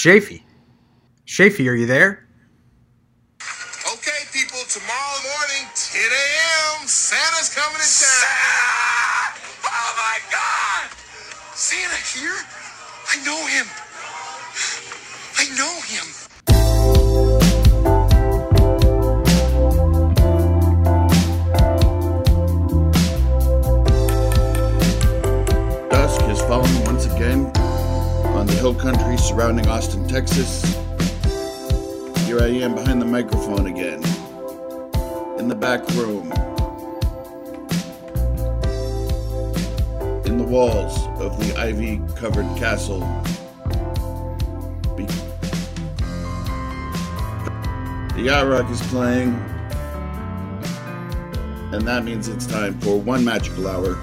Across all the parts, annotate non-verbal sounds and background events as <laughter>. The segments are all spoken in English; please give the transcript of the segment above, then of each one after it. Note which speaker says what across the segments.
Speaker 1: Shafee. Shafee, are you there?
Speaker 2: Means it's time for one magical hour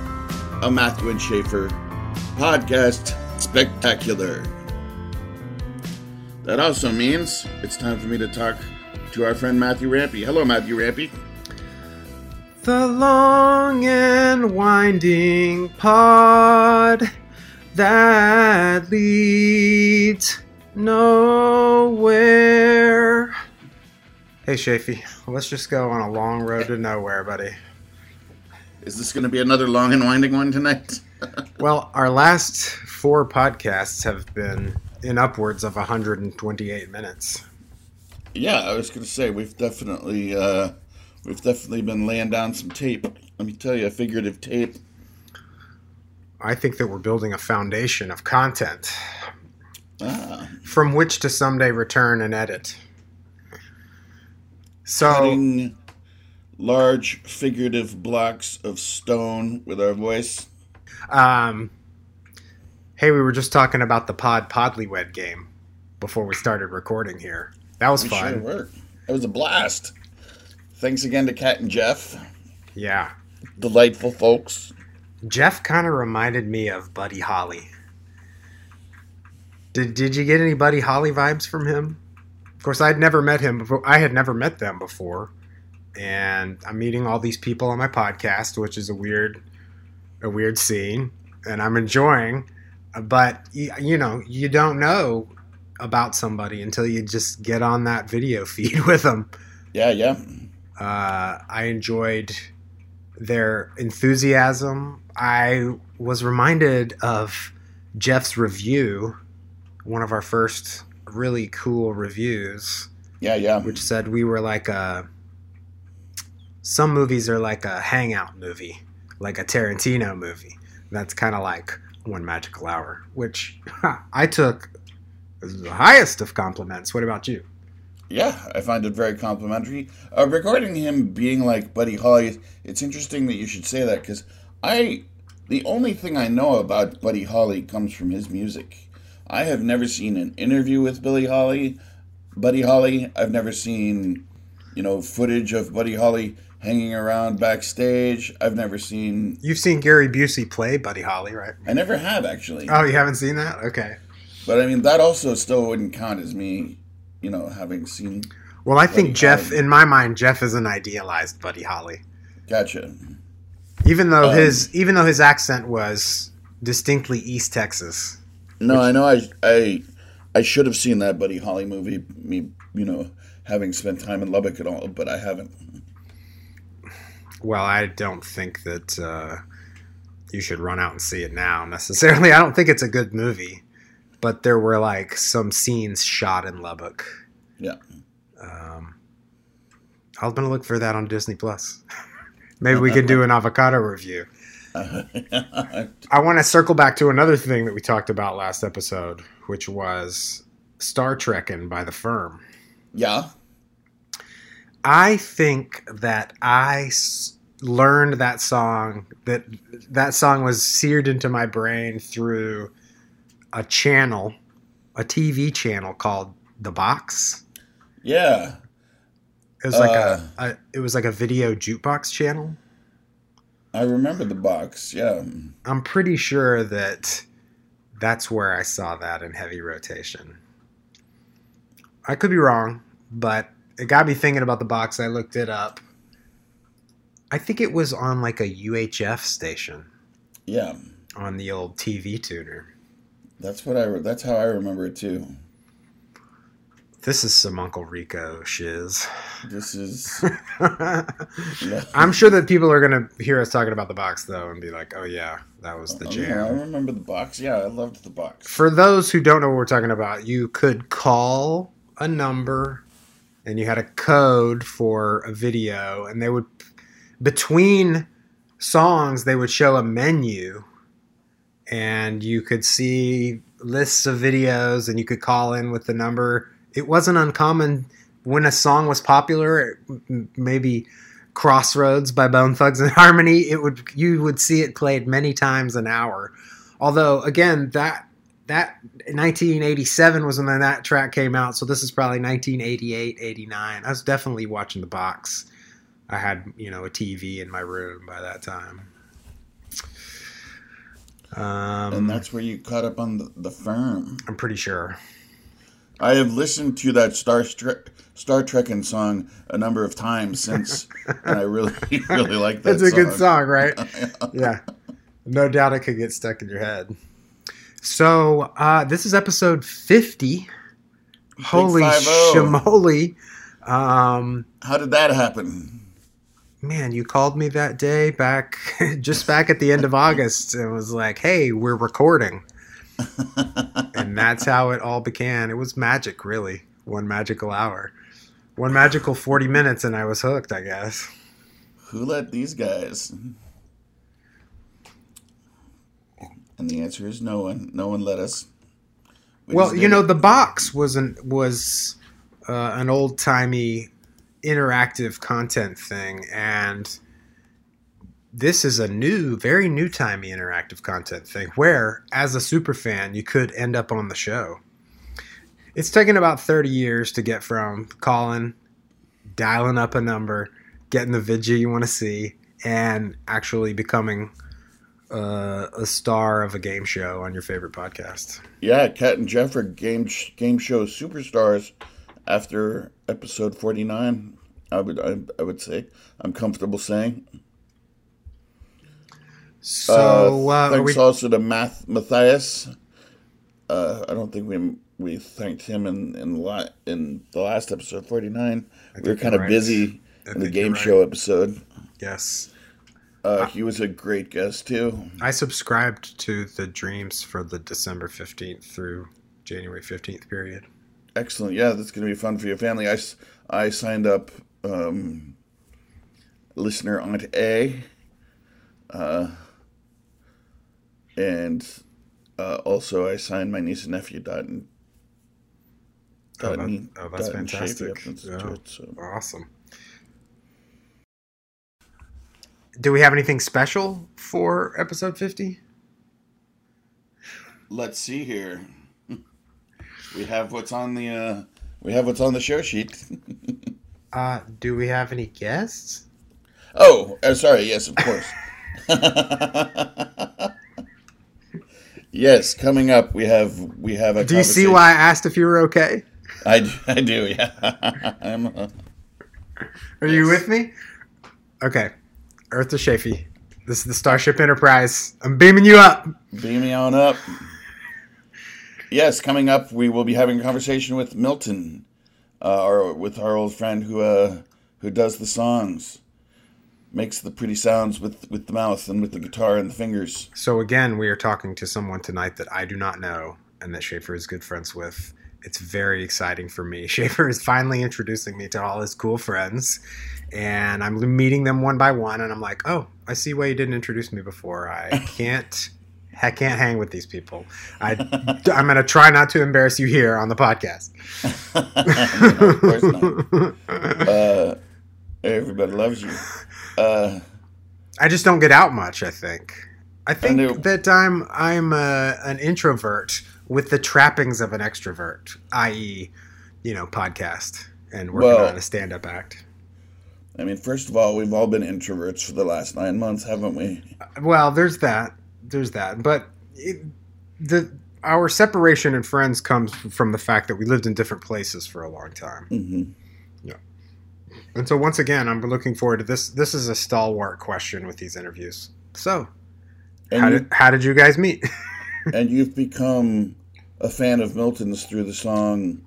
Speaker 2: a Matthew and Schaefer podcast spectacular. That also means it's time for me to talk to our friend Matthew Rampy. Hello, Matthew Rampy.
Speaker 1: The long and winding pod that leads nowhere. Hey, Shafee, let's just go on a long road to nowhere, buddy.
Speaker 2: Is this going to be another long and winding one tonight? <laughs>
Speaker 1: Well, our last four podcasts have been in upwards of 128 minutes.
Speaker 2: yeah, I was going to say we've definitely uh, we've definitely been laying down some tape. Let me tell you, a figurative tape.
Speaker 1: I think that we're building a foundation of content
Speaker 2: Ah,
Speaker 1: from which to someday return and edit. So,
Speaker 2: cutting large figurative blocks of stone with our voice.
Speaker 1: um, hey, we were just talking about the Pod Podlywed game before we started recording here. That was
Speaker 2: We
Speaker 1: fun.
Speaker 2: sure were. It was a blast. Thanks again to Kat and Jeff.
Speaker 1: Yeah.
Speaker 2: Delightful folks.
Speaker 1: Jeff kind of reminded me of Buddy Holly. Did Did you get any Buddy Holly vibes from him? Of course, I'd never met him before. I had never met them before, and I'm meeting all these people on my podcast, which is a weird, a weird scene, and I'm enjoying. But you know, you don't know about somebody until you just get on that video <laughs> feed with them
Speaker 2: Yeah, yeah.
Speaker 1: uh, I enjoyed their enthusiasm. I was reminded of Jeff's review, one of our first really cool reviews,
Speaker 2: Yeah, yeah.
Speaker 1: which said we were like a. Some movies are like a hangout movie, like a Tarantino movie. That's kind of like One Magical Hour, which <laughs> I took the highest of compliments. What about you?
Speaker 2: Yeah, I find it very complimentary. Uh, regarding him being like Buddy Holly, it's interesting that you should say that because I, the only thing I know about Buddy Holly comes from his music. I have never seen an interview with Billy Holly, Buddy Holly. I've never seen, you know, footage of Buddy Holly hanging around backstage. I've never seen.
Speaker 1: You've seen Gary Busey play Buddy Holly, right?
Speaker 2: I never have actually.
Speaker 1: Oh, you haven't seen that? Okay.
Speaker 2: But I mean, that also still wouldn't count as me, you know, having seen.
Speaker 1: Well, I think Jeff,
Speaker 2: Holly.
Speaker 1: in my mind, Jeff is an idealized Buddy Holly.
Speaker 2: Gotcha.
Speaker 1: Even though
Speaker 2: Um,
Speaker 1: his even though his accent was distinctly East Texas.
Speaker 2: No, I know. I I I should have seen that Buddy Holly movie. Me, you know, having spent time in Lubbock and all, but I haven't.
Speaker 1: Well, I don't think that uh, you should run out and see it now necessarily. <laughs> I don't think it's a good movie, but there were like some scenes shot in Lubbock.
Speaker 2: Yeah.
Speaker 1: Um, I'm gonna look for that on Disney Plus. <laughs> Maybe we could do an avocado review. <laughs> I want to circle back to another thing that we talked about last episode, which was Star Trekking by the firm.
Speaker 2: yeah.
Speaker 1: I think that I s- learned that song that that song was seared into my brain through a channel, a TV channel called The Box.
Speaker 2: Yeah.
Speaker 1: It was like
Speaker 2: Uh.
Speaker 1: a, a it was like a video jukebox channel.
Speaker 2: I remember the box. Yeah.
Speaker 1: I'm pretty sure that that's where I saw that in heavy rotation. I could be wrong, but it got me thinking about the box. I looked it up. I think it was on like a UHF station
Speaker 2: Yeah.
Speaker 1: on the old TV tuner.
Speaker 2: That's what I. re- That's how I remember it too.
Speaker 1: This is some Uncle Rico shiz.
Speaker 2: This is. <laughs>
Speaker 1: I'm sure that people are going to hear us talking about the box though and be like, "Oh yeah, that was the
Speaker 2: Oh, yeah, I
Speaker 1: jam."
Speaker 2: remember the box. Yeah, I loved the box.
Speaker 1: For those who don't know what we're talking about, you could call a number and you had a code for a video and they would between songs they would show a menu and you could see lists of videos and you could call in with the number. It wasn't uncommon when a song was popular, maybe Crossroads by Bone Thugs and Harmony, it would you would see it played many times an hour. Although again, that that 1987 was when that track came out, so this is probably 1988, 89. I was definitely watching the box. I had, you know, a TV in my room by that time. Um,
Speaker 2: and that's where you caught up on the, the firm.
Speaker 1: I'm pretty sure.
Speaker 2: I have listened to that Star Trek Star Trekking song a number of times since, and I really <laughs> really like that.
Speaker 1: It's a good song, right? <laughs> yeah. No doubt it could get stuck in your head. So, uh, this is episode 50. Holy
Speaker 2: 50.
Speaker 1: Um,
Speaker 2: How did that happen?
Speaker 1: man, you called me that day back, <laughs> just back at the end of August, and was like, hey, we're recording. <laughs> and that's how it all began. It was magic, really. One magical hour. One magical 40 minutes, and I was hooked, I guess.
Speaker 2: Who let these guys? And the answer is no one. No one let us. We
Speaker 1: well, you know, the box was an was uh, an old timey interactive content thing, and this is a new, very new timey interactive content thing. Where, as a super fan, you could end up on the show. It's taken about thirty years to get from calling, dialing up a number, getting the video you want to see, and actually becoming uh, a star of a game show on your favorite podcast.
Speaker 2: Yeah, Cat and Jeff are game sh- game show superstars after episode forty nine. I would I, I would say I'm comfortable saying.
Speaker 1: So, uh, are
Speaker 2: thanks
Speaker 1: we,
Speaker 2: also to Math Matthias. Uh, I don't think we we thanked him in in, la- in the last episode forty nine. We were kind of
Speaker 1: right.
Speaker 2: busy
Speaker 1: I
Speaker 2: in the game
Speaker 1: right.
Speaker 2: show episode.
Speaker 1: yes,
Speaker 2: Uh, he was a great guest too.
Speaker 1: I subscribed to the dreams for the December fifteenth through January fifteenth period.
Speaker 2: Excellent. Yeah, that's going to be fun for your family. I, I signed up um, listener Aunt A. Uh, and uh, also I signed my niece and nephew dot and
Speaker 1: Oh, that-
Speaker 2: and-
Speaker 1: oh, that's
Speaker 2: dot
Speaker 1: fantastic.
Speaker 2: up into
Speaker 1: Yeah.
Speaker 2: it, so.
Speaker 1: Awesome. Do we have anything special for episode fifty?
Speaker 2: Let's see here. We have what's on the uh, we have what's on the show sheet. <laughs>
Speaker 1: Uh, do we have any guests?
Speaker 2: Oh, uh, sorry. Yes, of course. <laughs> yes, coming up we have we have a.
Speaker 1: Do you see why I asked if you were okay?
Speaker 2: I, <laughs> do? Yeah. I'm, uh,
Speaker 1: Are you with me? Okay, Earth to Chafee. This is the Starship Enterprise. I'm beaming you up.
Speaker 2: beam me on up. Yes, coming up we will be having a conversation with Milton, uh, or with our old friend who uh, who does the songs, makes the pretty sounds with with the mouth and with the guitar and the fingers.
Speaker 1: So again, we are talking to someone tonight that I do not know and that Schaefer is good friends with. It's very exciting for me. <laughs> Schaefer is finally introducing me to all his cool friends, and I'm meeting them one by one. And I'm like, oh, I see why you didn't introduce me before. I <laughs> can't, I can't hang with these people. I, <laughs> I'm gonna try not to embarrass you here on the podcast. <laughs>
Speaker 2: of course not. Uh, Everybody loves you. Uh,
Speaker 1: I just don't get out much. I think. I think
Speaker 2: knew-
Speaker 1: that I'm I'm uh, an introvert with the trappings of an extrovert, i.e., you know, podcast and working
Speaker 2: Well-
Speaker 1: on a stand-up act.
Speaker 2: I mean, first of all, we've all been introverts for the last nine months, haven't we?
Speaker 1: Well, there's that. There's that. But it, the our separation and friends comes from the fact that we lived in different places for a long time.
Speaker 2: hmm
Speaker 1: And so once again, I'm looking forward to this. This is a stalwart question with these interviews. So,
Speaker 2: And,
Speaker 1: how
Speaker 2: you,
Speaker 1: did how did you guys meet? <laughs>
Speaker 2: and you've become a fan of Milton's through the song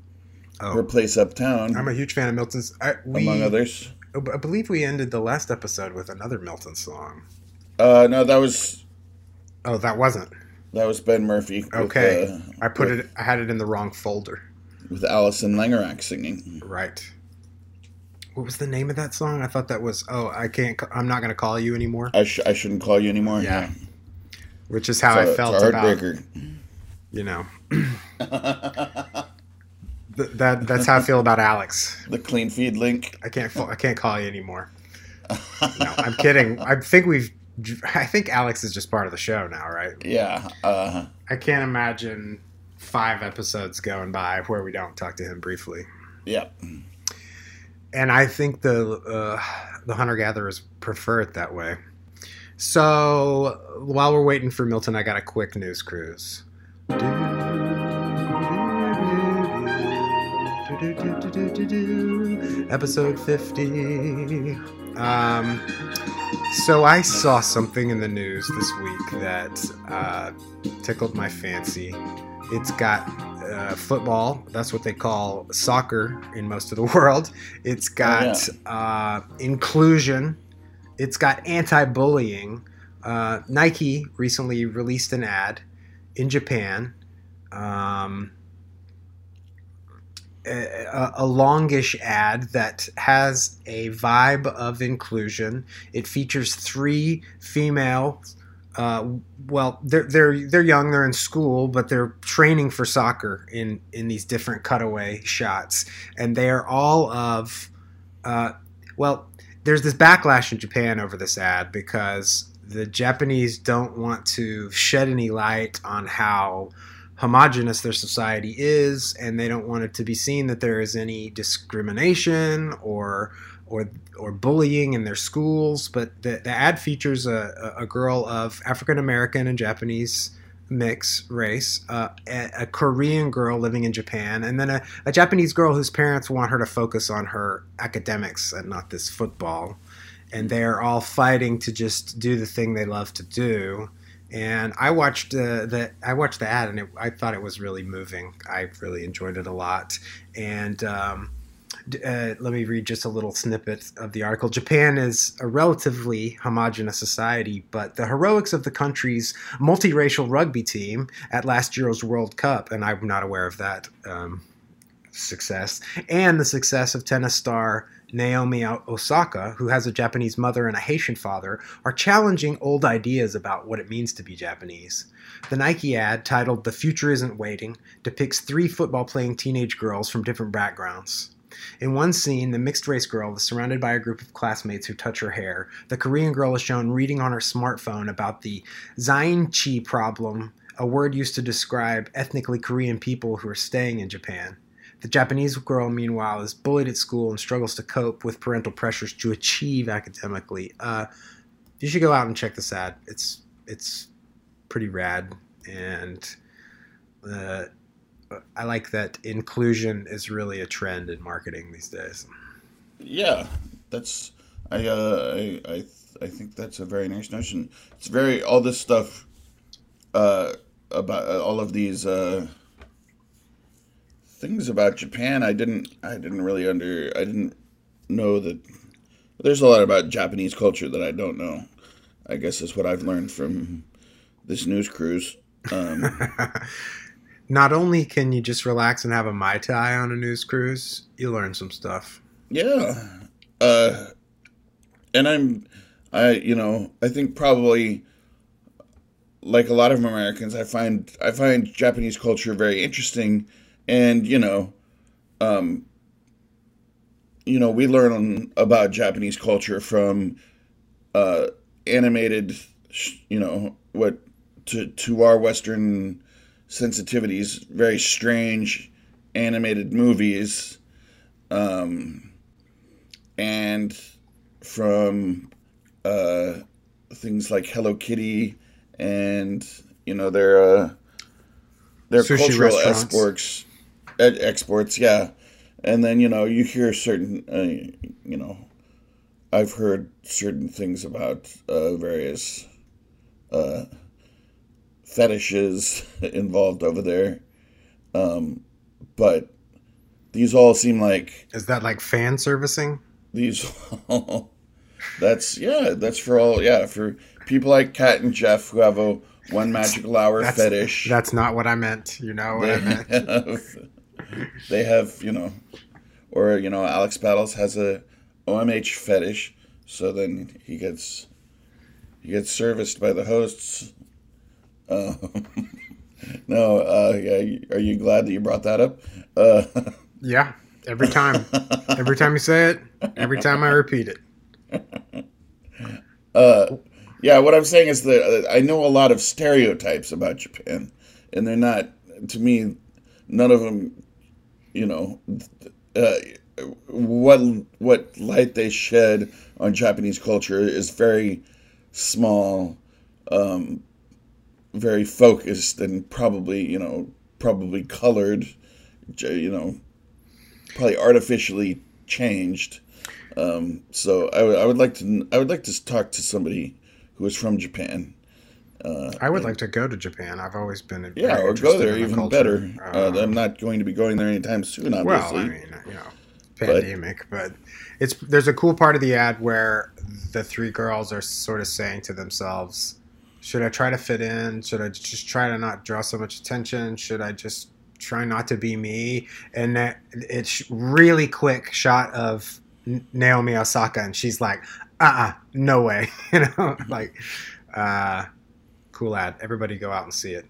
Speaker 2: "Her Place Uptown,"
Speaker 1: I'm a huge fan of Milton's. I, we,
Speaker 2: among others.
Speaker 1: I believe we ended the last episode with another Milton song.
Speaker 2: Uh, no, that was
Speaker 1: Oh, that wasn't.
Speaker 2: that was Ben Murphy. With,
Speaker 1: Okay.
Speaker 2: uh,
Speaker 1: I put
Speaker 2: with,
Speaker 1: it. I had it in the wrong folder.
Speaker 2: with Allison Langerak singing.
Speaker 1: Right. What was the name of that song? I thought that was. Oh, I can't. I'm not going to call you anymore.
Speaker 2: I, sh- I shouldn't call you anymore.
Speaker 1: Yeah. Which is how
Speaker 2: It's a-
Speaker 1: I felt
Speaker 2: a
Speaker 1: about
Speaker 2: heartbreaker.
Speaker 1: you know. <laughs> Th- that that's how I feel about Alex.
Speaker 2: the clean feed link.
Speaker 1: I can't. I can't call you anymore. No, I'm kidding. I think we've. I think Alex is just part of the show now, right?
Speaker 2: Yeah. Uh,
Speaker 1: I can't imagine five episodes going by where we don't talk to him briefly.
Speaker 2: Yep.
Speaker 1: And I think the uh, the hunter gatherers prefer it that way. So while we're waiting for Milton, I got a quick news cruise. Episode 50. Um, so I saw something in the news this week that uh, tickled my fancy. It's got uh, football. That's what they call soccer in most of the <laughs> world. It's got uh, inclusion. It's got anti-bullying. Uh, Nike recently released an ad in Japan. Um, a, a longish ad that has a vibe of inclusion. It features three female. Uh, well, they're they're they're young. They're in school, but they're training for soccer in in these different cutaway shots, and they are all of. Uh, well, there's this backlash in Japan over this ad because the Japanese don't want to shed any light on how homogenous their society is, and they don't want it to be seen that there is any discrimination or or or bullying in their schools. But the, the ad features a, a girl of African American and Japanese mix race, uh, a, a Korean girl living in Japan, and then a, a Japanese girl whose parents want her to focus on her academics and not this football. And they're all fighting to just do the thing they love to do and I watched uh, the I watched the ad and it, I thought it was really moving. I really enjoyed it a lot. And um, uh, let me read just a little snippet of the article. Japan is a relatively homogenous society, but the heroics of the country's multiracial rugby team at last year's World Cup, and I'm not aware of that um, success, and the success of tennis star Naomi Osaka, who has a Japanese mother and a Haitian father, are challenging old ideas about what it means to be Japanese. The Nike ad, titled The Future Isn't Waiting, depicts three football playing teenage girls from different backgrounds. In one scene, the mixed race girl is surrounded by a group of classmates who touch her hair. The Korean girl is shown reading on her smartphone about the Zainichi problem, a word used to describe ethnically Korean people who are staying in Japan. The Japanese girl, meanwhile, is bullied at school and struggles to cope with parental pressures to achieve academically. Uh, you should go out and check this out. It's it's pretty rad, and uh, I like that inclusion is really a trend in marketing these days.
Speaker 2: Yeah, that's I uh, I I I think that's a very nice notion. It's very all this stuff uh, about uh, all of these uh, things about Japan. I didn't I didn't really under I didn't know that. There's a lot about Japanese culture that I don't know. I guess is what I've learned from this news cruise. Um, <laughs>
Speaker 1: Not only can you just relax and have a mai tai on a news cruise, you learn some stuff.
Speaker 2: Yeah. Uh and I'm I you know, I think probably like a lot of Americans, I find I find Japanese culture very interesting and, you know, um you know, we learn about Japanese culture from uh, animated, you know, what to to our Western sensitivities, very strange animated movies, um, and from uh, things like Hello Kitty and you know their uh, their
Speaker 1: Sushi
Speaker 2: cultural
Speaker 1: restaurants.
Speaker 2: Exports, exports, yeah. And then you know you hear certain, uh, you know, I've heard certain things about uh, various uh, fetishes <laughs> involved over there, um, but these all seem like
Speaker 1: Is that like fan servicing?
Speaker 2: these. all, <laughs> that's yeah. That's for all yeah for people like Kat and Jeff who have a one magical hour
Speaker 1: That's,
Speaker 2: fetish.
Speaker 1: That's not what I meant. You know what I meant.
Speaker 2: They have, you know, or you know, Alex Battles has a OMH fetish, so then he gets he gets serviced by the hosts. Uh, <laughs> no, uh, yeah, are you glad that you brought that up? Uh,
Speaker 1: Yeah, every time. every time you say it, every time I repeat it.
Speaker 2: uh, yeah, what I'm saying is that uh, I know a lot of stereotypes about Japan, and they're not, to me, none of them, you know, uh, what what light they shed on Japanese culture is very small, um, very focused, and probably you know probably colored, you know, probably artificially changed. Um, so I would- I would like to I would like to talk to somebody who is from Japan. Uh,
Speaker 1: I would like to go to Japan. I've always been
Speaker 2: yeah, or go there
Speaker 1: the
Speaker 2: even
Speaker 1: culture.
Speaker 2: better. Uh,
Speaker 1: Um,
Speaker 2: I'm not going to be going there anytime soon,
Speaker 1: Well,
Speaker 2: obviously.
Speaker 1: I mean, you know, pandemic, but, it's there's a cool part of the ad where the three girls are sort of saying to themselves, "Should I try to fit in? Should I just try to not draw so much attention? Should I just try not to be me?" And that it's really quick shot of Naomi Osaka, and she's like, "Uh, uh no way," <laughs> you know, like, uh, cool ad. Everybody go out and see it.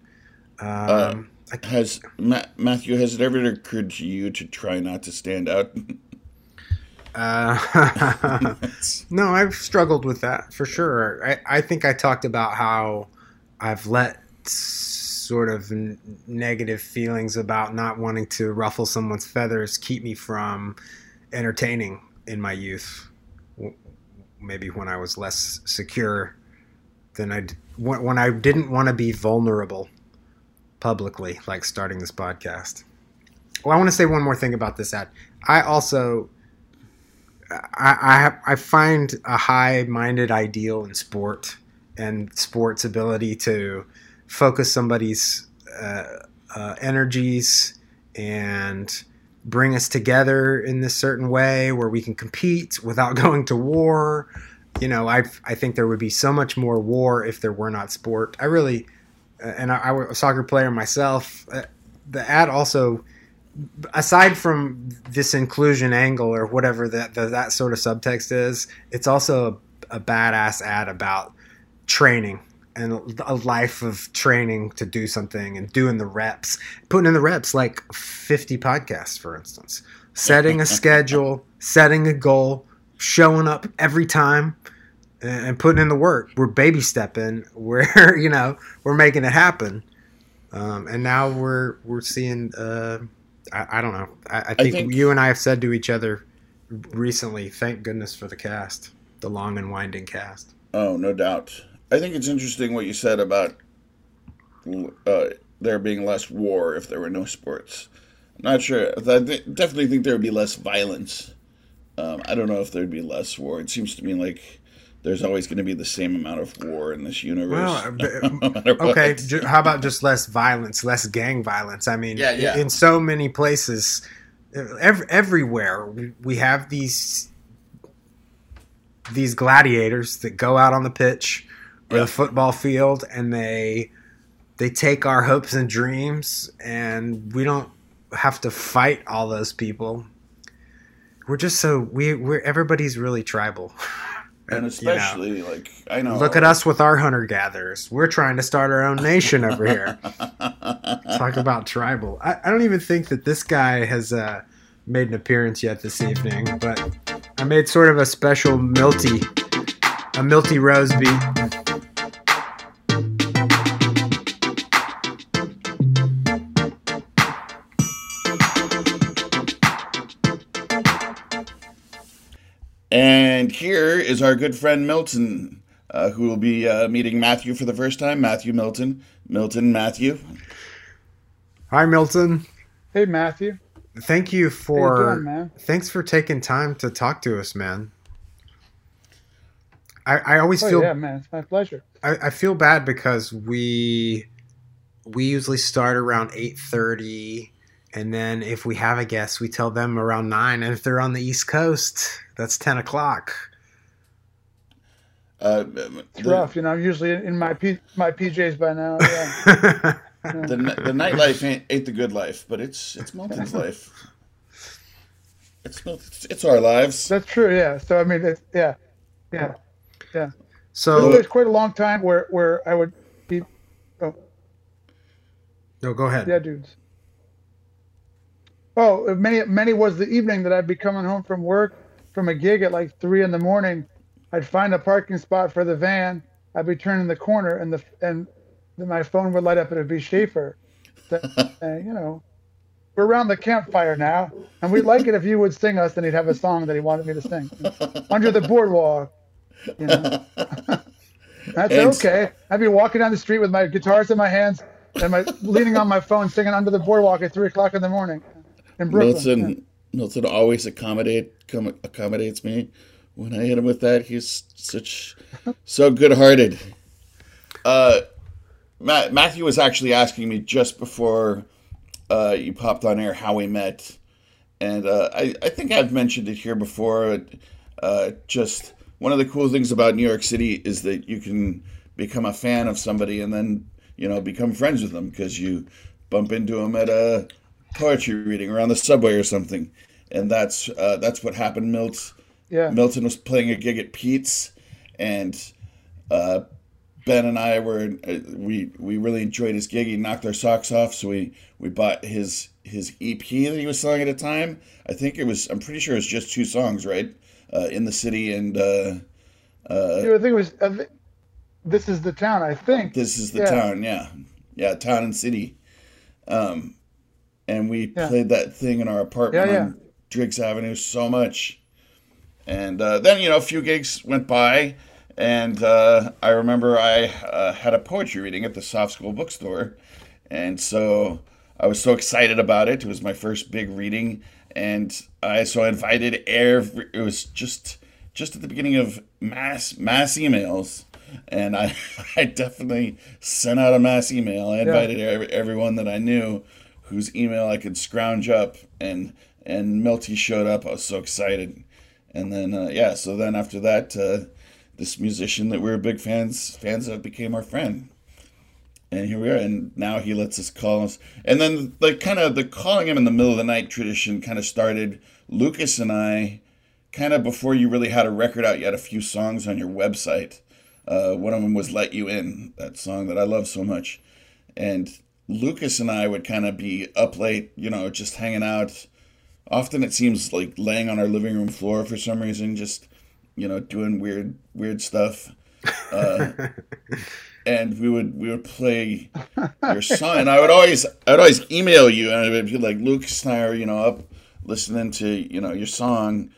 Speaker 1: Um, I
Speaker 2: Has Ma- Matthew? Has it ever occurred to you to try not to stand out? <laughs>
Speaker 1: Uh, <laughs> no, I've struggled with that for sure. I, I think I talked about how I've let sort of n- negative feelings about not wanting to ruffle someone's feathers keep me from entertaining in my youth. Maybe when I was less secure than I when I didn't want to be vulnerable publicly, like starting this podcast. Well, I want to say one more thing about this ad. I also I, I, I find a high-minded ideal in sport and sports ability to focus somebody's uh, uh, energies and bring us together in this certain way where we can compete without <laughs> going to war. You know, I I think there would be so much more war if there were not sport. I really, uh, and I, I was a soccer player myself. Uh, the ad also aside from this inclusion angle or whatever that that, that sort of subtext is, it's also a, a badass ad about training and a life of training to do something and doing the reps, putting in the reps like 50 podcasts, for instance, setting a <laughs> schedule, setting a goal, showing up every time and putting in the work. We're baby stepping. <laughs> We're, you know, we're making it happen. Um, and now we're, we're seeing, uh, I, I don't know. I, I, think
Speaker 2: think-
Speaker 1: you and I have said to each other recently, thank goodness for the cast, the long and winding cast.
Speaker 2: Oh, no doubt. I think it's interesting what you said about uh, there being less war if there were no sports. I'm not sure. I th- definitely think there would be less violence. Um, I don't know if there'd be less war. It seems to me like there's always going to be the same amount of war in this universe.
Speaker 1: Well, <laughs>
Speaker 2: no matter.
Speaker 1: Okay, ju- how about just less violence, less gang violence? I mean,
Speaker 2: Yeah, yeah.
Speaker 1: in so many places, ev- everywhere, we, we have these these gladiators that go out on the pitch or
Speaker 2: Yeah.
Speaker 1: the football field, and they they take our hopes and dreams, and we don't have to fight all those people. We're just so we we're everybody's really tribal.
Speaker 2: and
Speaker 1: you know.
Speaker 2: especially like I know.
Speaker 1: Look at us with our hunter gatherers. We're trying to start our own nation over here. <laughs> Talk about tribal. I, I don't even think that this guy has uh, made an appearance yet this evening, but I made sort of a special Milty, a Milty Rose beat.
Speaker 2: And here is our good friend Milton, uh, who will be uh, meeting Matthew for the first time. Matthew Milton. Milton Matthew.
Speaker 1: Hi, Milton.
Speaker 3: Hey, Matthew.
Speaker 1: Thank you
Speaker 3: How you
Speaker 1: for
Speaker 3: doing, man?
Speaker 1: thanks for taking time to talk to us, man. I, I always
Speaker 3: Oh
Speaker 1: feel
Speaker 3: yeah, man. It's my pleasure.
Speaker 1: I, I feel bad because we we usually start around eight thirty, and then if we have a guest, we tell them around nine, and if they're on the East Coast, that's ten o'clock.
Speaker 2: Uh,
Speaker 3: It's
Speaker 2: the,
Speaker 3: rough, you know. I'm usually in my P- my PJs by now. Yeah. <laughs>
Speaker 2: the, the nightlife ain't, ain't the good life, but it's it's Milton's life. It's it's our lives.
Speaker 3: That's true. Yeah. So I mean, it's, yeah, yeah.
Speaker 1: so
Speaker 3: There's quite a long time where where I would be. Oh
Speaker 1: no, go ahead.
Speaker 3: yeah, dudes. Oh, many many was the evening that I'd be coming home from work from a gig at like three in the morning. I'd find a parking spot for the van. I'd be turning the corner, and the and my phone would light up, and it'd be Schaefer. and <laughs> uh, you know, we're around the campfire now, and we'd like it if you would sing us. And he'd have a song that he wanted me to sing, under the boardwalk. You know, <laughs> that's
Speaker 2: And-
Speaker 3: okay. I'd be walking down the street with my guitars in my hands and my leaning on my phone, singing under the boardwalk at three o'clock in the morning in Brooklyn.
Speaker 2: Milton Milton always accommodate com- accommodates me when I hit him with that. He's such so good hearted. Uh, Ma- Matthew was actually asking me just before uh, you popped on air how we met, and uh, I I think I've mentioned it here before. Uh, just one of the cool things about New York City is that you can become a fan of somebody and then you know become friends with them because you bump into them at a poetry reading or on the subway or something, and that's uh, that's what happened. Milt
Speaker 3: Yeah.
Speaker 2: Milton was playing a gig at Pete's, and uh, Ben and I were uh, we we really enjoyed his gig. He knocked our socks off, so we we bought his his EP that he was selling at a time. I think it was. I'm pretty sure it was just two songs, right? Uh, in the city and uh,
Speaker 3: Yeah, I think it was. I thi- this is the town. I think.
Speaker 2: this is the
Speaker 3: Yeah.
Speaker 2: town. Yeah, yeah, town and city. Um, and we
Speaker 3: Yeah.
Speaker 2: played that thing in our apartment
Speaker 3: Yeah, yeah.
Speaker 2: on Driggs Avenue so much. And uh, then you know a few gigs went by, and uh, I remember I uh, had a poetry reading at the Soft Skull bookstore, and so I was so excited about it. It was my first big reading, and I so I invited every. It was just just at the beginning of mass mass emails, and I <laughs> I definitely sent out a mass email. I invited every, everyone that I knew, whose email I could scrounge up, and and Milty showed up. I was so excited, and then uh, yeah, so then after that, uh, this musician that we were big fans fans of became our friend. And here we are and now he lets us call us. And then the kind of the calling him in the middle of the night tradition kind of started. Lucas and i kind of before you really had a record out you had a few songs on your website. Uh, one of them was let you in that song that i love so much. And lucas and i would kind of be up late you know just hanging out. Often it seems like laying on our living room floor for some reason just you know doing weird weird stuff. Uh, <laughs> and we would we would play your song and I would always I would always email you and I would be like Lucas and I are you know up listening to you know your song.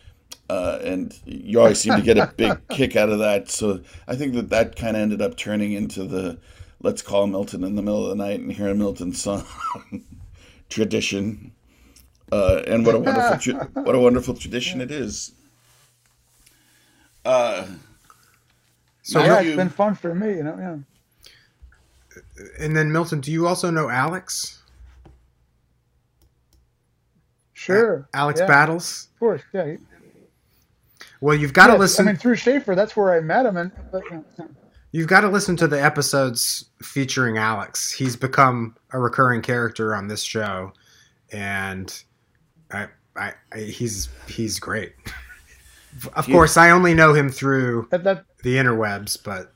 Speaker 2: Uh, and you always seem to get a big <laughs> kick out of that. So I think that that kind of ended up turning into the let's call Milton in the middle of the night and hear a Milton song <laughs> tradition uh, and what a wonderful tra- <laughs> what a wonderful tradition it is uh,
Speaker 1: So,
Speaker 3: yeah,
Speaker 2: Matthew-
Speaker 3: it's been fun for me. You know. Yeah.
Speaker 1: and then Milton, do you also know Alex?
Speaker 3: Sure.
Speaker 1: Alex
Speaker 3: yeah,
Speaker 1: Battles.
Speaker 3: Of course. Yeah.
Speaker 1: Well, you've got to listen.
Speaker 3: I mean, through Schaefer, that's where I met him. And but, you know,
Speaker 1: You've got to listen to the episodes featuring Alex. He's become a recurring character on this show, and I, I, I he's he's great. <laughs> Of
Speaker 2: Yeah.
Speaker 1: course, I only know him through
Speaker 3: that, that
Speaker 1: the interwebs, but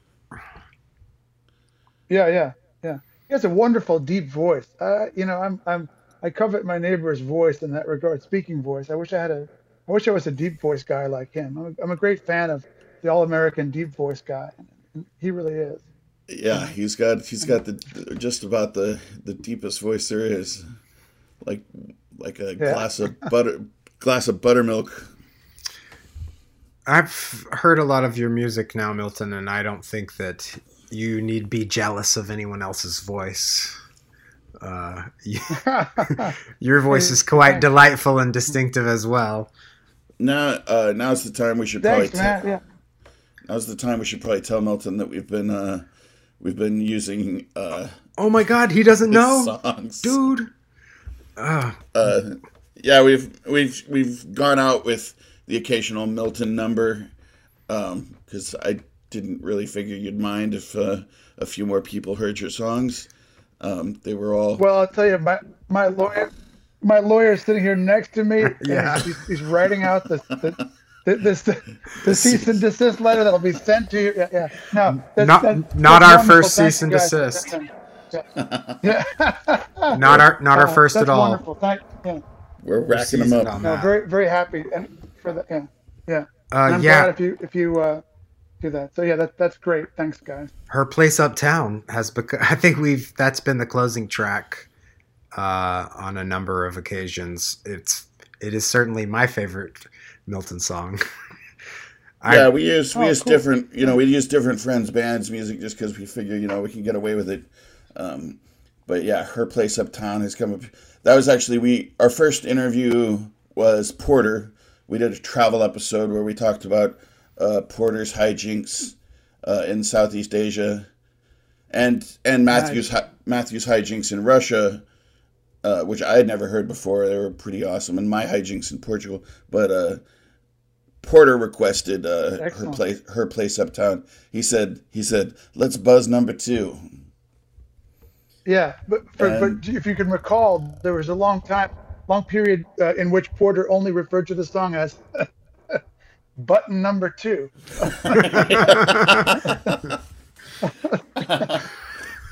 Speaker 3: Yeah, yeah, yeah. He has a wonderful, deep voice. Uh, you know, I'm, I'm, I covet my neighbor's voice in that regard, speaking voice. I wish I had a, I wish I was a deep voice guy like him. I'm a, I'm a great fan of the all American deep voice guy. He really is.
Speaker 2: Yeah, he's got he's got the just about the the deepest voice there is, like like a
Speaker 3: Yeah.
Speaker 2: glass of butter glass of buttermilk.
Speaker 1: I've heard a lot of your music now, Milton, and I don't think that you need be jealous of anyone else's voice. Uh, you- <laughs> your voice is quite delightful and distinctive as well.
Speaker 2: Now uh, now's the time we should probably
Speaker 3: Thanks, man.
Speaker 2: tell,
Speaker 3: Yeah.
Speaker 2: Now's the time we should probably tell Milton that we've been uh, we've been using uh,
Speaker 1: Oh my God, he doesn't know,
Speaker 2: songs.
Speaker 1: dude. Uh,
Speaker 2: Uh, yeah, we've we've we've gone out with the occasional Milton number because I didn't really figure you'd mind if uh, a few more people heard your songs. Um, they were all
Speaker 3: Well, I'll tell you, my my lawyer, my lawyer is sitting here next to me. <laughs>
Speaker 1: Yeah.
Speaker 3: he's, he's writing out the the, the, this, the, the cease and desist letter that'll be sent to you. Yeah, yeah. No, that's,
Speaker 1: Not-
Speaker 3: that's,
Speaker 1: not
Speaker 3: that's
Speaker 1: our
Speaker 3: wonderful.
Speaker 1: first
Speaker 3: Thank
Speaker 1: cease and desist.
Speaker 3: Yeah. yeah. <laughs>
Speaker 1: not our not our
Speaker 3: Uh,
Speaker 1: first
Speaker 3: that's
Speaker 1: at all.
Speaker 3: Wonderful. Thank. Yeah.
Speaker 2: we're racking them up.
Speaker 1: on
Speaker 3: No,
Speaker 1: that.
Speaker 3: very very happy and for that. Yeah. Yeah.
Speaker 1: Uh,
Speaker 3: And I'm
Speaker 1: yeah.
Speaker 3: glad if you if you uh, do that. So yeah, that that's great. Thanks, guys.
Speaker 1: her place uptown has become <laughs> i think we've that's been the closing track uh, on a number of occasions it's it is certainly my favorite milton song <laughs> I-
Speaker 2: yeah, we use we
Speaker 3: Oh,
Speaker 2: use
Speaker 3: cool.
Speaker 2: different you know we use different friends' bands music just because we figure you know we can get away with it. Um, but yeah, her place uptown has come up. That was actually we our first interview was Porter. We did a travel episode where we talked about uh, Porter's hijinks uh, in Southeast Asia, and and Matthew's hi- Matthew's hijinks in Russia, uh, which I had never heard before. They were pretty awesome, and my hijinks in Portugal. But uh, Porter requested uh, her place her place uptown. He said he said let's buzz number two.
Speaker 3: Yeah, but for,
Speaker 2: And-
Speaker 3: but if you can recall, there was a long time, long period uh, in which Porter only referred to the song as <laughs> button number two. <laughs>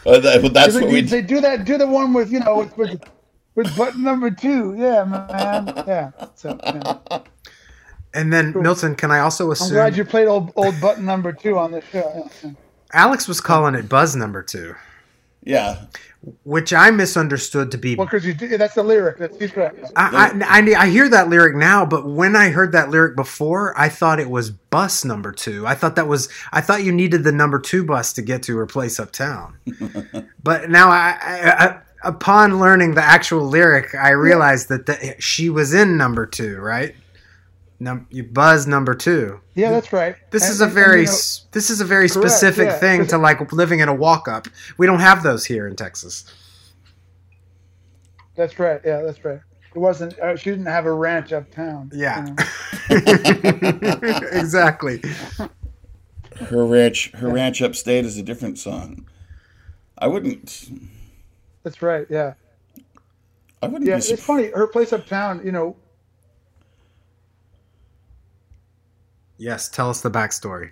Speaker 2: Uh, that, well, that's what we
Speaker 3: they do that. Do the one with you know with with, with button number two. Yeah, man. Yeah. So yeah.
Speaker 1: And then milton can i also assume?
Speaker 3: I'm glad you played old old button number two on this show.
Speaker 1: Alex was calling it buzz number two
Speaker 2: yeah
Speaker 1: which i misunderstood to be
Speaker 3: Well, because you that's the lyric. That's he's right.
Speaker 1: I, I, I, I hear that lyric now, but when I heard that lyric before, I thought it was bus number two. I thought that was I thought you needed the number two bus to get to her place uptown. <laughs> but now, I, I, I upon learning the actual lyric, I realized that the, she was in number two, right? Num, you buzz number two.
Speaker 3: Yeah, that's right.
Speaker 1: This
Speaker 3: And-
Speaker 1: is a
Speaker 3: and- and,
Speaker 1: very
Speaker 3: you know,
Speaker 1: this is a very
Speaker 3: Correct,
Speaker 1: specific
Speaker 3: yeah,
Speaker 1: thing
Speaker 3: 'cause-
Speaker 1: to like living in a walk up. We don't have those here in Texas.
Speaker 3: that's right. Yeah, that's right. It wasn't. Uh, she didn't have a ranch uptown.
Speaker 1: Yeah.
Speaker 3: you know. <laughs>
Speaker 1: exactly.
Speaker 2: her ranch her ranch upstate is a different song. I wouldn't
Speaker 3: That's right. Yeah.
Speaker 2: I wouldn't
Speaker 3: Yeah,
Speaker 2: be
Speaker 3: it's funny. Her place uptown, you know,
Speaker 1: Yes, tell us the backstory.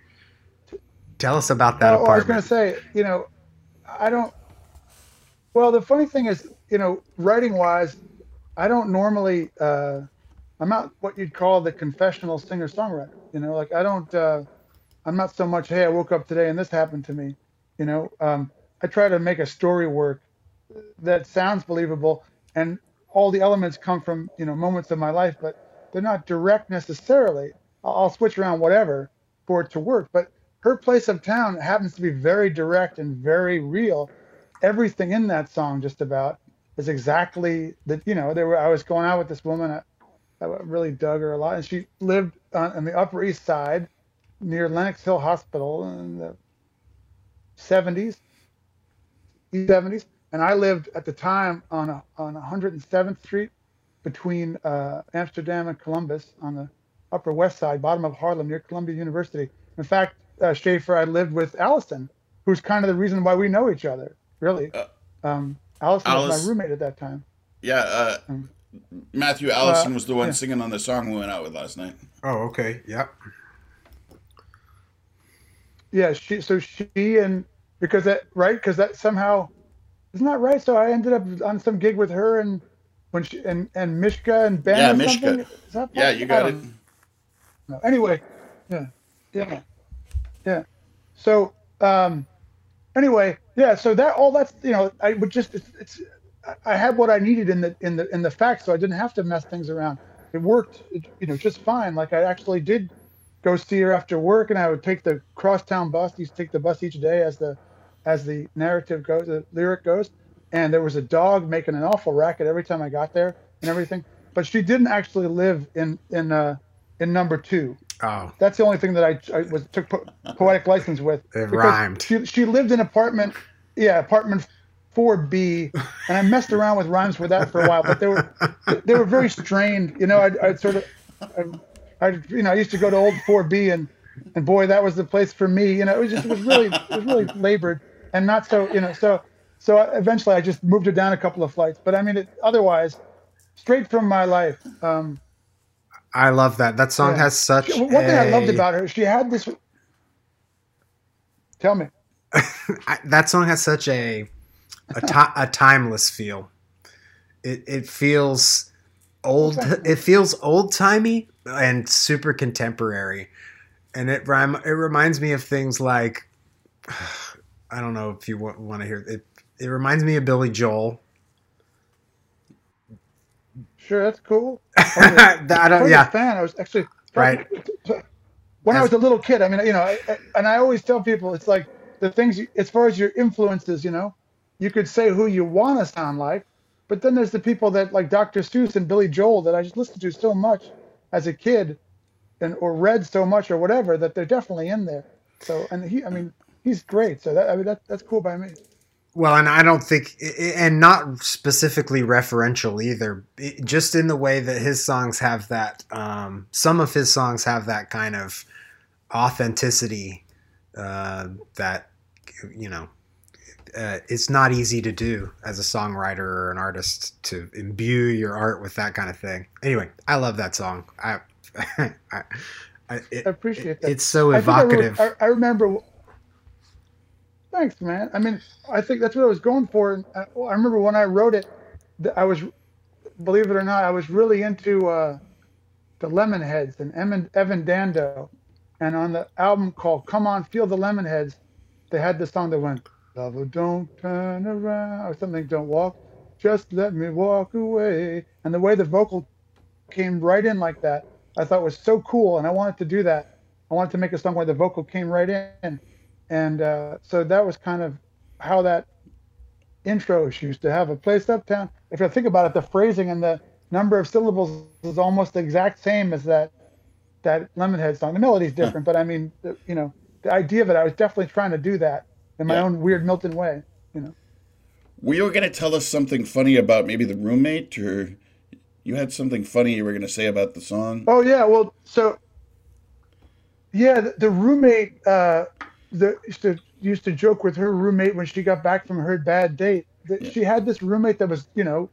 Speaker 1: Tell us about that
Speaker 3: Oh, I was going to say, you know, I don't. Well, the funny thing is, you know, writing wise, I don't normally. Uh, I'm not what you'd call the confessional singer songwriter. You know, like I don't. Uh, I'm not so much. Hey, I woke up today and this happened to me. You know, um, I try to make a story work that sounds believable, and all the elements come from you know moments of my life, but they're not direct necessarily. I'll, switch around whatever for it to work, but her place uptown happens to be very direct and very real. Everything in that song, just about, is exactly that. You know, there were. I was going out with this woman. I, I really dug her a lot, and she lived on, on the Upper East Side, near Lenox Hill Hospital in the 70s, 70s, and I lived at the time on a, on 107th Street between uh, Amsterdam and Columbus on the Upper West Side, bottom of Harlem, near Columbia University. In fact, uh, Schaefer, I lived with Allison, who's kind of the reason why we know each other, really. Um, Allison was my roommate at that time.
Speaker 2: Yeah, uh,
Speaker 3: Mm.
Speaker 2: Matthew Allison
Speaker 3: Uh,
Speaker 2: was the one
Speaker 3: yeah.
Speaker 2: singing on the song we went out with last night.
Speaker 1: Oh, okay. Yep.
Speaker 3: Yeah, she so she and because that right because that somehow isn't that right? So I ended up on some gig with her and when she and and Mishka and Ben.
Speaker 2: Yeah,
Speaker 3: or
Speaker 2: Mishka.
Speaker 3: something? Is that
Speaker 2: Yeah, you got it.
Speaker 3: Don't. Anyway, yeah, yeah, yeah. So um, anyway, yeah. So that all that's you know I would just it's, it's I- I had what I needed in the in the in the facts, so I didn't have to mess things around. It worked, it, you know, just fine. Like I actually did go see her after work, and I would take the crosstown bus. Used to take the bus each day as the as the narrative goes, the lyric goes. And there was a dog making an awful racket every time I got there and everything. But she didn't actually live in in uh, in number two.
Speaker 1: Oh,
Speaker 3: That's the only thing that I, I was took po- poetic license with.
Speaker 1: It rhymed.
Speaker 3: She, she lived in apartment, yeah, apartment 4B, and I messed around with rhymes with that for a while, but they were they were very strained. You know, I'd, I'd sort of, I, I you know, I used to go to old 4B, and and boy, that was the place for me. You know, it was just it was really it was really labored and not so you know so so eventually I just moved her down a couple of flights, but I mean, it, otherwise, straight from my life. Um,
Speaker 1: I love that. That song
Speaker 3: Yeah.
Speaker 1: has such.
Speaker 3: one thing I loved about her, she had this. Tell me. <laughs>
Speaker 1: That song has such a a, ti- a timeless feel. It it feels old. It feels old timey and super contemporary, and it rhyme. It reminds me of things like <sighs> I don't know if you want, want to hear it. It reminds me of Billy Joel.
Speaker 3: Sure, that's cool. <laughs>
Speaker 1: I
Speaker 3: I
Speaker 1: don't. Yeah,
Speaker 3: fan. I was actually <laughs>
Speaker 1: Right. <laughs>
Speaker 3: When I was a little kid, I mean, you know, I, I- and I always tell people, it's like the things you, as far as your influences, you know, you could say who you want to sound like, but then there's the people that like Dr. Seuss and Billy Joel that I just listened to so much as a kid, and or read so much or whatever that they're definitely in there. So, and he, I mean, he's great. So that I mean, that that's cool by me.
Speaker 1: Well, and I don't think, and not specifically referential either. It- just in the way that his songs have that, um, some of his songs have that kind of authenticity uh, that you know uh, it's not easy to do as a songwriter or an artist to imbue your art with that kind of thing. Anyway, I love that song. I, <laughs> I, I it,
Speaker 3: I appreciate that.
Speaker 1: it's so
Speaker 3: I I
Speaker 1: evocative.
Speaker 3: I, I remember. Thanks, man. I mean, I think that's what I was going for. And I, I remember when I wrote it, I was, believe it or not, I was really into uh, the Lemonheads and Evan, Evan Dando, and on the album called "Come On, Feel the Lemonheads," they had the song that went, "Lover, don't turn around," or something. Don't walk, just let me walk away. And the way the vocal came right in like that, I thought was so cool, and I wanted to do that. I wanted to make a song where the vocal came right in, and uh, so that was kind of how that intro she used to have a place uptown. If you think about it, the phrasing and the number of syllables is almost the exact same as that that Lemonhead song. The melody's different, but I mean, the, you know, the idea of it, I was definitely trying to do that in my
Speaker 2: Yeah.
Speaker 3: own weird Milton way. You know,
Speaker 2: Were you going to tell us something funny about maybe the roommate, or you had something funny you were going to say about the song?
Speaker 3: Oh yeah, well, so yeah, the, the roommate uh, the used to used to joke with her roommate when she got back from her bad date. That she had this roommate that was, you know,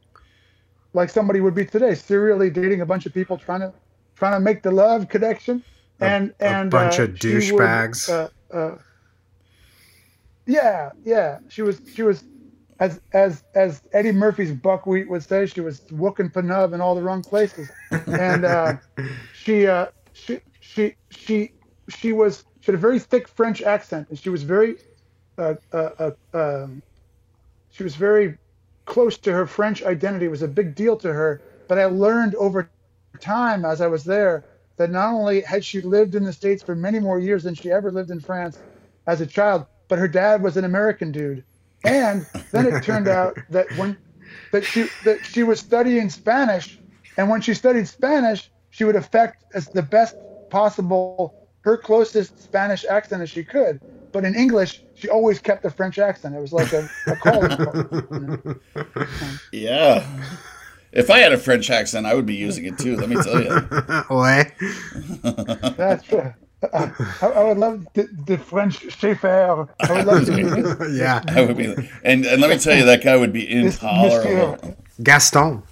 Speaker 3: like somebody would be today, serially dating a bunch of people, trying to trying to make the love connection, and
Speaker 1: a
Speaker 3: and
Speaker 1: bunch
Speaker 3: uh,
Speaker 1: of douchebags.
Speaker 3: Uh, uh, yeah, yeah, she was she was. As, as as Eddie Murphy's buckwheat would say, she was wooking Panub in all the wrong places, and uh, <laughs> she uh, she she she she was she had a very thick French accent, and she was very uh, uh, uh, um, she was very close to her French identity. It was a big deal to her. But I learned over time as I was there that not only had she lived in the states for many more years than she ever lived in France as a child, but her dad was an American dude. And then it turned <laughs> out that when that she that she was studying Spanish, and when she studied Spanish, she would affect as the best possible her closest Spanish accent as she could. But in English, she always kept the French accent. It was like a, a calling card.
Speaker 2: Yeah. If I had a French accent, I would be using it too. Let me tell you. <laughs>
Speaker 1: Ouais.
Speaker 3: That's true. I, I would love the, the French chauffeur. I would love to. <laughs>
Speaker 1: yeah.
Speaker 2: I would be, and and let me tell you, that guy would be
Speaker 3: This
Speaker 2: intolerable.
Speaker 1: Gaston.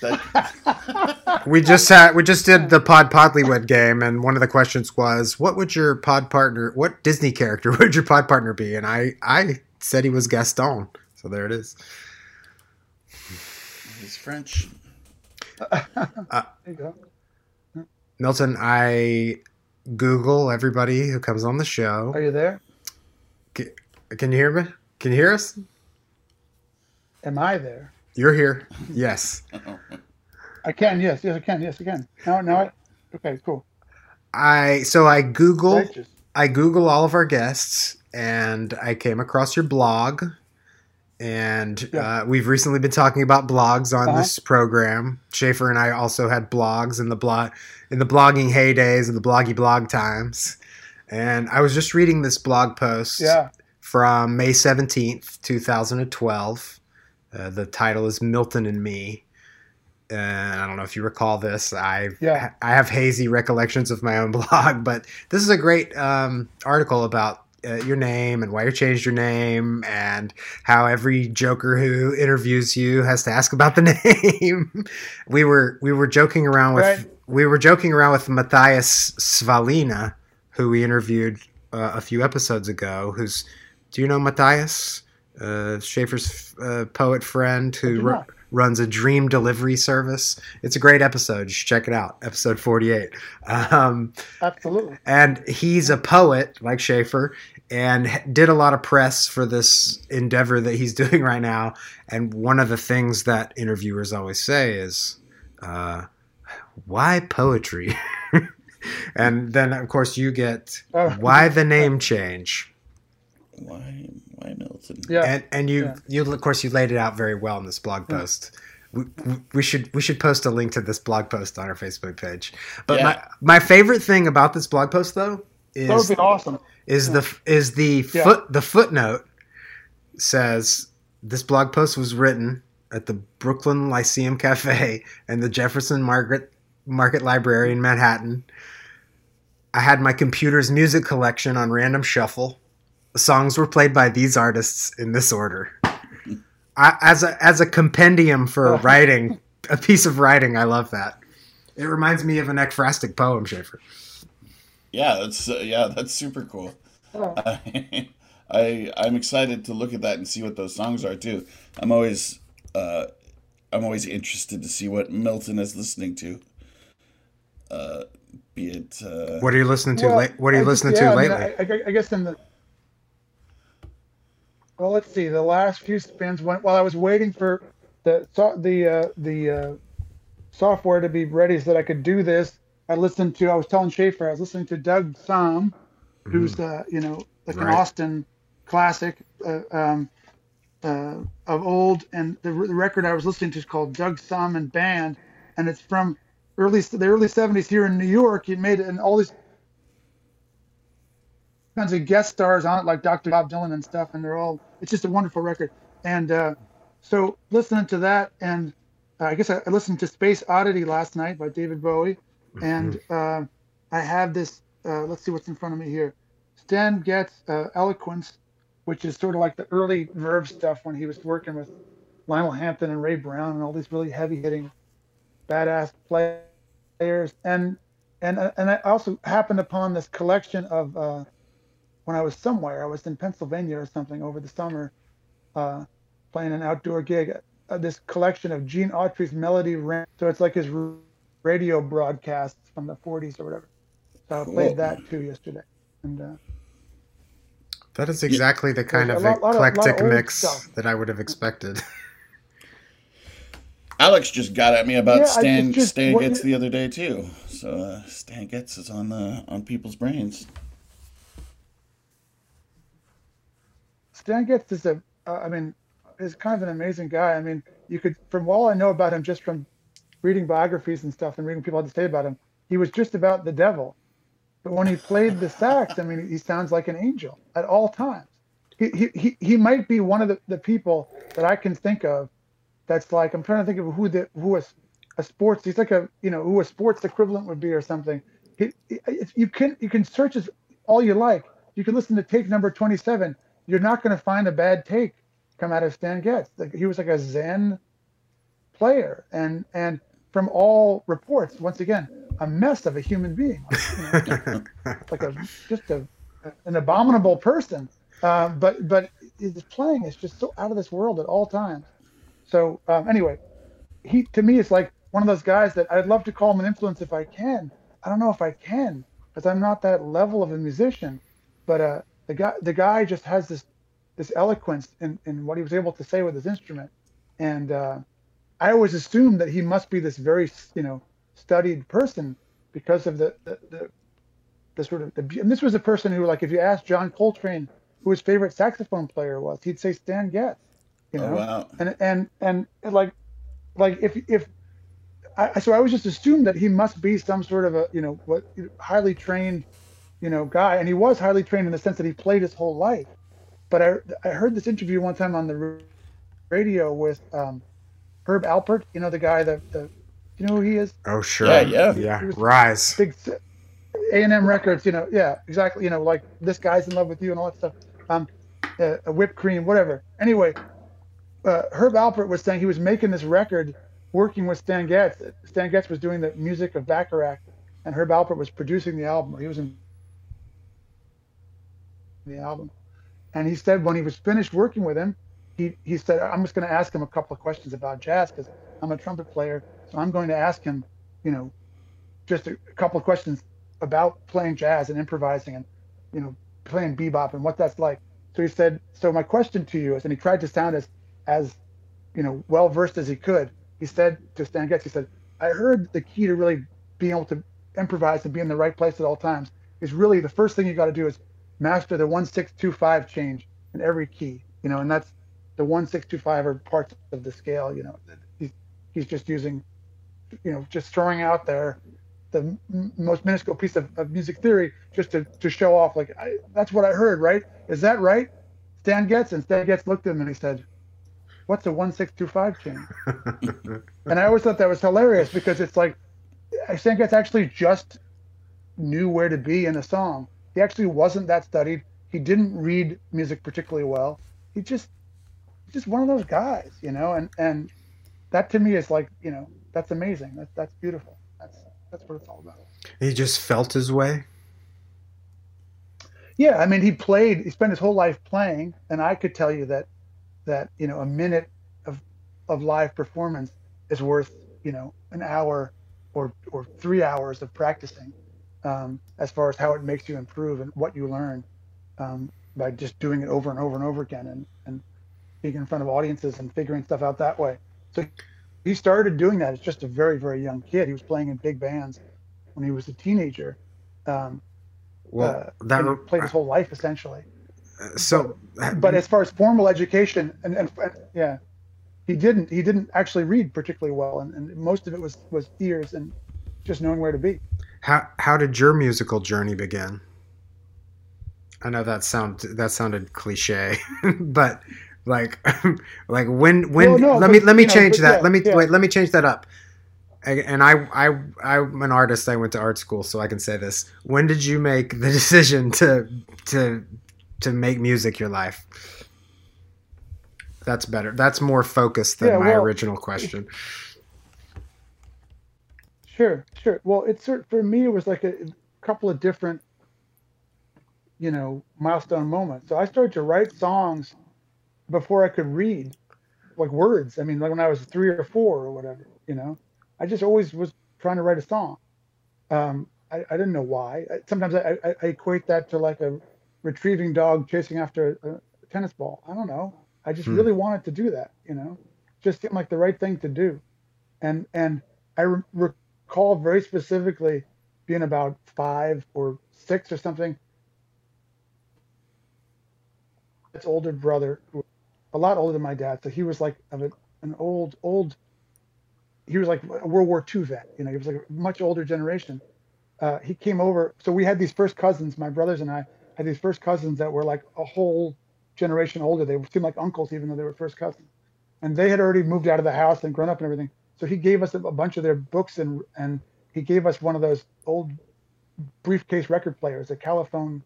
Speaker 2: That, <laughs>
Speaker 1: We just had we just did the Pod Podlywed game, and one of the questions was, "What would your pod partner? What Disney character <laughs> would your pod partner be?" And I I said he was Gaston. So there it is.
Speaker 2: He's French.
Speaker 3: Uh, there you go.
Speaker 1: Milton, I Google everybody who comes on the show.
Speaker 3: Are you there?
Speaker 1: Can you hear me? Can you hear us?
Speaker 3: Am I there?
Speaker 1: You're here. Yes.
Speaker 3: I can. Yes. Yes, I can. Yes, I can. Now, now. I, okay. Cool.
Speaker 1: I so I Google
Speaker 3: Righteous.
Speaker 1: I Google all of our guests and I came across your blog. And
Speaker 3: Yeah.
Speaker 1: uh, we've recently been talking about blogs on
Speaker 3: Uh-huh.
Speaker 1: this program. Schaefer and I also had blogs in the blog in the blogging heydays and the bloggy blog times. And I was just reading this blog post
Speaker 3: Yeah.
Speaker 1: from May 17th, 2012. Uh, the title is Milton and Me. And I don't know if you recall this. I
Speaker 3: Yeah.
Speaker 1: I have hazy recollections of my own <laughs> blog, but this is a great um, article about uh, your name and why you changed your name and how every joker who interviews you has to ask about the <laughs> name. we were we were joking around with
Speaker 3: Right.
Speaker 1: we were joking around with Mathias Svalina, who we interviewed uh, a few episodes ago. Who's do you know Mathias? Uh, Schaefer's uh, poet friend who
Speaker 3: not.
Speaker 1: runs a dream delivery service. It's a great episode. You should check it out. Episode 48. Um,
Speaker 3: Absolutely.
Speaker 1: and he's a poet like Schaefer and did a lot of press for this endeavor that he's <laughs> doing right now. And one of the things that interviewers always say is, uh, why poetry? <laughs> and then, of course, you get
Speaker 3: Oh.
Speaker 1: why the <laughs> name change.
Speaker 2: Why? Why Milton?
Speaker 3: Yeah.
Speaker 1: And, and you,
Speaker 3: Yeah.
Speaker 1: you, of course, you laid it out very well in this blog post. We, we should we should post a link to this blog post on our Facebook page. But
Speaker 2: Yeah.
Speaker 1: my my favorite thing about this blog post though is
Speaker 3: that would be awesome.
Speaker 1: is the is the
Speaker 3: Yeah.
Speaker 1: foot the footnote says this blog post was written at the Brooklyn Lyceum Cafe and the Jefferson Margaret Market Library in Manhattan. I had my computer's music collection on random shuffle. The songs were played by these artists in this order. I, as a as a compendium for
Speaker 3: Oh.
Speaker 1: writing, a piece of writing, I love that. It reminds me of an ekphrastic poem, Schaefer.
Speaker 2: Yeah, that's uh, yeah, that's super cool.
Speaker 3: Oh. <laughs>
Speaker 2: I, I I'm excited to look at that and see what those songs are too. I'm always uh, I'm always interested to see what Milton is listening to. Uh, be it uh,
Speaker 1: What are you listening to?
Speaker 3: Well,
Speaker 1: late? What are you
Speaker 3: I just-
Speaker 1: listening
Speaker 3: yeah,
Speaker 1: to lately?
Speaker 3: I, I, I guess in the well, let's see. The last few spins went while I was waiting for the the uh, the uh, software to be ready so that I could do this. I listened to. I was telling Schaefer I was listening to Doug Sahm, who's uh, you know like an Austin classic uh, um, uh, of old, and the, the record I was listening to is called Doug Sahm and Band, and it's from early the early '70s here in New York. He made it, and all these kinds of guest stars on it, like Dr. Bob Dylan and stuff, and they're all. It's just a wonderful record. And uh, so listening to that, and uh, I guess I, I listened to Space Oddity last night by David Bowie, and uh, I have this. Uh, let's see what's in front of me here. Stan Getz uh, Eloquence, which is sort of like the early Verve stuff when he was working with Lionel Hampton and Ray Brown and all these really heavy-hitting, badass players. And and and I also happened upon this collection of uh, when I was somewhere. I was in Pennsylvania or something over the summer, uh, playing an outdoor gig. Uh, this collection of Gene Autry's Melody Ranch. So it's like his radio broadcasts from the 40s or whatever. So I
Speaker 2: Cool.
Speaker 3: played that too yesterday. And uh,
Speaker 1: That is exactly the kind of
Speaker 3: a lot- lot of- lot of
Speaker 1: eclectic mix
Speaker 3: stuff.
Speaker 1: that I would have expected. <laughs>
Speaker 2: Alex just got at me about
Speaker 3: Yeah,
Speaker 2: Stan
Speaker 3: just
Speaker 2: Stan
Speaker 3: what-
Speaker 2: Getz the other day too. So uh, Stan Getz is on uh, on people's brains.
Speaker 3: Stan Getz is a, uh, I mean, is kind of an amazing guy. I mean, you could, from all I know about him, just from reading biographies and stuff and reading people had to say about him, he was just about the devil. But when he played the sax, I mean, he sounds like an angel at all times. He, he, he, might be one of the, the people that I can think of that's like, I'm trying to think of who the, who is a sports, he's like a, you know, who a sports equivalent would be or something. He, he- you can, you can search his, all you like. You can listen to take number 27 you're not going to find a bad take come out of Stan Getz. Like he was like a Zen player, and and from all reports, once again, a mess of a human being, like, you know, <laughs> like a just a an abominable person. Uh, but but his playing is just so out of this world at all times. So um, anyway, he to me is like one of those guys that I'd love to call him an influence if I can. I don't know if I can because I'm not that level of a musician. But uh, the guy the guy just has this this eloquence in, in what he was able to say with his instrument, and uh, I always assumed that he must be this very you know studied person because of the the, the, the sort of the, and this was a person who like if you asked John Coltrane who his favorite saxophone player was, he'd say Stan Getz. You
Speaker 2: Oh,
Speaker 3: know,
Speaker 2: wow.
Speaker 3: and and and like like if if I so I always just assumed that he must be some sort of a you know what highly trained you know guy, and he was highly trained in the sense that he played his whole life. But I I heard this interview one time on the radio with um, Herb Alpert. You know the guy that the you know who he is?
Speaker 1: Oh sure.
Speaker 2: Yeah, yeah.
Speaker 1: Yeah. Rise.
Speaker 3: big A and M Records. You know, yeah, exactly. You know, like this guy's in love with you and all that stuff. Um, uh, whipped cream, whatever. Anyway, uh, Herb Alpert was saying he was making this record, working with Stan Getz. Stan Getz was doing the music of Bacharach, and Herb Alpert was producing the album. He was in the album, and he said when he was finished working with him, he he said I'm just going to ask him a couple of questions about jazz because I'm a trumpet player, so I'm going to ask him, you know, just a, couple of questions about playing jazz and improvising and you know playing bebop and what that's like. So he said, so my question to you is, and he tried to sound as as you know well versed as he could. He said to Stan Getz, he said, I heard the key to really being able to improvise and be in the right place at all times is really the first thing you got to do is master the one six two five change in every key. You know, and that's the one six two five are parts of the scale. You know, he's he's just using, you know, just throwing out there the m- most minuscule piece of, of music theory just to, to show off like I, that's what I heard right is that right Stan Getz and Stan Getz looked at him and he said what's a 1625 chain <laughs> and I always thought that was hilarious because it's like Stan Getz actually just knew where to be in a song he actually wasn't that studied. He didn't read music particularly well. He just just one of those guys you know and and that to me is like you know that's amazing. That's that's beautiful. That's that's what it's all about.
Speaker 1: He just felt his way.
Speaker 3: Yeah, I mean, he played. He spent his whole life playing, and I could tell you that that you know a minute of of live performance is worth you know an hour or or three hours of practicing, um, as far as how it makes you improve and what you learn um, by just doing it over and over and over again and and being in front of audiences and figuring stuff out that way. So he started doing that as just a very very young kid. He was playing in big bands when he was a teenager. Um,
Speaker 1: Well,
Speaker 3: uh,
Speaker 1: that
Speaker 3: played his whole life essentially.
Speaker 1: so.
Speaker 3: But as far as formal education, and, and, and yeah, he didn't he didn't actually read particularly well, and, and most of it was was ears and just knowing where to be.
Speaker 1: How how did your musical journey begin? I know that sound that sounded cliche, <laughs> but like <laughs> like when when
Speaker 3: Well, no,
Speaker 1: let me let me
Speaker 3: know,
Speaker 1: change
Speaker 3: but
Speaker 1: that.
Speaker 3: yeah,
Speaker 1: let me
Speaker 3: yeah.
Speaker 1: wait. Let me change that up. And I I I'm an artist. I went to art school, so I can say this. When did you make the <laughs> decision to to to make music your life? That's better. That's more focused than
Speaker 3: Yeah,
Speaker 1: my
Speaker 3: well,
Speaker 1: original question.
Speaker 3: Sure, sure. Well, it's for me it was like a, couple of different, you know, milestone moments. So I started to write songs before I could read, like words. I mean, like when I was three or four or whatever. You know, I just always was trying to write a song. Um, I, I didn't know why. I, sometimes I, I, I equate that to like a retrieving dog chasing after a, a tennis ball. I don't know. I just
Speaker 1: Hmm.
Speaker 3: really wanted to do that. You know, just seemed like the right thing to do. And and I re- recall very specifically being about five or six or something. Its older brother, who- a lot older than my dad, so he was like of a, an old old. He was like a World War II vet. You know, he was like a much older generation. Uh, he came over, so we had these first cousins. My brothers and I had these first cousins that were like a whole generation older. They seemed like uncles, even though they were first cousins. And they had already moved out of the house and grown up and everything. So he gave us a, bunch of their books and and he gave us one of those old briefcase record players, a Califone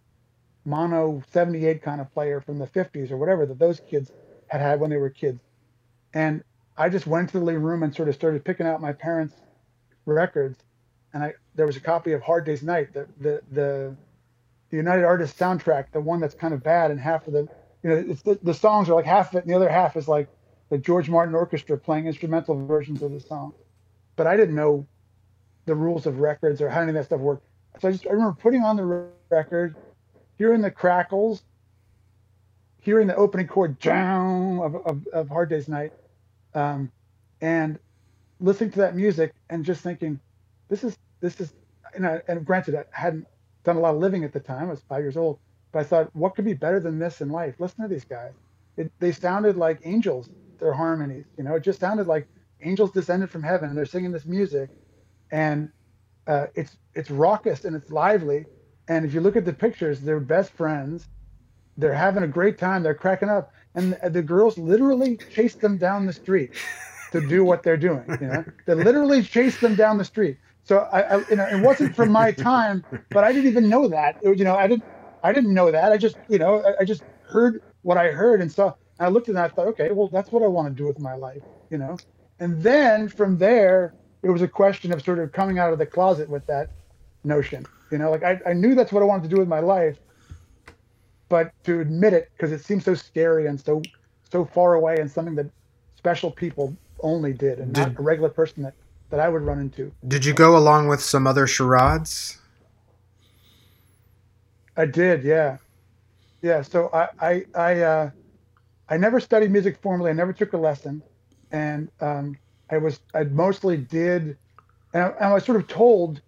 Speaker 3: mono 78 kind of player from the 50s or whatever that those kids had had when they were kids. And I just went to the living room and sort of started picking out my parents' records. And I there was a copy of Hard Day's Night, the the the, the United Artists soundtrack, the one that's kind of bad, and half of the you know the, the songs are like half of it, and the other half is like the George Martin Orchestra playing instrumental versions of the song. But I didn't know the rules of records or how any of that stuff worked. So I just I remember putting on the record, hearing the crackles, hearing the opening chord down of, of, of Hard Day's Night, um, and listening to that music and just thinking, this is this is and, granted I hadn't done a lot of living at the time. I was five years old, but I thought, what could be better than this in life? Listen to these guys. It, they sounded like angels. Their harmonies, you know, it just sounded like angels descended from heaven, and they're singing this music, and uh, it's it's raucous and it's lively. And if you look at the pictures, they're best friends. They're having a great time. They're cracking up, and the girls literally chase them down the street to do what they're doing. You know, they literally chase them down the street. So I, I, you know, it wasn't from my time, but I didn't even know that. It, you know, I didn't, I didn't know that. I just, you know, I, I just heard what I heard and saw. And I looked at that. I thought, okay, well, that's what I want to do with my life, you know. And then from there, it was a question of sort of coming out of the closet with that notion. You know, like I, I knew that's what I wanted to do with my life, but to admit it because it seems so scary and so so far away and something that special people only did and did, not a regular person that that I would run into.
Speaker 1: Did you go along with some other charades?
Speaker 3: I did, yeah, yeah. So I I I, uh, I never studied music formally. I never took a lesson, and um, I was I mostly did, and I, and I was sort of told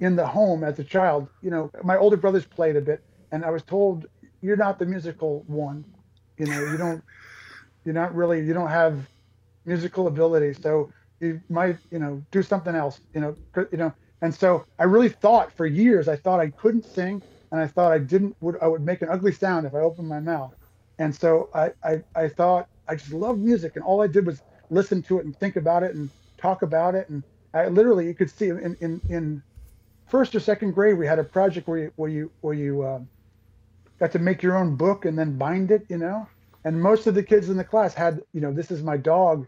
Speaker 3: in the home as a child. You know, my older brothers played a bit, and I was told you're not the musical one. You know, you don't. You're not really. You don't have musical ability. So you might you know do something else you know you know and so i really thought for years i thought i couldn't sing and i thought i didn't would i would make an ugly sound if i opened my mouth and so i i, I thought i just loved music and all i did was listen to it and think about it and talk about it and i literally you could see in in, in first or second grade we had a project where you where you where you um, got to make your own book and then bind it you know and most of the kids in the class had you know this is my dog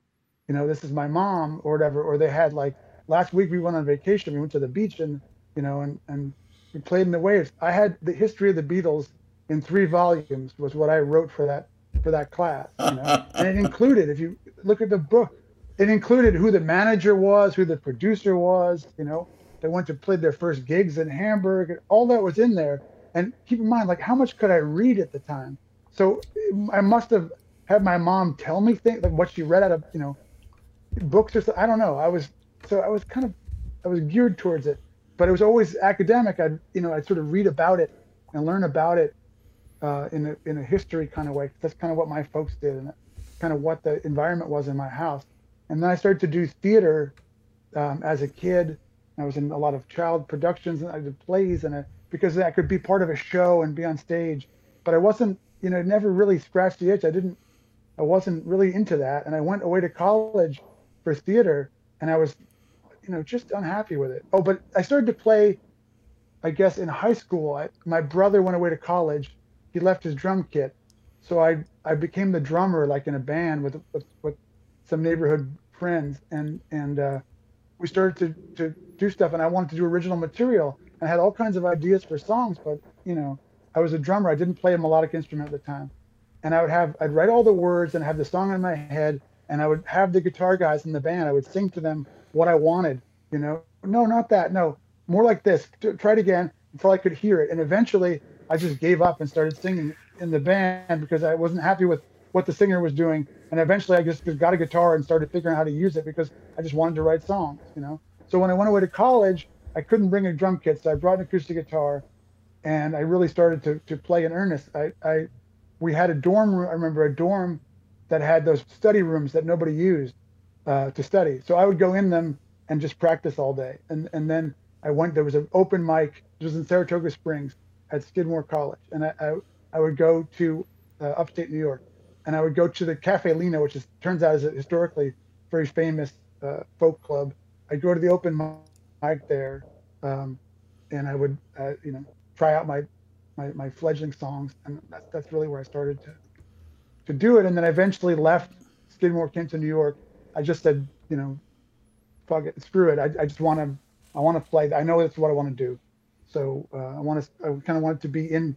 Speaker 3: you know, this is my mom or whatever. Or they had like last week we went on vacation. We went to the beach and you know and and we played in the waves. I had the history of the Beatles in three volumes was what I wrote for that for that class. You know, <laughs> and it included if you look at the book, it included who the manager was, who the producer was. You know, they went to play their first gigs in Hamburg. All that was in there. And keep in mind, like how much could I read at the time? So I must have had my mom tell me things like what she read out of you know books or something. I don't know. I was so I was kind of I was geared towards it, but it was always academic. I'd you know I'd sort of read about it and learn about it uh, in a in a history kind of way. That's kind of what my folks did, and kind of what the environment was in my house. And then I started to do theater um, as a kid. I was in a lot of child productions and I did plays and I, because I could be part of a show and be on stage, but I wasn't you know never really scratched the itch. I didn't I wasn't really into that, and I went away to college for theater, and I was, you know, just unhappy with it. Oh, but I started to play, I guess, in high school. I, my brother went away to college. He left his drum kit, so I I became the drummer, like in a band with with, with some neighborhood friends, and and uh, we started to to do stuff. And I wanted to do original material. I had all kinds of ideas for songs, but you know, I was a drummer. I didn't play a melodic instrument at the time, and I would have I'd write all the words and have the song in my head and I would have the guitar guys in the band. I would sing to them what I wanted. You know, no, not that. No, more like this. Try it again until I could hear it. And eventually, I just gave up and started singing in the band because I wasn't happy with what the singer was doing. And eventually, I just got a guitar and started figuring out how to use it because I just wanted to write songs. You know. So when I went away to college, I couldn't bring a drum kit, so I brought an acoustic guitar, and I really started to to play in earnest. I I we had a dorm room. I remember a dorm that had those study rooms that nobody used uh, to study. So I would go in them and just practice all day. And and then I went. There was an open mic. It was in Saratoga Springs at Skidmore College, and I I, I would go to uh, upstate New York, and I would go to the Cafe Lena, which is turns out is a historically very famous uh, folk club. I'd go to the open mic there, um, and I would uh, you know try out my, my my fledgling songs, and that's that's really where I started to to do it. And then I eventually left Skidmore, came to New York. I just said, you know, fuck it, screw it. I, I just want to, I want to play. I know that's what I want to do. So uh, I want to, I kind of wanted to be in,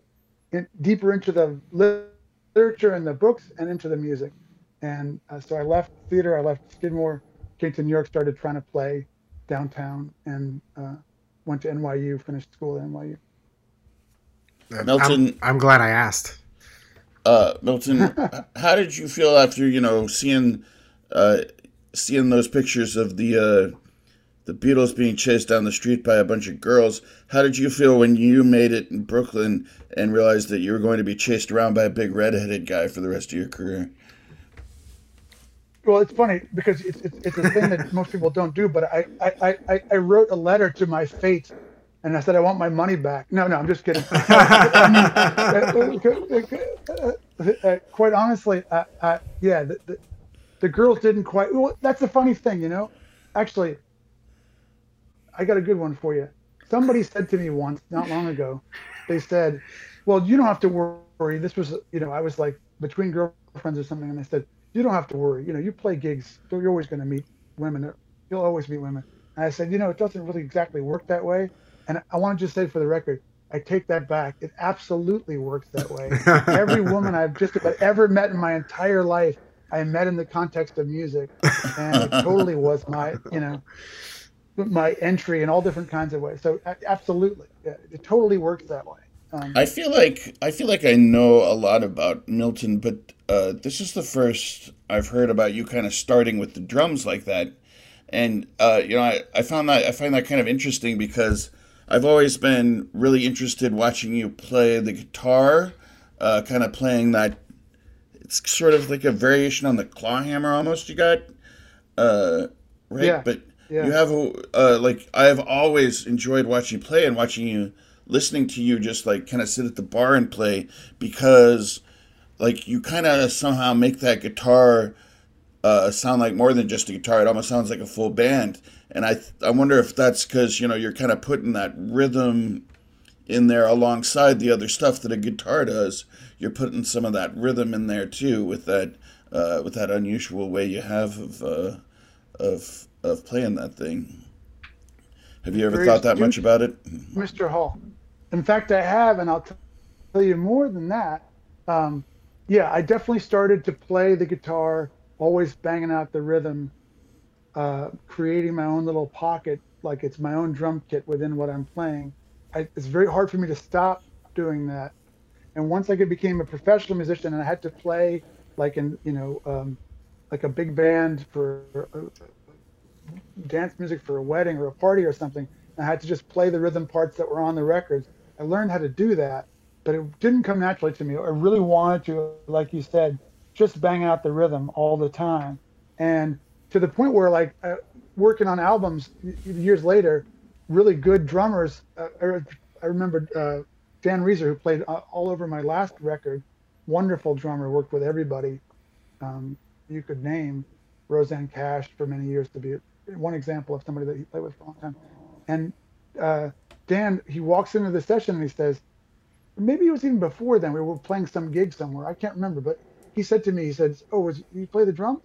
Speaker 3: in deeper into the literature and the books and into the music. And uh, so I left theater, I left Skidmore, came to New York, started trying to play downtown, and uh, went to NYU, finished school at NYU.
Speaker 2: Milton-
Speaker 1: I'm, I'm glad I asked.
Speaker 2: Uh, Milton, <laughs> how did you feel after you know seeing uh, seeing those pictures of the uh, the Beatles being chased down the street by a bunch of girls? How did you feel when you made it in Brooklyn and realized that you were going to be chased around by a big redheaded guy for the rest of your career?
Speaker 3: Well, it's funny because it's, it's, it's a thing that most people don't do. But I, I, I, I wrote a letter to my fate, and I said I want my money back. No, no, I'm just kidding. <laughs> <laughs> Uh, quite honestly, uh, uh, yeah, the, the, the girls didn't quite. Well, that's the funny thing, you know. Actually, I got a good one for you. Somebody said to me once, not long ago, they said, "Well, you don't have to worry." This was, you know, I was like between girlfriends or something, and they said, "You don't have to worry. You know, you play gigs, so you're always going to meet women. You'll always meet women." And I said, "You know, it doesn't really exactly work that way." And I want to just say for the record, I take that back. It absolutely works that way. <laughs> Every woman I've just about ever met in my entire life, I met in the context of music, and it totally was my, you know, my entry in all different kinds of ways. So absolutely, yeah, it totally works that way. Um,
Speaker 2: I feel like I feel like I know a lot about Milton, but uh, this is the first I've heard about you kind of starting with the drums like that. And uh, you know, I, I found that I find that kind of interesting because I've always been really interested watching you play the guitar, uh, kind of playing that. It's sort of like a variation on the claw hammer, almost. You got, uh, right?
Speaker 3: Yeah.
Speaker 2: But
Speaker 3: Yeah.
Speaker 2: you have a uh, like I've always enjoyed watching you play and watching you, listening to you just like kind of sit at the bar and play because, like you kind of somehow make that guitar uh, sound like more than just a guitar. It almost sounds like a full band. And I I wonder if that's because you know you're kind of putting that rhythm in there alongside the other stuff that a guitar does. You're putting some of that rhythm in there too with that uh, with that unusual way you have of uh, of of playing that thing. Have you ever
Speaker 3: Very
Speaker 2: thought that much about it?
Speaker 3: Mr. Hall. In fact, I have, and I'll tell you more than that. Um, yeah, I definitely started to play the guitar, always banging out the rhythm, uh, creating my own little pocket, like it's my own drum kit within what I'm playing. I, it's very hard for me to stop doing that. And once I became a professional musician and I had to play like in, you know, um, like a big band for uh, dance music for a wedding or a party or something. I had to just play the rhythm parts that were on the records. I learned how to do that, but it didn't come naturally to me. I really wanted to, like you said, just bang out the rhythm all the time. And to the point where, like, uh, working on albums years later, really good drummers. Uh, I, I remember uh, Dan Rieser, who played uh, all over my last record, wonderful drummer, worked with everybody um, you could name. Rosanne Cash for many years to be one example of somebody that he played with for a long time. And uh, Dan, he walks into the session and he says, maybe it was even before then. We were playing some gig somewhere. I can't remember, but he said to me, he said, "Oh, was you play the drums?"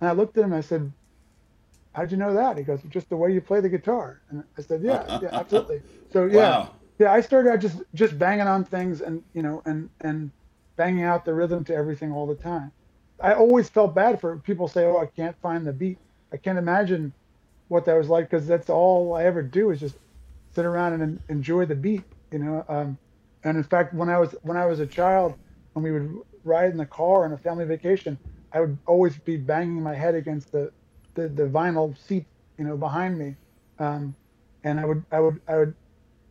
Speaker 3: And I looked at him. and I said, "How'd you know that?" He goes, "Just the way you play the guitar." And I said, "Yeah, <laughs> yeah, absolutely." So yeah,
Speaker 2: Wow.
Speaker 3: yeah. I started out just just banging on things and you know and and banging out the rhythm to everything all the time. I always felt bad for people say, "Oh, I can't find the beat." I can't imagine what that was like because that's all I ever do is just sit around and enjoy the beat, you know. Um, and in fact, when I was when I was a child, when we would ride in the car on a family vacation, I would always be banging my head against the the, the vinyl seat, you know, behind me, um, and I would I would I would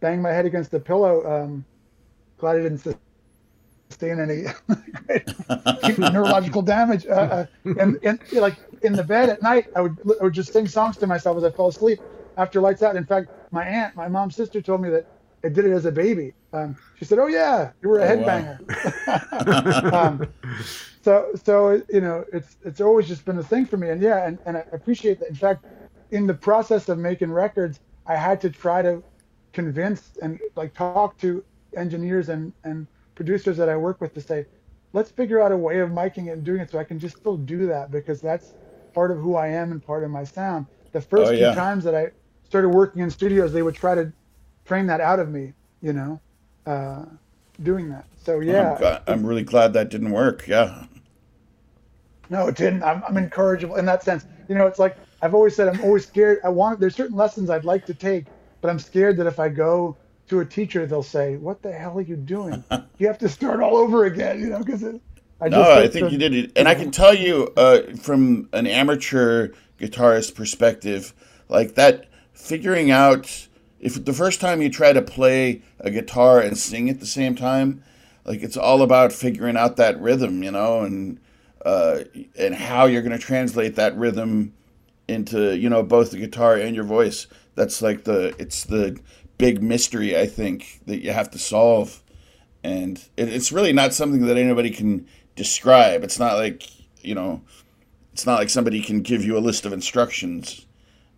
Speaker 3: bang my head against the pillow. Um, glad I didn't sus- sustain any <laughs> <laughs> neurological damage. Uh, uh, and, and like in the bed at night, I would I would just sing songs to myself as I fell asleep after lights out. In fact, my aunt, my mom's sister, told me that I did it as a baby. Um, she said, "Oh yeah, you were a
Speaker 2: Oh, wow.
Speaker 3: headbanger." <laughs> um, so so you know, it's it's always just been a thing for me, and yeah, and, and I appreciate that. In fact, in the process of making records, I had to try to convince and like talk to engineers and and producers that I work with to say, let's figure out a way of miking it and doing it so I can just still do that because that's part of who I am and part of my sound. The first
Speaker 2: Oh,
Speaker 3: few
Speaker 2: yeah.
Speaker 3: times that I started working in studios, they would try to train that out of me, you know, uh, doing that. So yeah,
Speaker 2: I'm, I'm really glad that didn't work. Yeah.
Speaker 3: no, it didn't. I'm, I'm incorrigible in that sense. You know, it's like I've always said, I'm always scared. I want there's certain lessons I'd like to take, but I'm scared that if I go to a teacher, they'll say, "What the hell are you doing? <laughs> You have to start all over again." You know, because I
Speaker 2: No, I think you did. It, and I can tell you uh, from an amateur guitarist perspective, like that, figuring out if the first time you try to play a guitar and sing at the same time, like it's all about figuring out that rhythm, you know, and uh, and how you're going to translate that rhythm into you know both the guitar and your voice. That's like the it's the big mystery I think that you have to solve, and it, it's really not something that anybody can describe. It's not like you know, it's not like somebody can give you a list of instructions.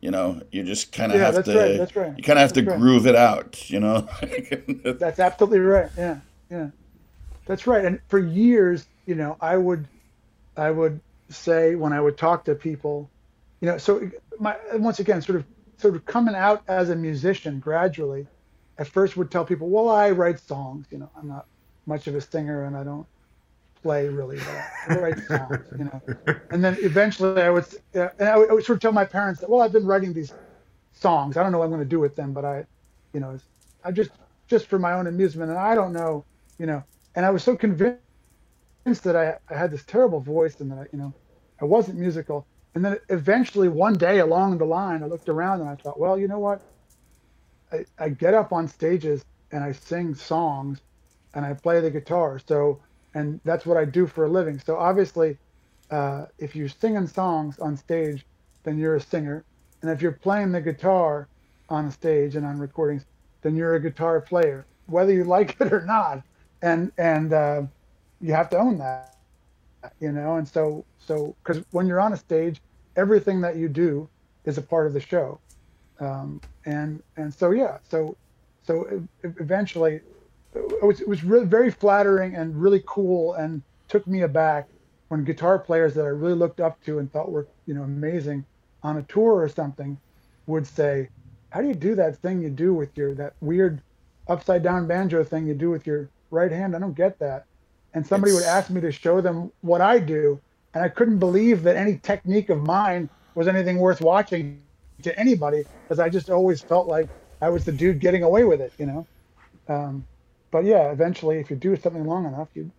Speaker 2: You know, you just kind of
Speaker 3: Yeah,
Speaker 2: have
Speaker 3: that's
Speaker 2: to.
Speaker 3: right, that's right,
Speaker 2: You kind of have to
Speaker 3: right.
Speaker 2: groove it out. You know. <laughs>
Speaker 3: That's absolutely right. Yeah, yeah, that's right. And for years, you know, I would, I would say when I would talk to people, you know, so my once again, sort of, sort of coming out as a musician gradually. At first, would tell people, well, I write songs. You know, I'm not much of a singer, and I don't play really well. I write songs, you know. And then eventually, I would, uh, and I would, I would sort of tell my parents that, well, I've been writing these songs. I don't know what I'm going to do with them, but I, you know, I just just for my own amusement, and I don't know, you know. And I was so convinced that I, I had this terrible voice and that I, you know, I wasn't musical. And then eventually, one day along the line, I looked around and I thought, well, you know what? I, I get up on stages and I sing songs, and I play the guitar. So, and that's what I do for a living. So obviously, uh, if you're singing songs on stage, then you're a singer. And if you're playing the guitar on a stage and on recordings, then you're a guitar player, whether you like <laughs> it or not. And and uh, you have to own that, you know. And so so because when you're on a stage, everything that you do is a part of the show. Um, and and so yeah, so so eventually, it was it was really very flattering and really cool and took me aback when guitar players that I really looked up to and thought were you know amazing on a tour or something would say, "How do you do that thing you do with your that weird upside down banjo thing you do with your right hand? I don't get that." And somebody would ask me to show them what I do, and I couldn't believe that any technique of mine was anything worth watching to anybody because I just always felt like I was the dude getting away with it, you know. Um, but yeah, eventually, if you do something long enough, you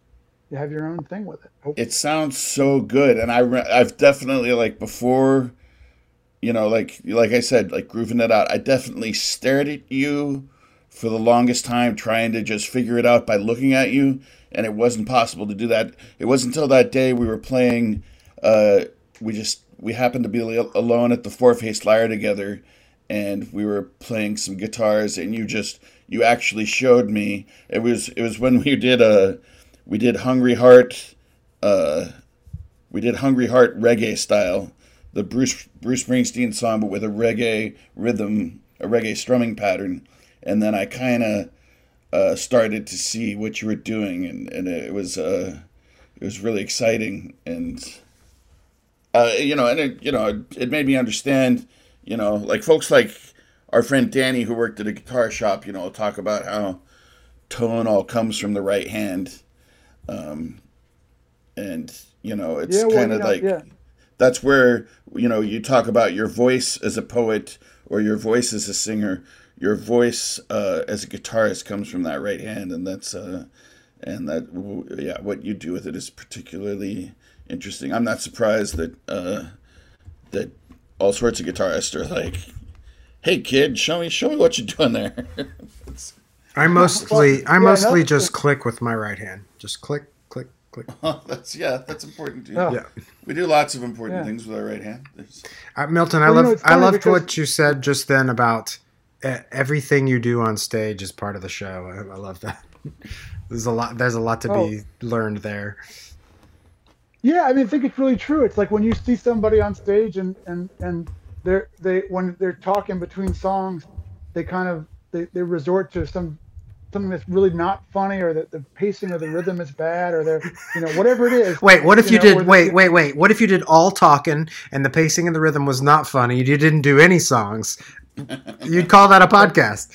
Speaker 3: you have your own thing with it. Hope-
Speaker 2: it sounds so good and i i've definitely like before you know like like i said like grooving it out i definitely stared at you for the longest time trying to just figure it out by looking at you and it wasn't possible to do that it wasn't until that day we were playing uh we just we happened to be alone at the four faced Liar together and we were playing some guitars and you just you actually showed me it was it was when we did a we did hungry heart uh we did Hungry Heart reggae style, the Bruce Bruce Springsteen song, but with a reggae rhythm, a reggae strumming pattern. And then I kind of uh, started to see what you were doing, and, and it was uh, it was really exciting, and uh, you know, and it you know it, it made me understand, you know, like folks like our friend Danny who worked at a guitar shop, you know, talk about how tone all comes from the right hand, um, and you know, it's
Speaker 3: yeah, well,
Speaker 2: kind
Speaker 3: you
Speaker 2: of
Speaker 3: know,
Speaker 2: like
Speaker 3: yeah.
Speaker 2: that's where you know you talk about your voice as a poet or your voice as a singer. Your voice uh, as a guitarist comes from that right hand and that's uh, and that yeah what you do with it is particularly interesting. I'm not surprised that uh, that all sorts of guitarists are like hey kid show me show me what you're doing there <laughs>
Speaker 1: I mostly I
Speaker 3: yeah,
Speaker 1: mostly
Speaker 3: no-
Speaker 1: just click with my right hand. Just click, click, click. <laughs>
Speaker 2: that's yeah that's important too
Speaker 3: Yeah.
Speaker 1: Yeah.
Speaker 2: we do lots of important
Speaker 3: Yeah.
Speaker 2: things with our right hand
Speaker 1: Uh, Milton, I
Speaker 3: Well, you
Speaker 1: love
Speaker 3: know,
Speaker 1: I loved
Speaker 3: because-
Speaker 1: what you said just then about uh, everything you do on stage is part of the show. I, I love that. <laughs> There's a lot. There's a lot to be learned there.
Speaker 3: Yeah, I mean, I think it's really true. It's like when you see somebody on stage and and and they're they when they're talking between songs, they kind of they, they resort to some something that's really not funny or that the pacing or the rhythm is bad or they're you know whatever it is.
Speaker 1: Wait, what if you,
Speaker 3: know,
Speaker 1: did? Wait, wait, wait. What if you did all talking and the pacing and the rhythm was not funny? You didn't do any songs. You'd call that a podcast.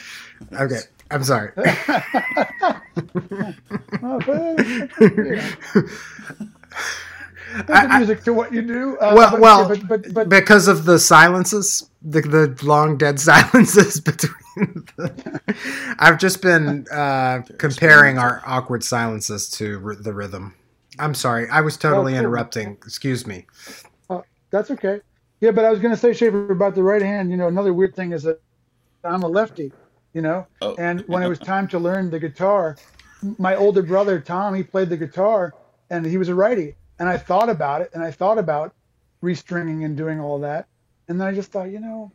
Speaker 1: Okay, I'm sorry. <laughs> <laughs>
Speaker 3: But, there's
Speaker 1: I- I-
Speaker 3: music to what you do. Uh,
Speaker 1: well,
Speaker 3: but,
Speaker 1: well,
Speaker 3: but, but, but
Speaker 1: because of the silences, the the long dead <laughs> silences between. The, I've just been uh, comparing our awkward silences to r- the rhythm. I'm sorry, I was totally
Speaker 3: Oh, cool.
Speaker 1: interrupting. Excuse me.
Speaker 3: That's okay. Yeah, but I was going to say, Schaefer, about the right hand. You know, another weird thing is that I'm a lefty. You know,
Speaker 2: Oh.
Speaker 3: and when it was time to learn the guitar, my older brother Tom, he played the guitar, and he was a righty. And I thought about it, and I thought about restringing and doing all that, and then I just thought, you know,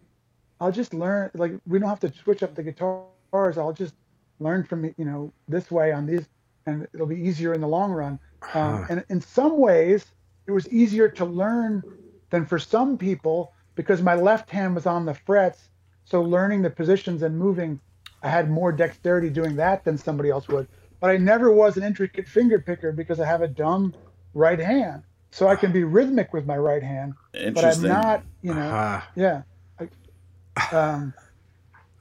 Speaker 3: I'll just learn. Like, we don't have to switch up the guitars. I'll just learn from you know this way on these, and it'll be easier in the long run. Um, and in some ways, it was easier to learn than for some people because my left hand was on the frets. So learning the positions and moving, I had more dexterity doing that than somebody else would. But I never was an intricate finger picker because I have a dumb right hand. So I can be rhythmic with my right hand, but I'm not, you know,
Speaker 1: Ah,
Speaker 3: yeah. I, um,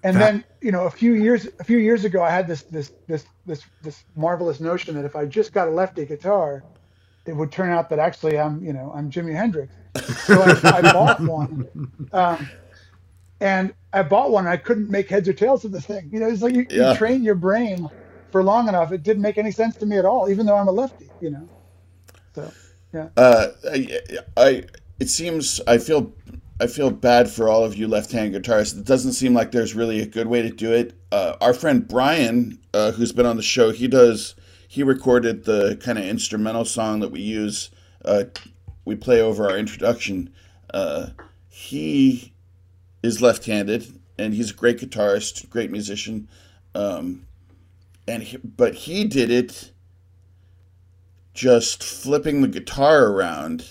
Speaker 3: and
Speaker 1: That-
Speaker 3: then you know, a few years a few years ago, I had this this this this this marvelous notion that if I just got a lefty guitar, it would turn out that actually I'm you know I'm Jimi Hendrix. So I, I bought <laughs> one, um, and I bought one. And I couldn't make heads or tails of the thing. You know, it's like you,
Speaker 2: Yeah.
Speaker 3: you train your brain for long enough. It didn't make any sense to me at all, even though I'm a lefty. You know, so
Speaker 2: Uh, I, I it seems I feel I feel bad for all of you left-hand guitarists. It doesn't seem like there's really a good way to do it. Uh, our friend Brian, uh, who's been on the show, he does he recorded the kind of instrumental song that we use. Uh, we play over our introduction. Uh, he is left-handed, and he's a great guitarist, great musician. Um, and he, but he did it just flipping the guitar around.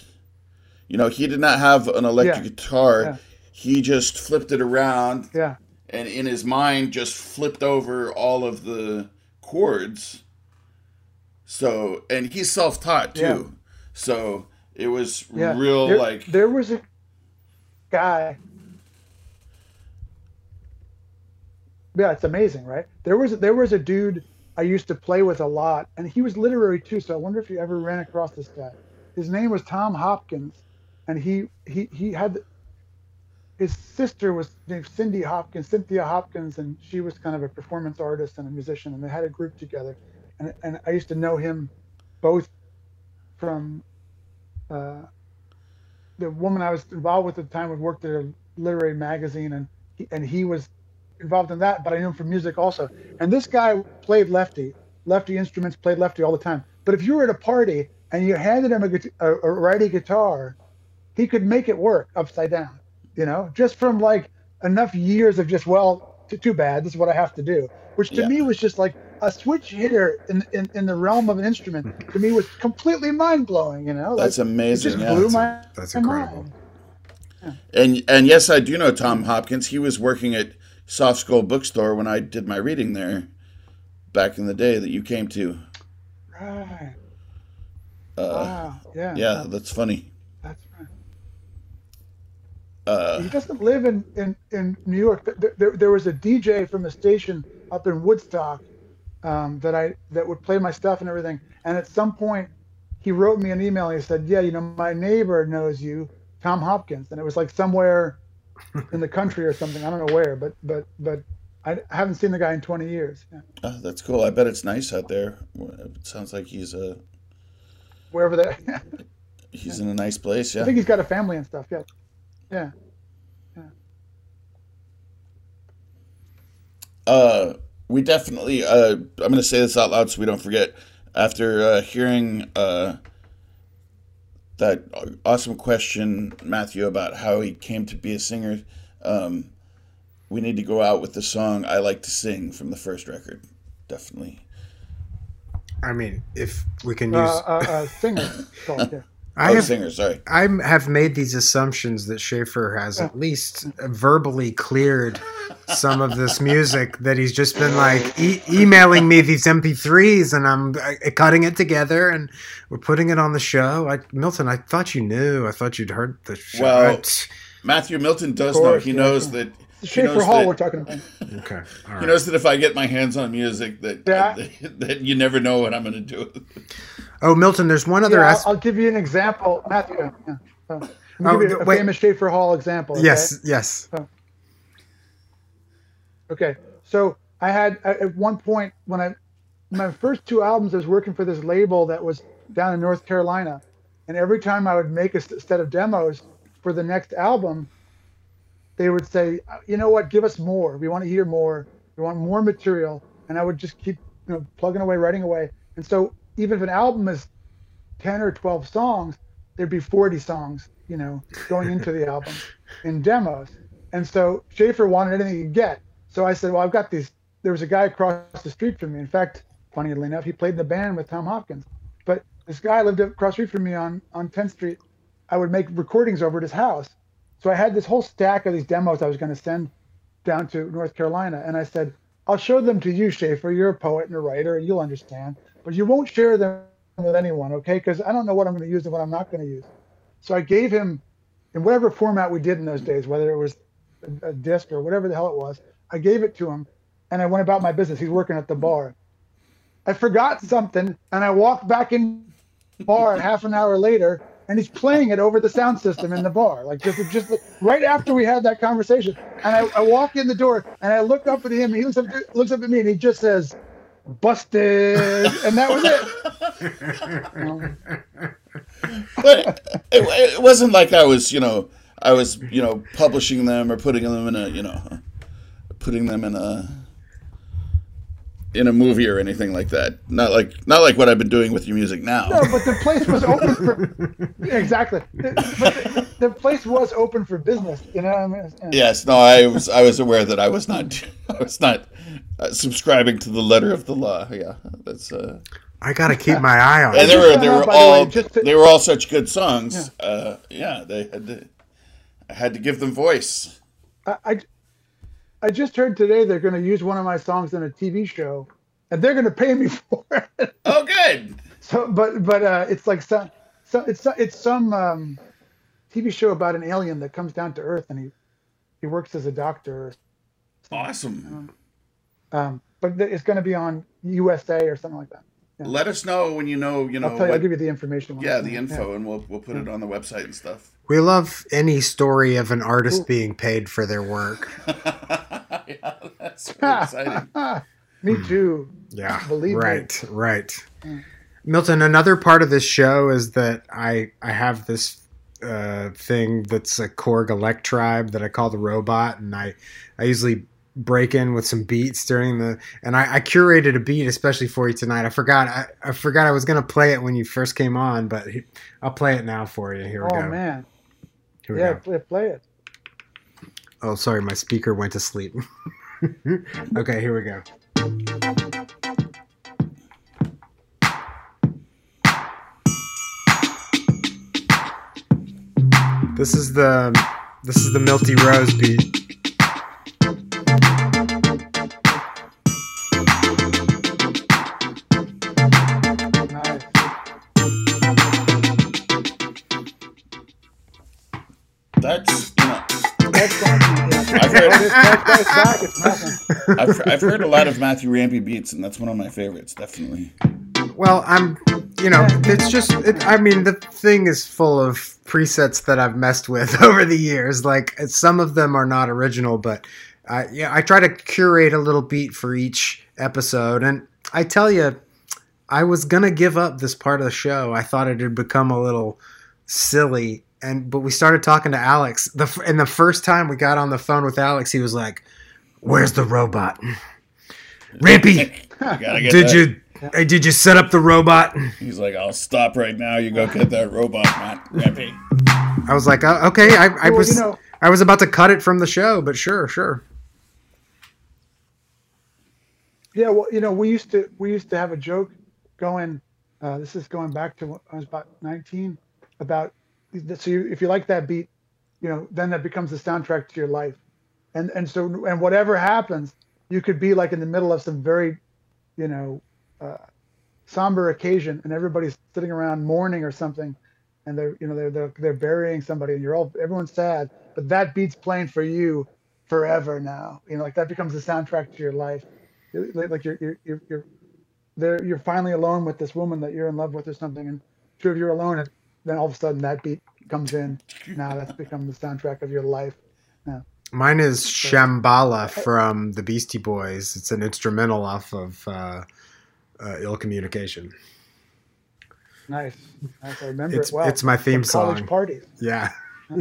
Speaker 2: You know, he did not have an electric
Speaker 3: Yeah.
Speaker 2: guitar.
Speaker 3: Yeah.
Speaker 2: He just flipped it around
Speaker 3: yeah,
Speaker 2: and in his mind just flipped over all of the chords. So, and he's self-taught too.
Speaker 3: Yeah.
Speaker 2: So, it was real
Speaker 3: there,
Speaker 2: like
Speaker 3: there was a guy. Yeah, it's amazing, right? There was there was a dude I used to play with a lot, and he was literary too. So I wonder if you ever ran across this guy. His name was Tom Hopkins, and he he he had his sister was named Cindy Hopkins, Cynthia Hopkins, and she was kind of a performance artist and a musician, and they had a group together. And and I used to know him both from uh, the woman I was involved with at the time had worked at a literary magazine, and he, and he was involved in that. But I knew him from music also. And this guy played lefty, lefty instruments, played lefty all the time. But if you were at a party and you handed him a, a, a righty guitar, he could make it work upside down. You know, just from like enough years of just well, t- too bad. This is what I have to do. Which to
Speaker 2: Yeah.
Speaker 3: me was just like a switch hitter in, in, in the realm of an instrument. To me was completely mind blowing. You know,
Speaker 2: that's
Speaker 3: like, it
Speaker 2: amazing.
Speaker 3: just
Speaker 2: yeah.
Speaker 3: blew my
Speaker 1: that's
Speaker 3: my
Speaker 1: incredible.
Speaker 3: mind.
Speaker 2: And and yes, I do know Tom Hopkins. He was working at Soft Skull Bookstore when I did my reading there back in the day that you came to.
Speaker 3: Right.
Speaker 2: Uh,
Speaker 3: Wow. Yeah.
Speaker 2: yeah, that's funny.
Speaker 3: That's right.
Speaker 2: Uh,
Speaker 3: He doesn't live in, in, in New York. There, there, there was a DJ from the station up in Woodstock um, that I that would play my stuff and everything. And at some point, he wrote me an email. and He said, "Yeah, you know, my neighbor knows you, Tom Hopkins." And it was like somewhere in the country or something. I don't know where, but but but I haven't seen the guy in 20 years. Yeah.
Speaker 2: oh, that's cool. I bet it's nice out there. It sounds like he's uh
Speaker 3: Wherever they, <laughs>
Speaker 2: he's in a nice place. Yeah, I
Speaker 3: think he's got a family and stuff. Yeah. Yeah.
Speaker 2: Uh, we definitely. Uh, I'm going to say this out loud so we don't forget. After uh, hearing uh, that awesome question, Matthew, about how he came to be a singer, um, we need to go out with the song "I Like to Sing" from the first record. Definitely.
Speaker 1: I mean, if we can
Speaker 3: Uh,
Speaker 1: use,
Speaker 3: uh, uh, singer. <laughs> called, yeah.
Speaker 1: I
Speaker 2: oh,
Speaker 1: have
Speaker 2: singer. Sorry.
Speaker 1: I have made these assumptions that Schaefer has at least verbally cleared some of this music that he's just been like e- emailing me these MP3s and I'm uh, cutting it together and we're putting it on the show. I, Milton, I thought you knew. I thought you'd heard the show.
Speaker 2: Well, Matthew Milton does
Speaker 3: Of
Speaker 2: know. He
Speaker 3: yeah,
Speaker 2: knows that
Speaker 3: Schaefer Hall
Speaker 2: that-
Speaker 3: we're talking about.
Speaker 1: Okay. All
Speaker 2: He
Speaker 1: right.
Speaker 2: knows that if I get my hands on music, that
Speaker 3: Yeah.
Speaker 2: that, that you never know what I'm going to do.
Speaker 1: Oh, Milton, there's one other
Speaker 3: Yeah, I'll. I'll give you an example, Matthew. Yeah. yeah. Uh,
Speaker 1: Oh,
Speaker 3: give you a
Speaker 1: wait.
Speaker 3: famous Schaefer Hall example. okay?
Speaker 1: Yes, yes.
Speaker 3: Okay, so I had at at one point when I my first two albums, I was working for this label that was down in North Carolina, and every time I would make a set of demos for the next album, they would say, uh, you know what, give us more. We want to hear more. We want more material, and I would just keep you know plugging away, writing away. And so even if an album is ten or twelve songs, there'd be forty songs, you know, going into the album <laughs> in demos. And so Schaefer wanted anything he could get. So I said, well, I've got these. There was a guy across the street from me. In fact, funnily enough, he played in the band with Tom Hopkins. But this guy lived across the street from me on, on 10th Street. I would make recordings over at his house. So I had this whole stack of these demos I was going to send down to North Carolina. And I said, I'll show them to you, Schaefer. You're a poet and a writer, and you'll understand. But you won't share them with anyone, okay? Because I don't know what I'm going to use and what I'm not going to use. So I gave him, in whatever format we did in those days, whether it was a, disc or whatever the hell it was, I gave it to him, and I went about my business. He's working at the bar. I forgot something, and I walked back in the bar half an hour later, and he's playing it over the sound system in the bar, like just just right after we had that conversation. And I, I walk in the door, and I look up at him, and he looks up looks up at me, and he just says, "Busted," and that was it. <laughs>
Speaker 2: But it, it wasn't like I was, you know, I was, you know, publishing them or putting them in a, you know, putting them in a in a movie or anything like that. Not like not like what I've been doing with your music now.
Speaker 3: No, but the place was open for <laughs> exactly. But the, the place was open for business. You know, what I mean, Yeah.
Speaker 2: Yes, no, I was I was aware that I was not <laughs> I was not uh, subscribing to the letter of the law. Yeah, that's uh,
Speaker 1: I gotta keep my eye on
Speaker 2: and they were they were
Speaker 3: out, the
Speaker 2: all
Speaker 3: way, to-
Speaker 2: they were all such good songs. Uh, yeah, they had to. I had to give them voice.
Speaker 3: I, I, just heard today they're going to use one of my songs in a TV show, and they're going to pay me <laughs> for it.
Speaker 2: Oh, good.
Speaker 3: So, but but uh, it's like some, so it's it's some um, TV show about an alien that comes down to Earth, and he he works as a doctor.
Speaker 2: Awesome.
Speaker 3: Um, but it's going to be on USA or something like that.
Speaker 2: Let us know when you know. You know.
Speaker 3: I'll you. I'll give you the information.
Speaker 2: yeah, the info, and we'll we'll put it on the website and stuff.
Speaker 1: We love any story of an artist being paid for their work. <laughs>
Speaker 2: yeah, that's exciting. <laughs>
Speaker 3: Me too.
Speaker 1: Yeah.
Speaker 3: Believe me.
Speaker 1: right, right. Milton, another part of this show is that I I have this uh, thing that's a Korg Electribe that I call the robot, and I I usually break in with some beats during the and I, I curated a beat especially for you tonight. I forgot I, I forgot I was gonna play it when you first came on, but I'll play it now for you. Here we
Speaker 3: Oh
Speaker 1: go.
Speaker 3: man.
Speaker 1: Here
Speaker 3: Yeah, play, play it.
Speaker 1: Oh, sorry, my speaker went to sleep. <laughs> okay, here we go. This is the this is the Milty Rose beat.
Speaker 2: I've, I've heard a lot of Matthew Rampy beats, and that's one of my favorites, definitely.
Speaker 1: Well, I'm you know, it's just it, I mean, the thing is full of presets that I've messed with <laughs> over the years. Like some of them are not original, but I yeah, I try to curate a little beat for each episode and I tell you I was to give up this part of the show. I thought it had become a little silly and but we started talking to Alex. The and the first time we got on the phone with Alex, he was like, "Where's the robot?" Rampy, <laughs>
Speaker 2: You gotta get
Speaker 1: did
Speaker 2: that.
Speaker 1: you hey, did you set up the robot?
Speaker 2: He's like, I'll stop right now. You go get that robot, Matt Rampy.
Speaker 1: I was like, uh, okay, I, I
Speaker 3: Well,
Speaker 1: was
Speaker 3: you know-
Speaker 1: I was about to cut it from the show, but sure, sure.
Speaker 3: Yeah, well, you know, we used to we used to have a joke going. Uh, this is going back to when I was about 19. About so you, if you like that beat, you know, then that becomes the soundtrack to your life, and and so and whatever happens, you could be like in the middle of some very, you know, uh, somber occasion, and everybody's sitting around mourning or something, and they're you know they're they're, they're burying somebody, and you're all everyone's sad, but that beat's playing for you forever now. You know, like that becomes the soundtrack to your life. Like you're you're you're, you're there. You're finally alone with this woman that you're in love with or something, and two of you are alone, then all of a sudden that beat comes in. Now that's become the soundtrack of your life.
Speaker 1: Mine is Shambala from the Beastie Boys. It's an instrumental off of uh, uh, Ill Communication.
Speaker 3: Nice, nice. I remember
Speaker 1: It's
Speaker 3: it well.
Speaker 1: it's my theme
Speaker 3: From college
Speaker 1: song.
Speaker 3: parties.
Speaker 1: Yeah. <laughs>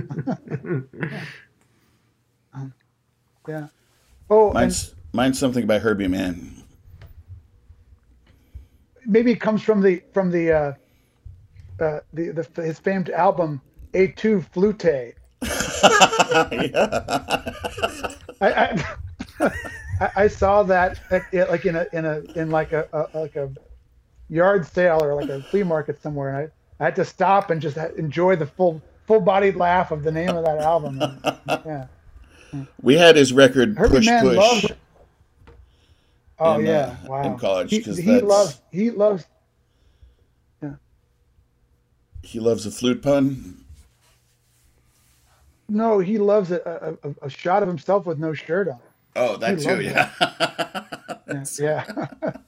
Speaker 3: Yeah. Oh, and
Speaker 2: Mine's mine's something by Herbie Mann.
Speaker 3: maybe it comes from the from the uh, uh, the, the his famed album A2 Flute. <laughs> I, <laughs> I, I- saw that at, at, like in a in a in like a, a like a yard sale or like a flea market somewhere, and I, I had to stop and just enjoy the full full bodied laugh of the name of that album. And, yeah,
Speaker 2: We had his record
Speaker 3: Herbie
Speaker 2: Push
Speaker 3: Man
Speaker 2: Push.
Speaker 3: loves. Oh
Speaker 2: in, uh,
Speaker 3: yeah, wow.
Speaker 2: in college,
Speaker 3: he,
Speaker 2: 'cause
Speaker 3: he
Speaker 2: that's-
Speaker 3: loves he loves
Speaker 2: He loves a flute pun.
Speaker 3: no he loves a, a, a- shot of himself with no shirt on.
Speaker 2: Oh, that
Speaker 3: He
Speaker 2: too, yeah.
Speaker 3: Yeah. yeah. <laughs>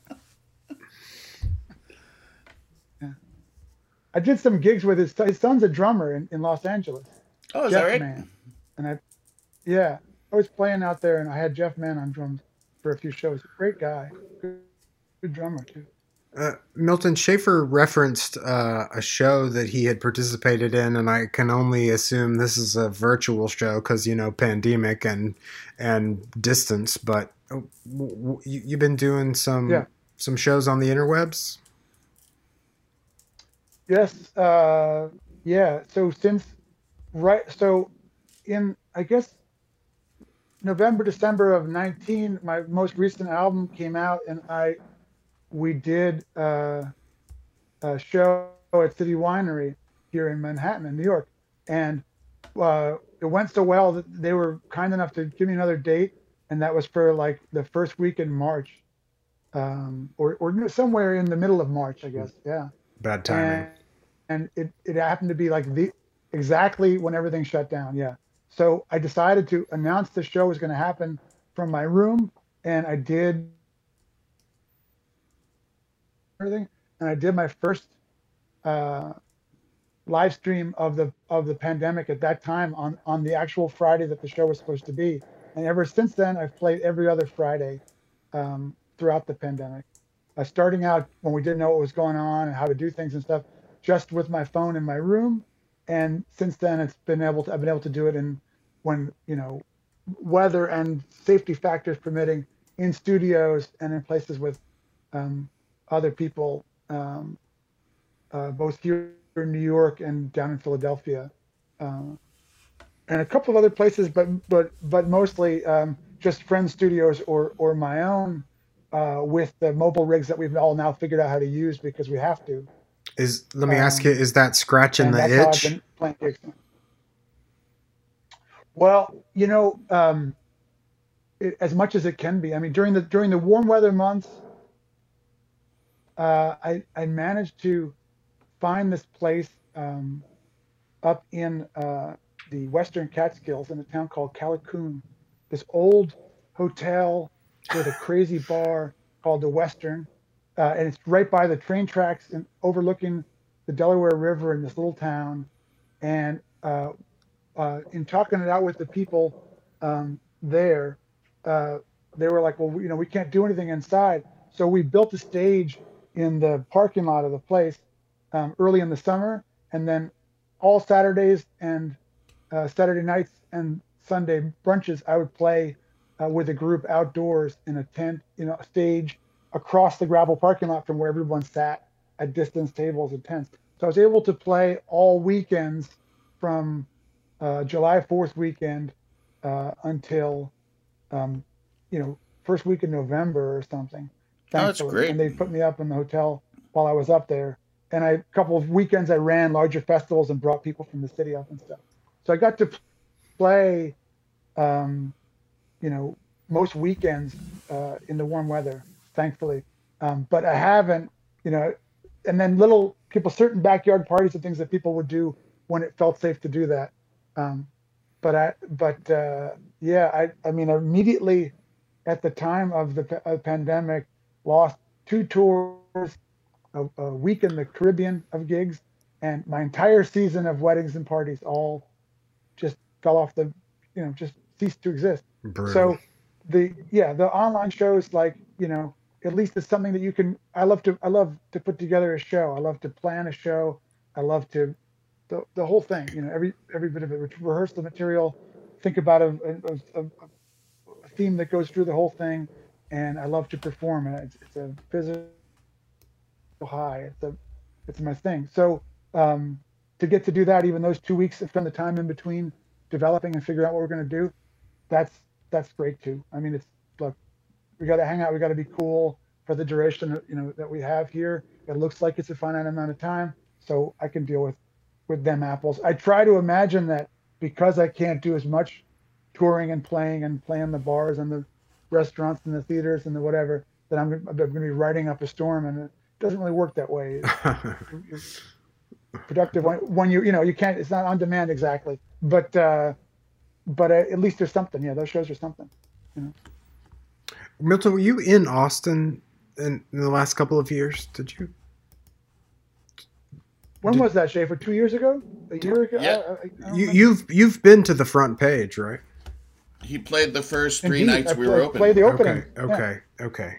Speaker 3: Yeah. I did some gigs with his, his son's a drummer in, in Los Angeles.
Speaker 2: oh, is
Speaker 3: Jeff
Speaker 2: that right?
Speaker 3: Mann. And I, yeah, I was playing out there and I had Jeff Mann on drums for a few shows. Great guy. Good, good drummer, too.
Speaker 1: Uh, Milton Schaefer referenced uh, a show that he had participated in, and I can only assume this is a virtual show because you know pandemic and and distance. But uh, w- w- you, you've been doing some
Speaker 3: Yeah.
Speaker 1: some shows on the interwebs.
Speaker 3: Yes, uh, yeah. So since right, so in I guess November, December of nineteen, my most recent album came out, and I we did uh, a show at City Winery here in Manhattan, in New York, and uh, it went so well that they were kind enough to give me another date, and that was for like the first week in March, um, or or somewhere in the middle of March, I guess. Yeah.
Speaker 1: Bad timing.
Speaker 3: and, and it, it happened to be like the exactly when everything shut down. Yeah. So i decided to announce the show was going to happen from my room. And i did everything. And i did my first uh, live stream of the of the pandemic at that time on on the actual friday that the show was supposed to be. And ever since then i've played every other friday um, throughout the pandemic. Uh, starting out when we didn't know what was going on and how to do things and stuff, just with my phone in my room. And since then, it's been able to I've been able to do it in when you know weather and safety factors permitting in studios and in places with um, other people, um, uh, both here in New York and down in Philadelphia, uh, and a couple of other places, but but but mostly um, just friend studios or or my own uh, with the mobile rigs that we've all now figured out how to use because we have to.
Speaker 1: Is let me ask
Speaker 3: um,
Speaker 1: you: Is that scratching the
Speaker 3: that's how I've
Speaker 1: itch?
Speaker 3: Well, you know, um, it, as much as it can be. I mean, during the during the warm weather months, uh, I I managed to find this place um, up in uh, the Western Catskills in a town called Callicoon. This old hotel with a crazy bar called the Western, uh, and it's right by the train tracks and overlooking the Delaware River in this little town. And uh, uh, in talking it out with the people um, there, uh, they were like, "Well, you know, we can't do anything inside." So we built a stage in the parking lot of the place um, early in the summer, and then all Saturdays and uh, Saturday nights and Sunday brunches, I would play uh, with a group outdoors in a tent, you know, a stage across the gravel parking lot from where everyone sat at distance tables and tents. So I was able to play all weekends from uh, July 4th weekend uh, until, um, you know, first week in November or something.
Speaker 2: Oh, that's great.
Speaker 3: And they put me up in the hotel while I was up there. And I, a couple of weekends I ran larger festivals and brought people from the city up and stuff. So I got to play, um, you know, most weekends uh, in the warm weather, thankfully. Um, but I haven't, you know, and then little people, certain backyard parties and things that people would do when it felt safe to do that. Um, but I but uh, yeah, I I mean immediately at the time of the pa- uh, pandemic, lost two tours, a, a week in the Caribbean of gigs, and my entire season of weddings and parties all just fell off the, you know, just ceased to exist.
Speaker 1: Brutal.
Speaker 3: So the yeah the online shows like you know at least it's something that you can i love to i love to put together a show i love to plan a show i love to the, the whole thing you know every every bit of it rehearse the material think about a, a, a, a theme that goes through the whole thing and i love to perform it it's, it's a physical high it's a it's my thing so um to get to do that even those two weeks spend the time in between developing and figuring out what we're going to do that's that's great too. I mean, it's look, we got to hang out. We got to be cool for the duration, you know, that we have here. It looks like it's a finite amount of time, so I can deal with with them apples. I try to imagine that because I can't do as much touring and playing and playing the bars and the restaurants and the theaters and the whatever, that I'm, I'm going to be riding up a storm, and it doesn't really work that way. It's <laughs> productive when, when you you know you can't. It's not on demand exactly, but. uh but uh, at least there's something. Yeah, those shows are something.
Speaker 1: Milton, were you in Austin in, in the last couple of years? Did you?
Speaker 3: When was that, Schaefer? Two years ago? A year ago?
Speaker 2: Yeah.
Speaker 3: I- I- I
Speaker 1: You
Speaker 3: remember.
Speaker 1: you've you've been to the front page, right?
Speaker 2: He played the first three
Speaker 3: Indeed, uh,
Speaker 2: nights
Speaker 3: I
Speaker 2: we
Speaker 3: play-
Speaker 2: were open.
Speaker 3: played the opening.
Speaker 1: Okay,
Speaker 3: Yeah.
Speaker 1: okay, okay.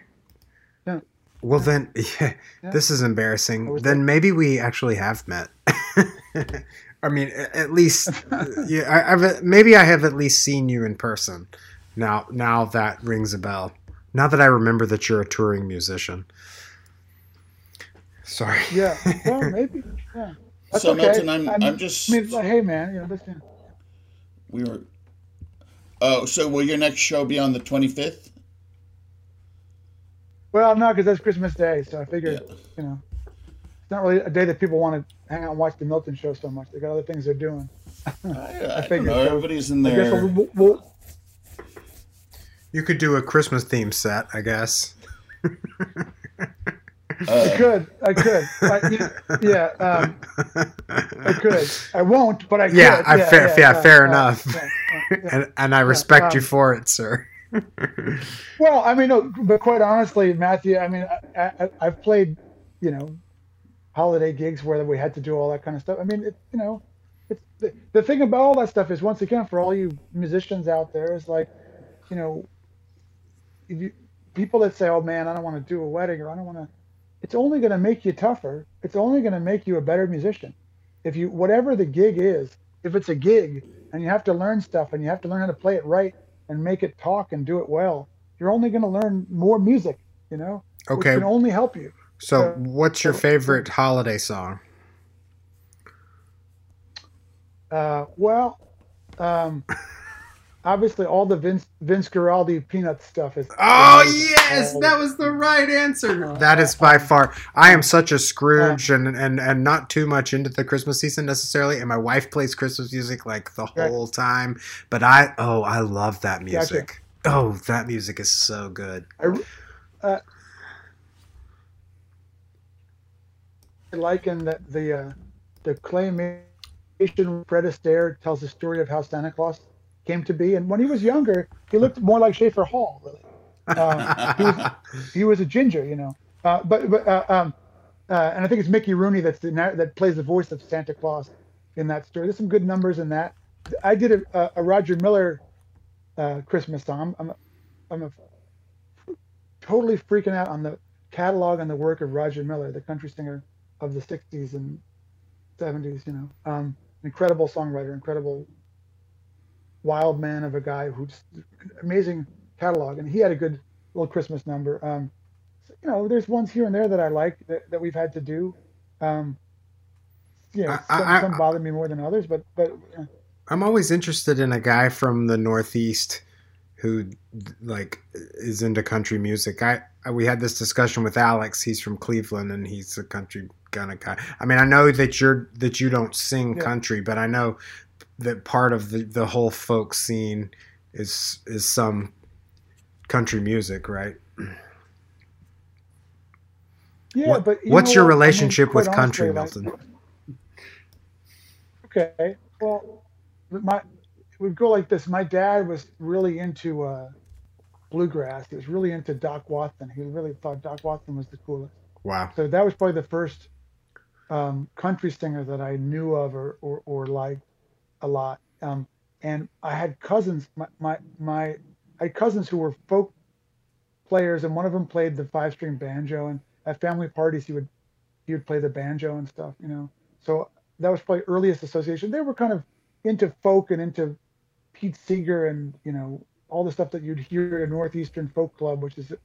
Speaker 3: Yeah.
Speaker 1: Well then, <laughs> yeah,
Speaker 3: Yeah.
Speaker 1: this is embarrassing. Then
Speaker 3: there.
Speaker 1: maybe we actually have met. <laughs> I mean, at least, <laughs> yeah. I, I've maybe I have at least seen you in person. Now, now that rings a bell. Now that I remember that you're a touring musician. Sorry.
Speaker 3: Yeah. Well, maybe. Yeah. That's
Speaker 2: So,
Speaker 3: okay.
Speaker 2: Milton, I'm-
Speaker 3: I'm,
Speaker 2: I'm just-
Speaker 3: I mean, like, hey, man, you know, listen.
Speaker 2: We were. Oh, so will your next show be on the 25th?
Speaker 3: Well, no, because that's Christmas Day, so I figured,
Speaker 2: Yeah.
Speaker 3: you know, it's not really a day that people want to hang out and watch the Milton show so much. They got other things they're doing.
Speaker 2: I, <laughs> I, don't
Speaker 3: figured
Speaker 2: know.
Speaker 3: so.
Speaker 2: Everybody's in
Speaker 3: I guess
Speaker 2: there.
Speaker 3: we'll, we'll,
Speaker 1: You could do a Christmas theme set, I guess. <laughs>
Speaker 3: I
Speaker 2: Uh,
Speaker 3: could, I could, I, you- yeah, um, I could. I won't, but I could.
Speaker 1: Yeah, fair- yeah, fair enough.
Speaker 3: yeah, yeah, yeah.
Speaker 1: and, and I respect you
Speaker 3: um,
Speaker 1: for it, sir.
Speaker 3: Well, I mean, no, but quite honestly, Matthew, I mean, I, I, I've played, you know, holiday gigs where we had to do all that kind of stuff. I mean, it, you know, it's the, the thing about all that stuff is once again for all you musicians out there is like, you know, if you people that say, "Oh man, I don't want to do a wedding," or "I don't want to," it's only going to make you tougher. It's only going to make you a better musician. If you whatever the gig is, if it's a gig and you have to learn stuff and you have to learn how to play it right and make it talk and do it well, you're only going to learn more music. You know, which
Speaker 1: Okay,
Speaker 3: can only help you.
Speaker 1: so
Speaker 3: uh,
Speaker 1: what's your
Speaker 3: so-
Speaker 1: favorite holiday song?
Speaker 3: Uh, well, um, obviously all the Vince Vince Guaraldi peanut stuff is.
Speaker 1: Oh yes,
Speaker 3: All
Speaker 1: that was the right answer.
Speaker 3: Uh,
Speaker 1: That is by far. I am such a Scrooge and and and not too much into the Christmas season necessarily. And my wife plays Christmas music like the
Speaker 3: Right.
Speaker 1: whole time. But I oh I love that music. Oh, that music is so good.
Speaker 3: I, uh, I liken that the uh, the claymation Fred Astaire tells the story of how Santa Claus came to be, and when he was younger, he looked more like Schaefer Hall. Really, uh, he was he was a ginger, you know. Uh, but but uh, um, uh, and I think it's Mickey Rooney that's the that plays the voice of Santa Claus in that story. There's some good numbers in that. I did a, a, Roger Miller uh, Christmas song. I'm I'm a totally freaking out on the catalog and the work of Roger Miller, the country singer of the 60s and 70s, you know. Um, incredible songwriter, incredible wild man of a guy who's amazing catalog. And he had a good little Christmas number. Um, so, you know, there's ones here and there that I like that, that we've had to do. Um, you know,
Speaker 1: I-
Speaker 3: some,
Speaker 1: I-
Speaker 3: some bother me more than others, but, but uh,
Speaker 1: I'm always interested in a guy from the Northeast who like is into country music. I, I we had this discussion with Alex. He's from Cleveland and he's a country kind of guy. I mean, I know that you're that you don't sing
Speaker 3: Yeah.
Speaker 1: country, but I know that part of the the whole folk scene is is some country music, right?
Speaker 3: yeah,
Speaker 1: What-
Speaker 3: but you
Speaker 1: what's your
Speaker 3: what? I mean,
Speaker 1: relationship with country,
Speaker 3: honestly, like-
Speaker 1: Milton?
Speaker 3: Okay. Well, my would go like this. My dad was really into uh, bluegrass. He was really into Doc Watson. He really thought Doc Watson was the coolest.
Speaker 1: Wow.
Speaker 3: So that was probably the first um, country singer that I knew of or, or, or liked a lot. Um, and I had cousins, my, my, my, I had cousins who were folk players, and one of them played the five string banjo. And at family parties, he would, he would play the banjo and stuff, you know. So that was probably earliest association. They were kind of into folk and into Pete Seeger and, you know, all the stuff that you'd hear at a Northeastern Folk Club, which is a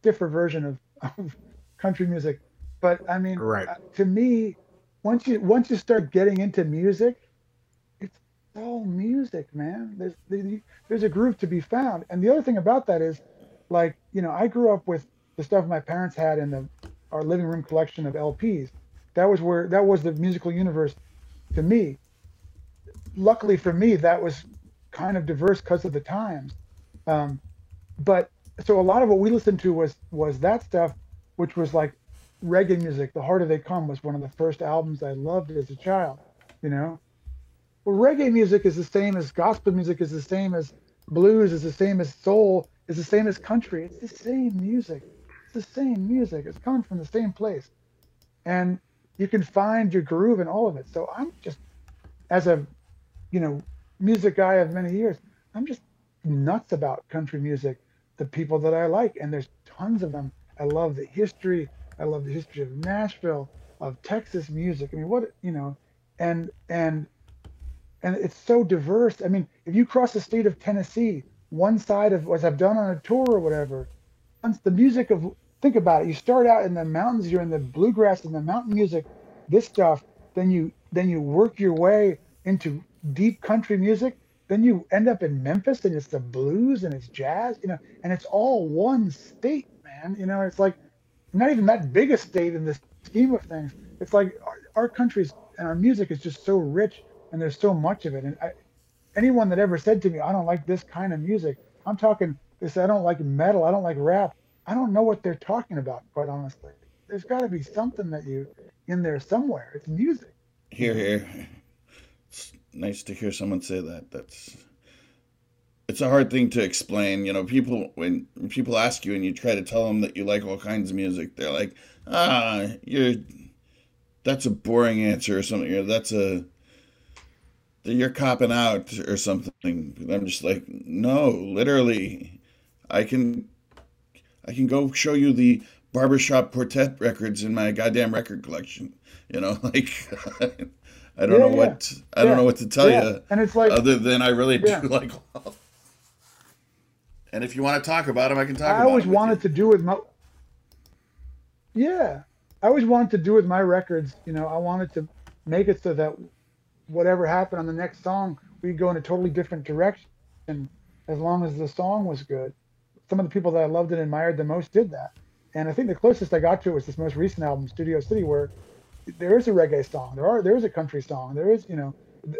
Speaker 3: stiffer version of, <laughs> of country music. But I mean,
Speaker 1: Right.
Speaker 3: uh, to me, once you once you start getting into music, all music, man. There's the- there's a groove to be found. And the other thing about that is, like you know, I grew up with the stuff my parents had in the our living room collection of LPs. That was where that was the musical universe to me. Luckily for me, that was kind of diverse because of the times. Um, but so a lot of what we listened to was was that stuff, which was like reggae music. The Harder They Come was one of the first albums I loved as a child. You know, reggae music is the same as gospel music, is the same as blues, is the same as soul, is the same as country. It's the same music. It's the same music. It's coming from the same place, and you can find your groove in all of it. So I'm just, as a, you know, music guy of many years, I'm just nuts about country music, the people that I like, and there's tons of them. I love the history. I love the history of Nashville, of Texas music. I mean, what you know, and and and it's so diverse. I mean, if you cross the state of Tennessee, one side of as I've done on a tour or whatever, once the music of think about it. You start out in the mountains, you're in the bluegrass and the mountain music, this stuff. Then you then you work your way into deep country music. Then you end up in Memphis and it's the blues and it's jazz, you know, and it's all one state, man. You know, it's like not even that big a state in the scheme of things. It's like our, our country's and our music is just so rich and there's so much of it. And I, anyone that ever said to me, I don't like this kind of music, I'm talking, they say, I don't like metal, I don't like rap. I don't know what they're talking about, quite honestly. There's got to be something that you in there somewhere. It's music.
Speaker 2: Here, here. It's nice to hear someone say that. That's it's a hard thing to explain. You know, people when people ask you and you try to tell them that you like all kinds of music, they're like, "Ah, you're that's a boring answer or something. Or that's a you're copping out or something." I'm just like, "No, literally, I can I can go show you the barbershop quartet records in my goddamn record collection. You know, <laughs> like I don't
Speaker 3: Yeah,
Speaker 2: know
Speaker 3: yeah.
Speaker 2: what I don't know what to tell
Speaker 3: Yeah.
Speaker 2: you
Speaker 3: And it's like,
Speaker 2: other than I really
Speaker 3: Yeah.
Speaker 2: do like. And if you want to talk about them, I can talk.
Speaker 3: I always wanted to do with my. Yeah, I always wanted to do with my records. You know, I wanted to make it so that whatever happened on the next song, we'd go in a totally different direction, as long as the song was good. Some of the people that I loved and admired the most did that, and I think the closest I got to it was this most recent album, Studio City, where there is a reggae song, there are there is a country song, there is you know,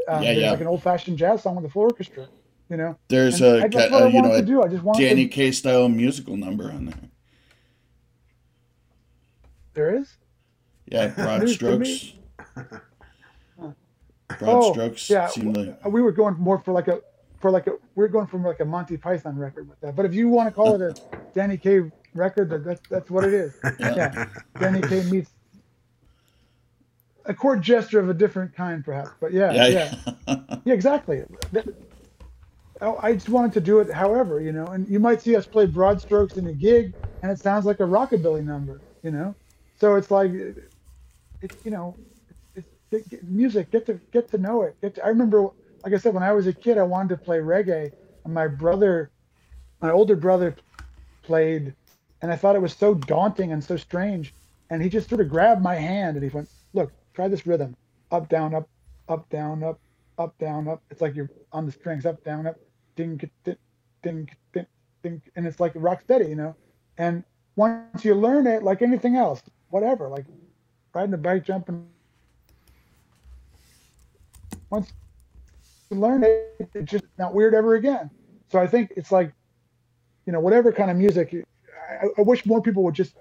Speaker 3: um,
Speaker 2: Yeah, yeah.
Speaker 3: like an old-fashioned jazz song with a full orchestra. You know,
Speaker 2: There's
Speaker 3: And
Speaker 2: a
Speaker 3: I, that's
Speaker 2: ca-
Speaker 3: what I
Speaker 2: uh, you know
Speaker 3: to
Speaker 2: a
Speaker 3: do. I just wanted
Speaker 2: Danny
Speaker 3: to,
Speaker 2: K style musical number on there.
Speaker 3: there is.
Speaker 2: Yeah, <laughs> broad
Speaker 3: News to me.
Speaker 2: strokes. <laughs> Broad
Speaker 3: Oh,
Speaker 2: strokes.
Speaker 3: yeah.
Speaker 2: seemed like
Speaker 3: we were going more for like a for like a we are going from like a Monty Python record with that. But if you want to call it a <laughs> Danny Kaye record, that that's that's what it is. Yeah, Danny Kaye meets a chord gesture of a different kind, perhaps. But yeah,
Speaker 2: yeah,
Speaker 3: yeah, yeah, exactly. Oh, I just wanted to do it, however, you know. And you might see us play Broad Strokes in a gig, and it sounds like a rockabilly number, you know. So it's like, it's you know, get, get, music. Get to get to know it. To, I remember, like I said, when I was a kid, I wanted to play reggae, and my brother, my older brother, played, and I thought it was so daunting and so strange. And he just sort of grabbed my hand and he went, "Look, try this rhythm: up, down, up, up, down, up, up, down, up. It's like you're on the strings, up, down, up, ding, ding, ding, ding, ding, and it's like rock steady, you know. And once you learn it, like anything else, whatever, like riding a bike, jumping. Once you learn it, it's just not weird ever again. So I think it's like, you know, whatever kind of music. I, I wish more people would just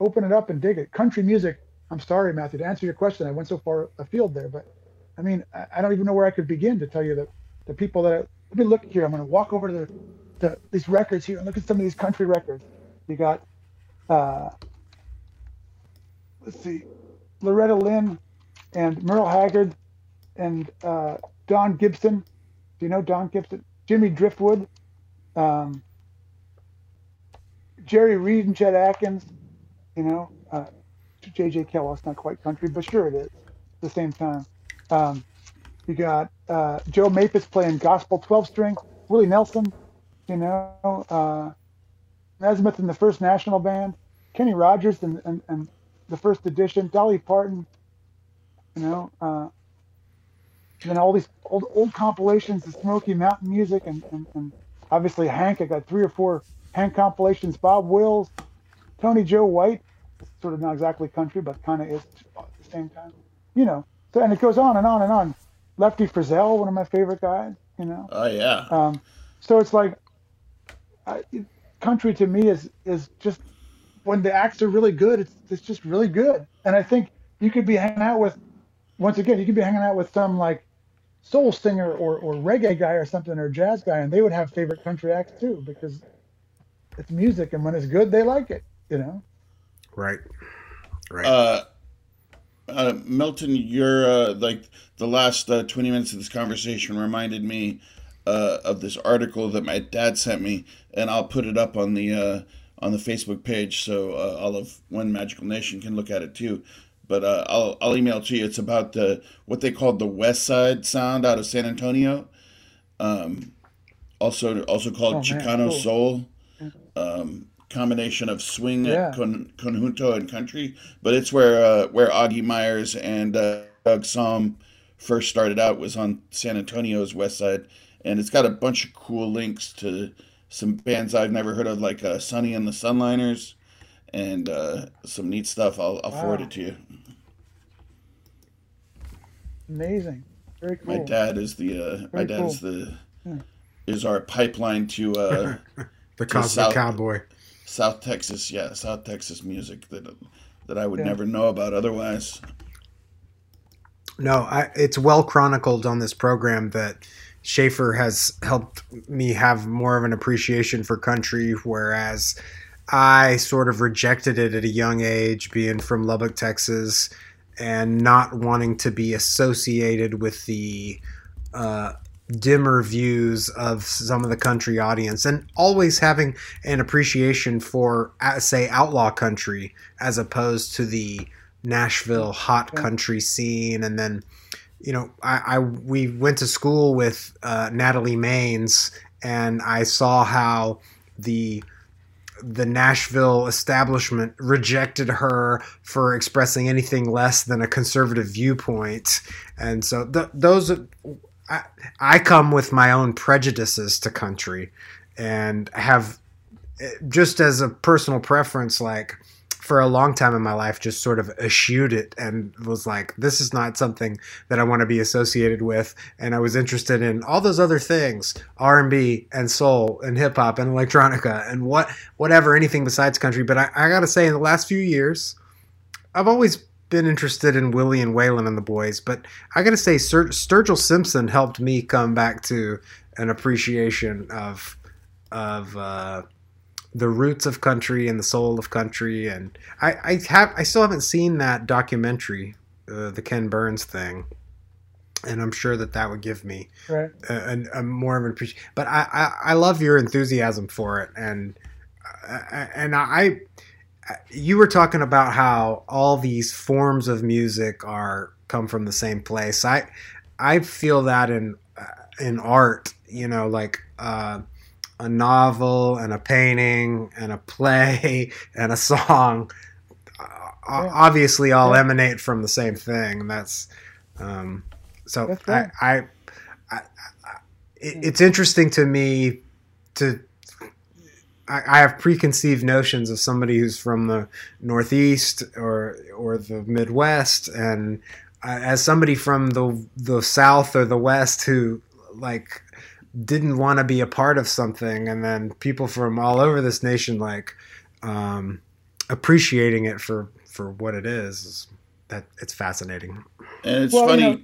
Speaker 3: open it up and dig it. Country music. I'm sorry, Matthew, to answer your question. I went so far afield there, but I mean, I, I don't even know where I could begin to tell you that the people that I, let me look here. I'm going to walk over to the, the, these records here and look at some of these country records. You got, uh, let's see, Loretta Lynn and Merle Haggard and uh, Don Gibson. Do you know Don Gibson? Jimmy Driftwood, um, Jerry Reed and Chet Atkins. You know, uh, J.J. Kellog's not quite country, but sure it is. At the same time, um, you got uh, Joe Mapes playing gospel 12 string, Willie Nelson, you know, uh, Nesmith in the first national band, Kenny Rogers and, and, and the first edition, Dolly Parton, you know, uh, and then all these old old compilations of Smoky Mountain music and, and, and obviously Hank. I got three or four Hank compilations, Bob Wills, Tony Joe White, sort of not exactly country, but kind of is at the same time, you know. So and it goes on and on and on. Lefty Frizzell, one of my favorite guys, you know.
Speaker 2: Oh yeah.
Speaker 3: Um, so it's like, I, country to me is is just when the acts are really good, it's it's just really good. And I think you could be hanging out with, once again, you could be hanging out with some like soul singer or or reggae guy or something or jazz guy, and they would have favorite country acts too because it's music, and when it's good, they like it. You know.
Speaker 1: Right. Right.
Speaker 2: Uh, uh, Milton, you're uh, like the last uh, 20 minutes of this conversation reminded me uh, of this article that my dad sent me, and I'll put it up on the uh, on the Facebook page so uh, all of One Magical Nation can look at it too. But uh, I'll I'll email it to you. It's about the what they called the West Side Sound out of San Antonio, um, also also called
Speaker 3: Oh, man,
Speaker 2: Chicano
Speaker 3: cool.
Speaker 2: Soul. Um, combination of swing,
Speaker 3: Yeah.
Speaker 2: con, conjunto, and country. But it's where uh, where Augie Myers and uh, Doug Sahm first started out was on San Antonio's west side, and it's got a bunch of cool links to some bands I've never heard of, like uh, Sonny and the Sunliners, and uh, some neat stuff. I'll, I'll forward it to you.
Speaker 3: Amazing. Very cool.
Speaker 2: My dad is the uh, my
Speaker 3: Very
Speaker 2: dad
Speaker 3: cool.
Speaker 2: is the
Speaker 3: Yeah.
Speaker 2: is our pipeline to uh, <laughs>
Speaker 1: the Cosmic
Speaker 2: South-
Speaker 1: Cowboy.
Speaker 2: South Texas, yeah, South Texas music that that I would
Speaker 3: Yeah.
Speaker 2: never know about otherwise.
Speaker 1: No, I, it's well chronicled on this program that Schaefer has helped me have more of an appreciation for country, whereas I sort of rejected it at a young age, being from Lubbock, Texas, and not wanting to be associated with the uh, dimmer views of some of the country audience, and always having an appreciation for, say, outlaw country as opposed to the Nashville hot country scene, and then you know, I, I we went to school with uh, Natalie Maines, and I saw how the the Nashville establishment rejected her for expressing anything less than a conservative viewpoint, and so th- those I, I come with my own prejudices to country, and have eh, just as a personal preference, like for a long time in my life just sort of eschewed it and was like this is not something that I want to be associated with. And I was interested in all those other things R&B and soul and hip hop and electronica and what whatever anything besides country. But I, I got to say in the last few years I've always been interested in Willie and Waylon and the boys. But I got to say Sir, Sturgill Simpson helped me come back to an appreciation of of uh, the roots of country and the soul of country. And I, I have I still haven't seen that documentary uh, the Ken Burns thing. And I'm sure that that would give me
Speaker 3: Right.
Speaker 1: a, a, a more of an appreciation but I, I I love your enthusiasm for it. And uh, and I you were talking about how all these forms of music are come from the same place. I I feel that in uh, in art you know like uh a novel and a painting and a play <laughs> and a song
Speaker 3: Yeah.
Speaker 1: obviously all
Speaker 3: Yeah.
Speaker 1: emanate from the same thing and that's um so
Speaker 3: That's
Speaker 1: I. I, I, I it, it's interesting to me to I, I have preconceived notions of somebody who's from the Northeast or or the Midwest, and uh, as somebody from the the South or the West who like didn't want to be a part of something, and then people from all over this nation like um, appreciating it for for what it is. is that it's fascinating.
Speaker 2: And it's
Speaker 3: Well, you
Speaker 2: funny.
Speaker 3: know,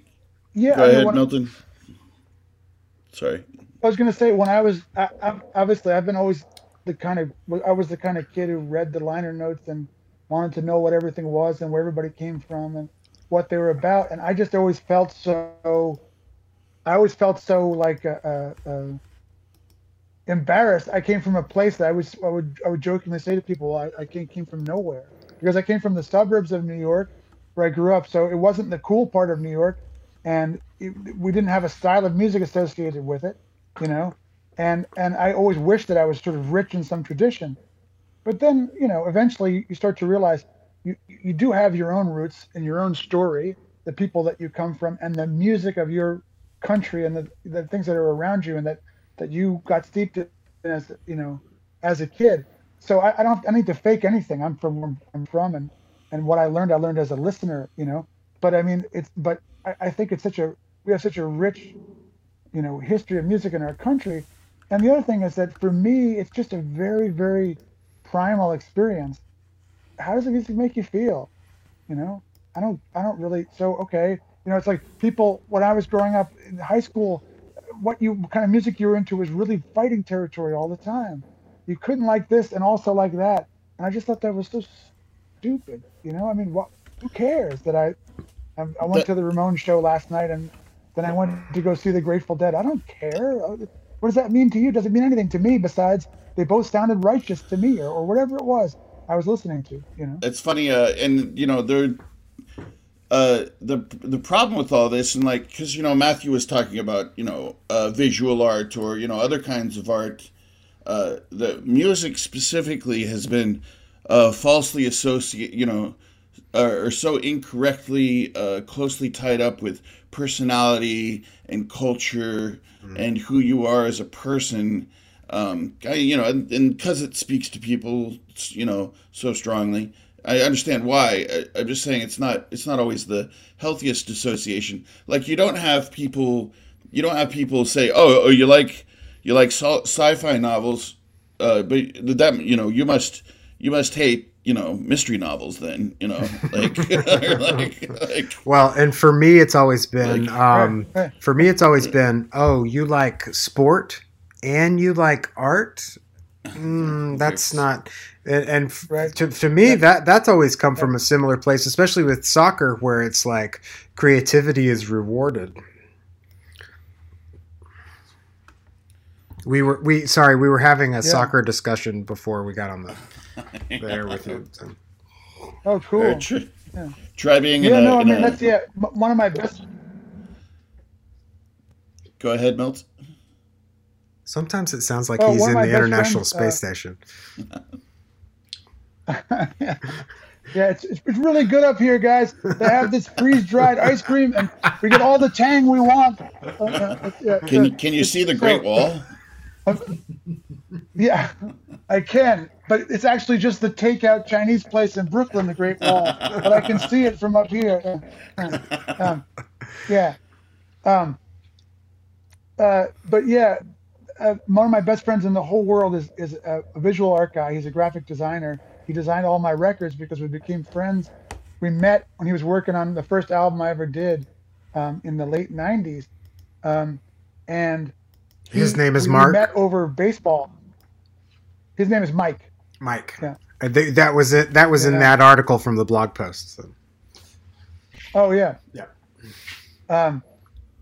Speaker 3: Yeah.
Speaker 2: Go
Speaker 3: I mean,
Speaker 2: ahead,
Speaker 3: when-
Speaker 2: Milton. Sorry.
Speaker 3: I was gonna say when I was I, I, obviously I've been always the kind of I was the kind of kid who read the liner notes and wanted to know what everything was and where everybody came from and what they were about, and I just always felt so. I always felt so like uh, uh, embarrassed. I came from a place that I was I would I would jokingly say to people I, I came, came from nowhere because I came from the suburbs of New York where I grew up. So it wasn't the cool part of New York, and it, we didn't have a style of music associated with it, you know. And and I always wished that I was sort of rich in some tradition, but then you know eventually you start to realize you you do have your own roots and your own story, the people that you come from, and the music of your country and the the things that are around you and that that you got steeped in as you know as a kid. So I, I don't I need to fake anything. I'm from where I'm from and and what I learned I learned as a listener, you know. But I mean it's but I, I think it's such a we have such a rich, you know, history of music in our country. And the other thing is that for me it's just a very, very primal experience. How does the music make you feel? You know? I don't I don't really so okay. You know, it's like people when I was growing up in high school, what you what kind of music you were into was really fighting territory all the time. You couldn't like this and also like that, and I just thought that was so stupid. You know, I mean, what? Who cares that I? I, I went to the Ramones show last night, and then I went to go see the Grateful Dead. I don't care. What does that mean to you? Does it mean anything to me besides they both sounded righteous to me, or, or whatever it was I was listening to? You know.
Speaker 2: It's funny, uh, and you know, there uh, the the problem with all this, and like, because you know, Matthew was talking about you know uh, visual art or you know other kinds of art. Uh, the music specifically has been uh, falsely associated, you know, or so incorrectly uh, closely tied up with personality and culture mm-hmm. and who you are as a person. Um, I, you know, and because it speaks to people, you know, so strongly. I understand why. I, am just saying it's not it's not always the healthiest association. Like you don't have people you don't have people say, "Oh, oh you like you like sci-fi novels," uh, but that you know you must you must hate you know mystery novels. Then you know <laughs> like, <laughs>
Speaker 1: like, like well, and for me it's always been like, um, <laughs> for me it's always been, "Oh, you like sport and you like art." Mm, <laughs> that's not and, and right. to, to me that that's always come from a similar place especially with soccer where it's like creativity is rewarded we were we sorry we were having a yeah. soccer discussion before we got on the <laughs> there with you so.
Speaker 3: oh cool try,
Speaker 2: yeah. try being
Speaker 3: yeah
Speaker 2: a,
Speaker 3: no i mean a... that's yeah one of my best
Speaker 2: go ahead milt
Speaker 1: sometimes it sounds like oh, he's in the international friends, space uh, station <laughs>
Speaker 3: yeah, yeah it's, it's really good up here, guys. They have this freeze dried ice cream, and we get all the tang we want. Uh,
Speaker 2: uh, yeah, can you can you see the Great Wall?
Speaker 3: Uh, <laughs> yeah, I can, but it's actually just the takeout Chinese place in Brooklyn, the Great Wall. But I can see it from up here. Um, yeah. Um, uh, but yeah, uh, one of my best friends in the whole world is is a, a, visual art guy. He's a graphic designer, he designed all my records because we became friends. We met when he was working on the first album I ever did um, in the late '90s, um, and
Speaker 1: he, his name is Mark.
Speaker 3: met over baseball. His name is Mike.
Speaker 1: Mike. Yeah. Th- that was it. That was yeah. in that article from the blog post. So.
Speaker 3: Oh yeah.
Speaker 1: Yeah.
Speaker 3: Um,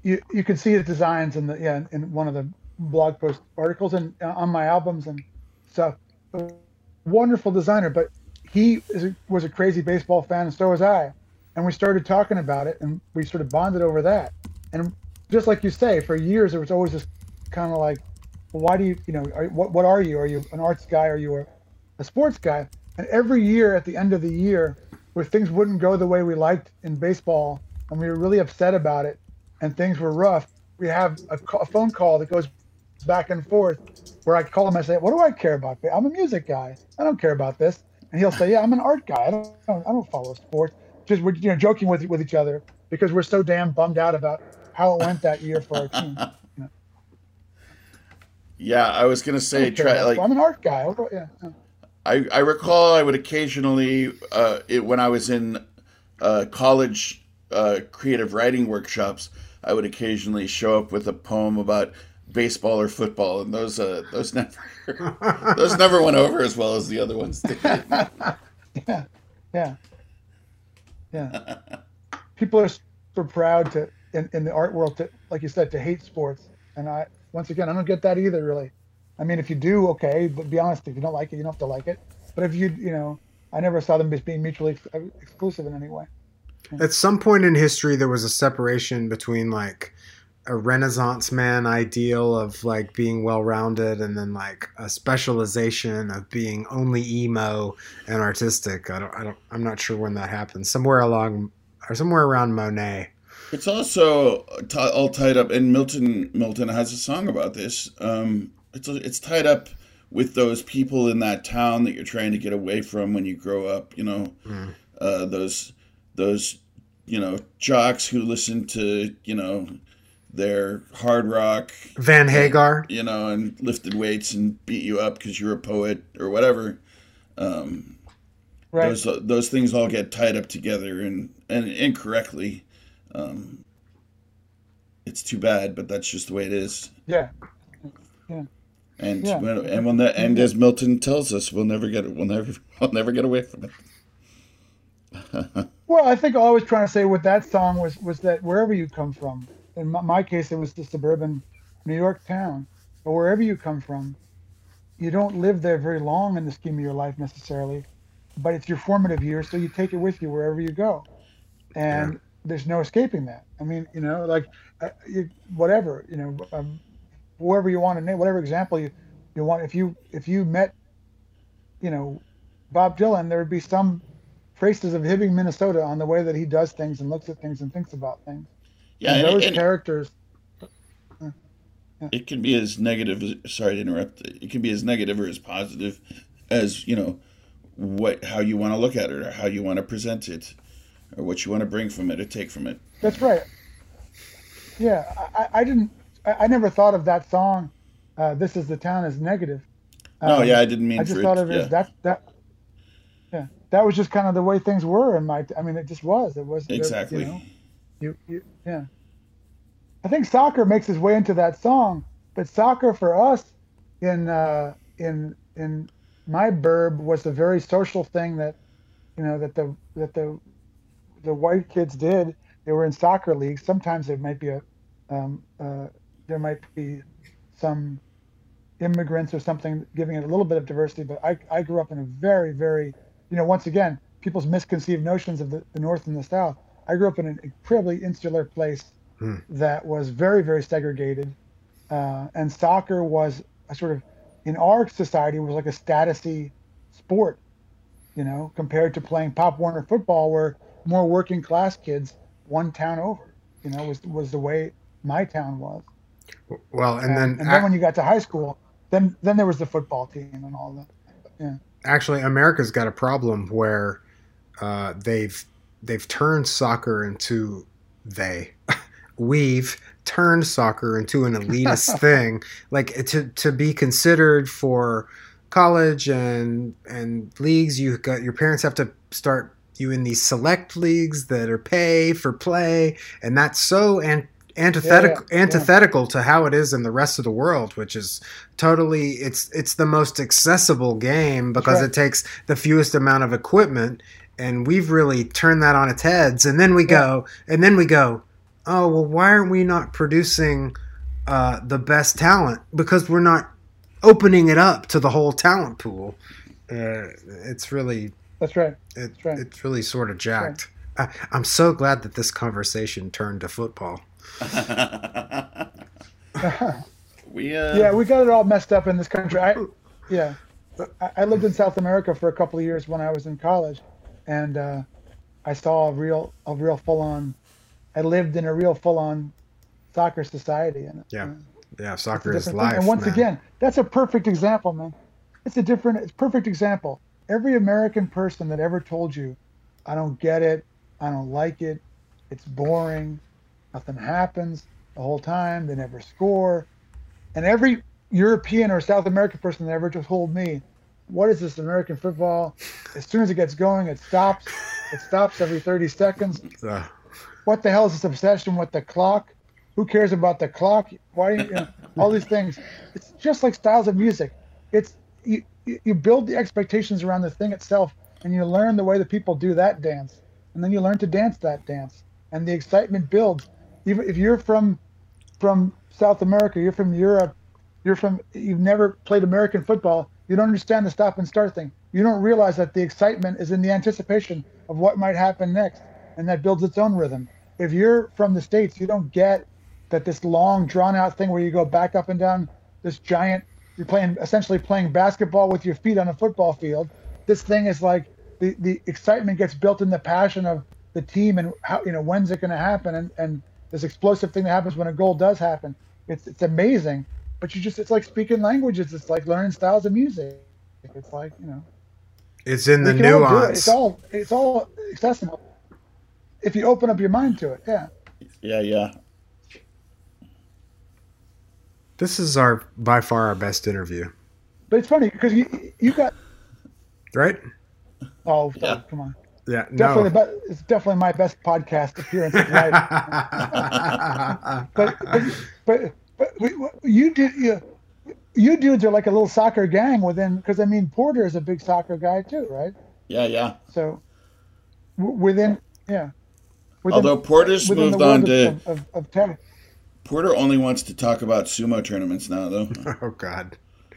Speaker 3: you you can see the designs in the yeah in one of the blog post articles and uh, on my albums and stuff wonderful designer, but he is, was a crazy baseball fan, and so was I. And we started talking about it, and we sort of bonded over that. And just like you say, for years there was always this kind of like, why do you, you know, are, what what are you? Are you an arts guy? Are you a, a sports guy? And every year, at the end of the year, where things wouldn't go the way we liked in baseball, and we were really upset about it, and things were rough, we have a, a phone call that goes back and forth where I call him I say, "What do I care about? I'm a music guy. I don't care about this." And he'll say, "Yeah, I'm an art guy. I don't, I don't follow sports." Just we're you know joking with with each other because we're so damn bummed out about how it went that year for our team. You <laughs> know?
Speaker 2: Yeah, I was gonna say try like
Speaker 3: I'm an art guy. Yeah.
Speaker 2: I, I recall I would occasionally uh, it, when I was in uh, college uh, creative writing workshops, I would occasionally show up with a poem about baseball or football, and those uh, <laughs> those never those never went over as well as the other ones did. <laughs>
Speaker 3: yeah, yeah, yeah. People are super proud to in, in the art world to, like you said, to hate sports, and I once again I don't get that either. Really, I mean, if you do, okay, but be honest. If you don't like it, you don't have to like it. But if you, you know, I never saw them as being mutually ex- exclusive in any way.
Speaker 1: At some point in history, there was a separation between like a Renaissance man ideal of like being well rounded and then like a specialization of being only emo and artistic. I don't, I don't, I'm not sure when that happened. Somewhere along or somewhere around Monet.
Speaker 2: It's also t- all tied up, and Milton Milton has a song about this. Um, it's it's tied up with those people in that town that you're trying to get away from when you grow up. You know,
Speaker 1: Mm.
Speaker 2: uh, those those you know jocks who listen to you know their hard rock,
Speaker 1: Van Hagar.
Speaker 2: you know, and lifted weights and beat you up because you're a poet or whatever. Um,
Speaker 3: Right.
Speaker 2: those those things all get tied up together and and incorrectly. Um, it's too bad, but that's just the way it is.
Speaker 3: yeah.
Speaker 2: And
Speaker 3: Yeah.
Speaker 2: when, and when that and as Milton tells us, we'll never get we'll never <laughs> we'll never get away from it. <laughs>
Speaker 3: Well, I think all I was trying to say with that song was was that wherever you come from, in my, case, it was the suburban New York town, but wherever you come from, you don't live there very long in the scheme of your life necessarily, but it's your formative years, so you take it with you wherever you go, and there's no escaping that. I mean, you know, like uh, you, whatever, you know, um, whoever you want to name, whatever example you you want. If you if you met, you know, Bob Dylan, there would be some traces of Hibbing, Minnesota, on the way that he does things and looks at things and thinks about things.
Speaker 2: Yeah,
Speaker 3: and those
Speaker 2: and
Speaker 3: characters.
Speaker 2: it can be as negative. As, sorry to interrupt. It can be as negative or as positive as you know what how you want to look at it or how you want to present it or what you want to bring from it or take from it.
Speaker 3: That's right. Yeah, I, I- didn't. I, I never thought of that song. Uh, this is the town as negative.
Speaker 2: No,
Speaker 3: Um,
Speaker 2: yeah, I didn't mean
Speaker 3: I just thought
Speaker 2: it.
Speaker 3: of it
Speaker 2: yeah.
Speaker 3: as that that. Yeah, that was just kind of the way things were in my. I mean, it just was. It was
Speaker 2: exactly.
Speaker 3: You know, you, you yeah. I think soccer makes its way into that song, but soccer for us in uh, in in my burb was a very social thing that you know that the that the the white kids did. They were in soccer leagues. Sometimes there might be a um, uh, there might be some immigrants or something giving it a little bit of diversity. But I, I grew up in a very, very, you know, once again, people's misconceived notions of the, the North and the South. I grew up in an incredibly insular place
Speaker 1: Hmm.
Speaker 3: that was very, very segregated. Uh, and soccer was a sort of, in our society, was like a statusy sport, you know, compared to playing Pop Warner football, where more working class kids one town over, you know, was, was the way my town was.
Speaker 1: Well, and then,
Speaker 3: and then when you got to high school, then then there was the football team and all that. Yeah.
Speaker 1: Actually America's got a problem where uh, they've they've turned soccer into they <laughs> we've turned soccer into an elitist <laughs> thing like eh, to to be considered for college and and leagues you got your parents have to start you in these select leagues that are pay for play and that's so an- antithetical
Speaker 3: Yeah, yeah, yeah.
Speaker 1: antithetical to how it is in the rest of the world which is totally it's it's the most accessible game because
Speaker 3: right.
Speaker 1: it takes the fewest amount of equipment and we've really turned that on its heads. And then we go and then we go oh well why aren't we not producing uh, the best talent? Because we're not opening it up to the whole talent pool. Uh, it's really
Speaker 3: That's right.
Speaker 1: it,
Speaker 3: right.
Speaker 1: it's really sort of jacked. I, i'm so glad that this conversation turned to football. <laughs> <laughs>
Speaker 2: We uh,
Speaker 3: Yeah, we got it all messed up in this country. I, yeah, I, I lived in South America for a couple of years when I was in college, and uh, I saw a real, a real full-on. I lived in a real full-on soccer society, and
Speaker 1: Yeah.
Speaker 3: uh,
Speaker 1: yeah soccer is life
Speaker 3: thing. And once
Speaker 1: man.
Speaker 3: again, that's a perfect example, man. It's a different, it's a perfect example. Every American person that ever told you, "I don't get it, I don't like it, it's boring, nothing happens the whole time, they never score," and every European or South American person that ever just told me, "What is this American football? As soon as it gets going, it stops. It stops every 30 seconds. What the hell is this obsession with the clock?" Who cares about the clock? Why you know, all these things? It's just like styles of music. It's you you build the expectations around the thing itself, and you learn the way the people do that dance, and then you learn to dance that dance, and the excitement builds. Even if you're from from South America, you're from Europe, you're from you've never played American football, you don't understand the stop and start thing. You don't realize that the excitement is in the anticipation of what might happen next, and that builds its own rhythm. If you're from the states, you don't get that this long drawn out thing where you go back up and down this giant you're playing essentially playing basketball with your feet on a football field this thing is like the, the excitement gets built in the passion of the team and how you know when's it going to happen and, and this explosive thing that happens when a goal does happen it's it's amazing but you just it's like speaking languages it's like learning styles of music it's like you know
Speaker 1: It's in the
Speaker 3: we can all do it.
Speaker 1: nuance.
Speaker 3: it's all it's all accessible if you open up your mind to it yeah
Speaker 2: Yeah, yeah.
Speaker 1: This is our by far our best interview,
Speaker 3: but it's funny because you you got
Speaker 1: right?
Speaker 3: oh
Speaker 2: Yeah.
Speaker 3: come on
Speaker 1: Yeah,
Speaker 3: definitely
Speaker 1: no.
Speaker 3: the be- it's definitely my best podcast appearance of <laughs> but but but, but we, you do you, you dudes are like a little soccer gang within because I mean Porter is a big soccer guy too, right?
Speaker 2: Yeah, yeah.
Speaker 3: So w- within yeah. Within,
Speaker 2: Although Porter's
Speaker 3: within
Speaker 2: moved on
Speaker 3: world
Speaker 2: to
Speaker 3: of, of, of tech.
Speaker 2: Porter only wants to talk about sumo tournaments now, though. <laughs>
Speaker 1: oh God. <laughs>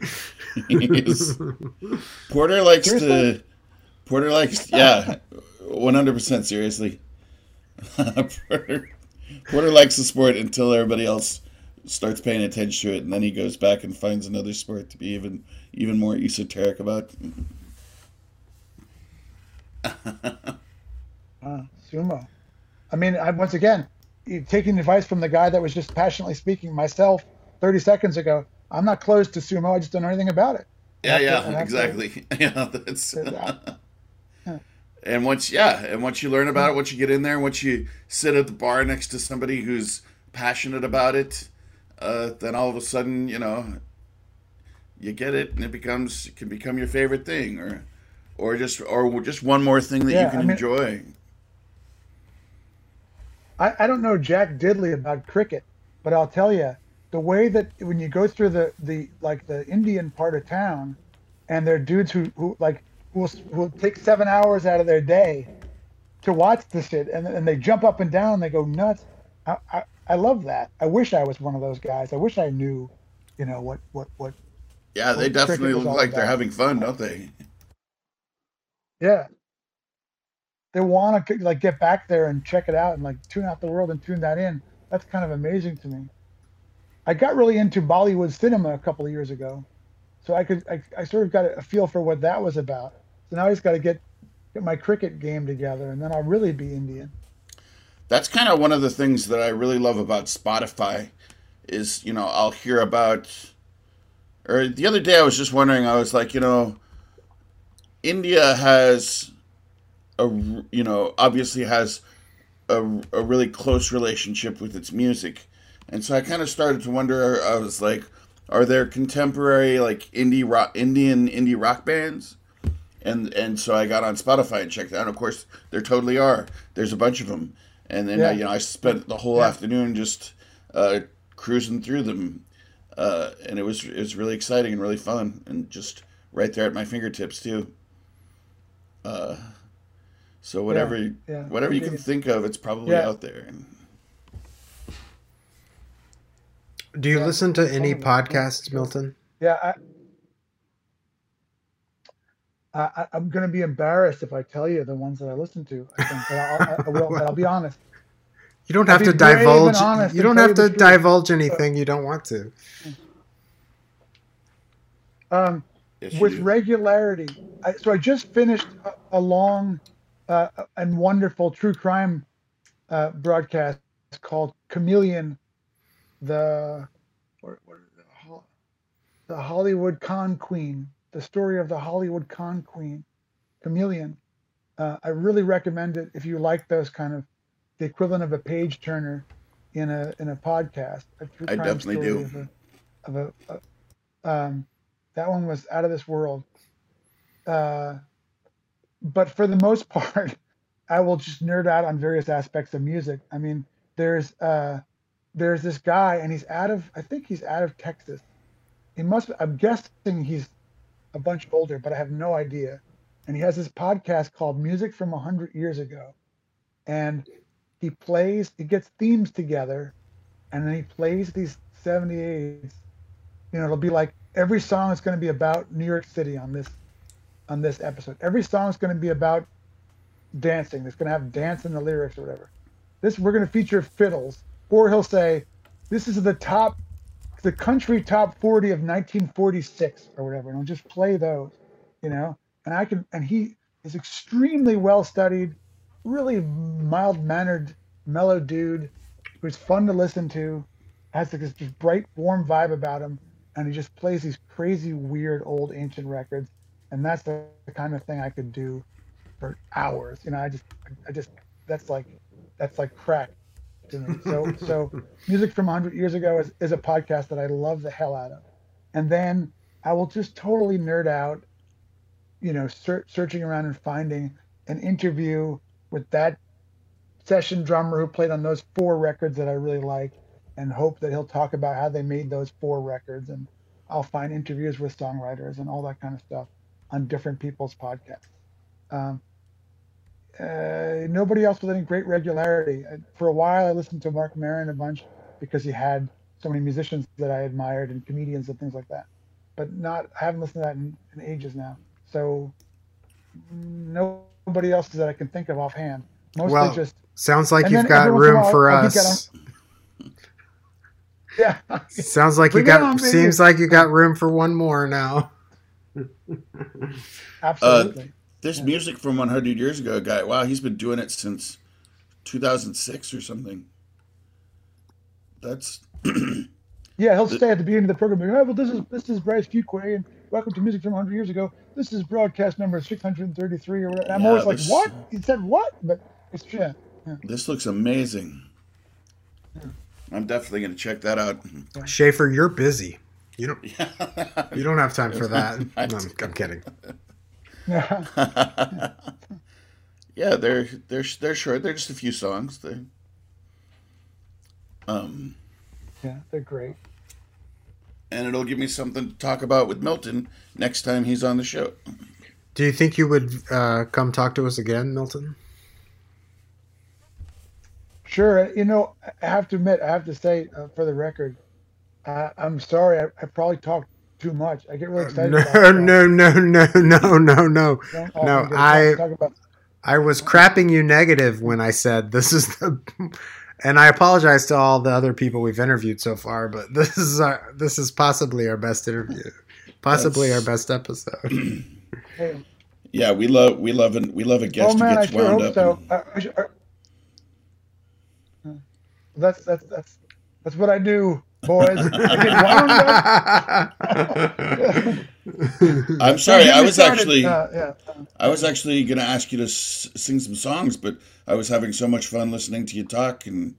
Speaker 2: Porter likes
Speaker 3: Seriously?
Speaker 2: to. Porter likes, <laughs> yeah, one hundred percent seriously. Porter, Porter likes the sport until everybody else starts paying attention to it, and then he goes back and finds another sport to be even even more esoteric about. <laughs>
Speaker 3: Uh, sumo. I mean, I, once again, taking advice from the guy that was just passionately speaking myself 30 seconds ago. I'm not close to sumo. I just don't know anything about it.
Speaker 2: Yeah,
Speaker 3: That's
Speaker 2: yeah,
Speaker 3: and that's
Speaker 2: exactly. <laughs> Yeah, that's.
Speaker 3: Yeah. <laughs>
Speaker 2: And once, yeah, and once you learn about it, once you get in there, once you sit at the bar next to somebody who's passionate about it, uh, then all of a sudden, you know, you get it, and it becomes it can become your favorite thing, or, or just or just one more thing that
Speaker 3: Yeah,
Speaker 2: you can
Speaker 3: I mean-
Speaker 2: enjoy.
Speaker 3: I, I don't know Jack Diddley about cricket, but I'll tell you the way that when you go through the, the like the Indian part of town, and there are dudes who, who like will will take seven hours out of their day to watch this shit, and and they jump up and down, and they go nuts. I, I, I love that. I wish I was one of those guys. I wish I knew, you know what what what.
Speaker 2: Yeah, they
Speaker 3: Well,
Speaker 2: definitely look like they're having fun, don't they?
Speaker 3: Yeah. They want to like get back there and check it out and like tune out the world and tune that in. That's kind of amazing to me. I got really into Bollywood cinema a couple of years ago, so I could I, I sort of got a feel for what that was about. So now I just got to get get my cricket game together, and then I'll really be Indian.
Speaker 2: That's kind of one of the things that I really love about Spotify is, you know, I'll hear about or the other day I was just wondering I was like, you know, India has a you know, obviously has a, a really close relationship with its music. And so I kind of started to wonder I was like are there contemporary like indie rock Indian indie rock bands? and and so I got on Spotify and checked out. Of course, there totally are. There's a bunch of them, and then
Speaker 3: Yeah.
Speaker 2: you know I spent the whole
Speaker 3: Yeah.
Speaker 2: afternoon just uh, cruising through them, uh, and it was it was really exciting and really fun, and just right there at my fingertips too. Uh, so whatever
Speaker 3: yeah.
Speaker 2: whatever you can think of, it's probably
Speaker 3: Yeah.
Speaker 2: out there. And
Speaker 1: Do you
Speaker 3: Yeah.
Speaker 1: listen to any podcasts, Milton?
Speaker 3: Yeah, I, I I'm gonna be embarrassed if I tell you the ones that I listen to. I think, but I'll, I, I will. But I'll be <laughs> honest.
Speaker 1: You don't have to divulge. You don't have to divulge anything you don't want to.
Speaker 3: Um,
Speaker 2: yes,
Speaker 3: with
Speaker 2: do.
Speaker 3: regularity. I, so I just finished a, a long uh, and wonderful true crime uh, broadcast called Chameleon, the what, what, the, Ho- the Hollywood con queen, the story of the Hollywood con queen, Chameleon. Uh, I really recommend it if you like those kind of the equivalent of a page turner in a in a podcast. A
Speaker 2: I definitely do.
Speaker 3: Of a, of a, a um, that one was out of this world. Uh, but for the most <laughs> part, I will just nerd out on various aspects of music. I mean, there's uh, there's this guy, and he's out of I think he's out of Texas. He must. I'm guessing he's a bunch older, but I have no idea. And he has this podcast called Music from a Hundred Years Ago, and he plays. He gets themes together, and then he plays these 78s. You know, it'll be like every song is going to be about New York City on this on this episode. Every song is going to be about dancing. It's going to have dance in the lyrics or whatever. This we're going to feature fiddles, or he'll say, "This is the top, the country top 40 of 1946 or whatever," and he'll just play those, you know. And I can, and he is extremely well studied, really mild mannered, mellow dude who's fun to listen to, has like this bright, warm vibe about him, and he just plays these crazy, weird, old, ancient records, and that's the kind of thing I could do for hours. You know, I just, I just, that's like, that's like crack to me. So, so music from 100 years ago is, is a podcast that I love the hell out of, and then I will just totally nerd out, you know, ser- searching around and finding an interview with that session drummer who played on those four records that I really like, and hope that he'll talk about how they made those four records, and I'll find interviews with songwriters and all that kind of stuff on different people's podcasts. Um, uh, nobody else with any great regularity. Uh, For a while, I listened to Marc Maron a bunch because he had so many musicians that I admired and comedians and things like that. But not, I haven't listened to that in, in ages now. So nobody else that I can think of offhand. Mostly
Speaker 1: Well,
Speaker 3: just
Speaker 1: Sounds like you've got
Speaker 3: every once in a
Speaker 1: room
Speaker 3: while,
Speaker 1: for
Speaker 3: I'll geek out
Speaker 1: us. <laughs>
Speaker 3: yeah.
Speaker 1: Sounds like you
Speaker 3: Bring it
Speaker 1: got.
Speaker 3: on,
Speaker 1: seems like you got room for one more now.
Speaker 3: Absolutely.
Speaker 2: This music from 100 years ago guy, wow, he's been doing it since 2006 or something. That's <clears throat>
Speaker 3: Yeah, he'll stay at the beginning of the program. and, Oh, well, this is this is Bryce Fuquay, and welcome to Music from 100 Years Ago. This is broadcast number 633 or whatever. And I'm
Speaker 2: Yeah,
Speaker 3: always like, what? He said what? But it's yeah.
Speaker 2: this looks amazing. I'm definitely gonna check that out.
Speaker 1: Schaefer, you're busy. You don't. <laughs> You don't have time <laughs> for that. No, I'm, I'm kidding.
Speaker 3: Yeah. <laughs>
Speaker 2: Yeah, they're they're they're short. They're just a few songs. They, um,
Speaker 3: yeah, they're great.
Speaker 2: and it'll give me something to talk about with Milton next time he's on the show.
Speaker 1: Do you think you would uh, come talk to us again, Milton?
Speaker 3: Sure. You know, I have to admit, I have to say, uh, for the record, uh, I'm sorry. I, I probably talked too much. I get really excited.
Speaker 1: No,
Speaker 3: about
Speaker 1: no, no, no, no, no, no.
Speaker 3: Don't
Speaker 1: No, I
Speaker 3: about.
Speaker 1: I was crapping you negative when I said this is the, <laughs> and I apologize to all the other people we've interviewed so far, but <laughs> this is our this is possibly our best interview, possibly our best episode. <clears throat>
Speaker 3: Hey,
Speaker 2: Yeah, we love we love an, we love a guest
Speaker 3: oh man,
Speaker 2: who
Speaker 3: I
Speaker 2: gets
Speaker 3: sure
Speaker 2: wound
Speaker 3: hope
Speaker 2: up.
Speaker 3: so.
Speaker 2: and-
Speaker 3: Uh, I should- uh, that's that's that's that's what I do, boys. <laughs> I get wound up.
Speaker 2: I'm sorry, I was
Speaker 3: started.
Speaker 2: actually
Speaker 3: Uh, yeah.
Speaker 2: I was actually going to ask you to s- sing some songs, but I was having so much fun listening to you talk, and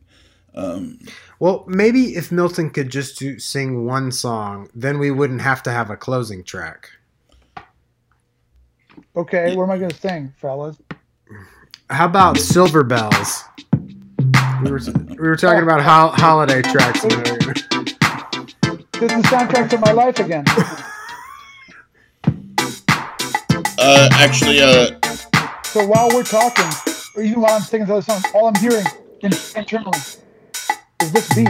Speaker 2: um,
Speaker 1: well, maybe if Milton could just do, sing one song, then we wouldn't have to have a closing track.
Speaker 3: Okay, what am I going to sing, fellas?
Speaker 1: How about Silver Bells? We were, we were talking about ho- holiday tracks.
Speaker 3: This is the soundtrack to my life again.
Speaker 2: uh, actually, uh,
Speaker 3: So while we're talking, or even while I'm singing those songs, all I'm hearing in, internally is this beat.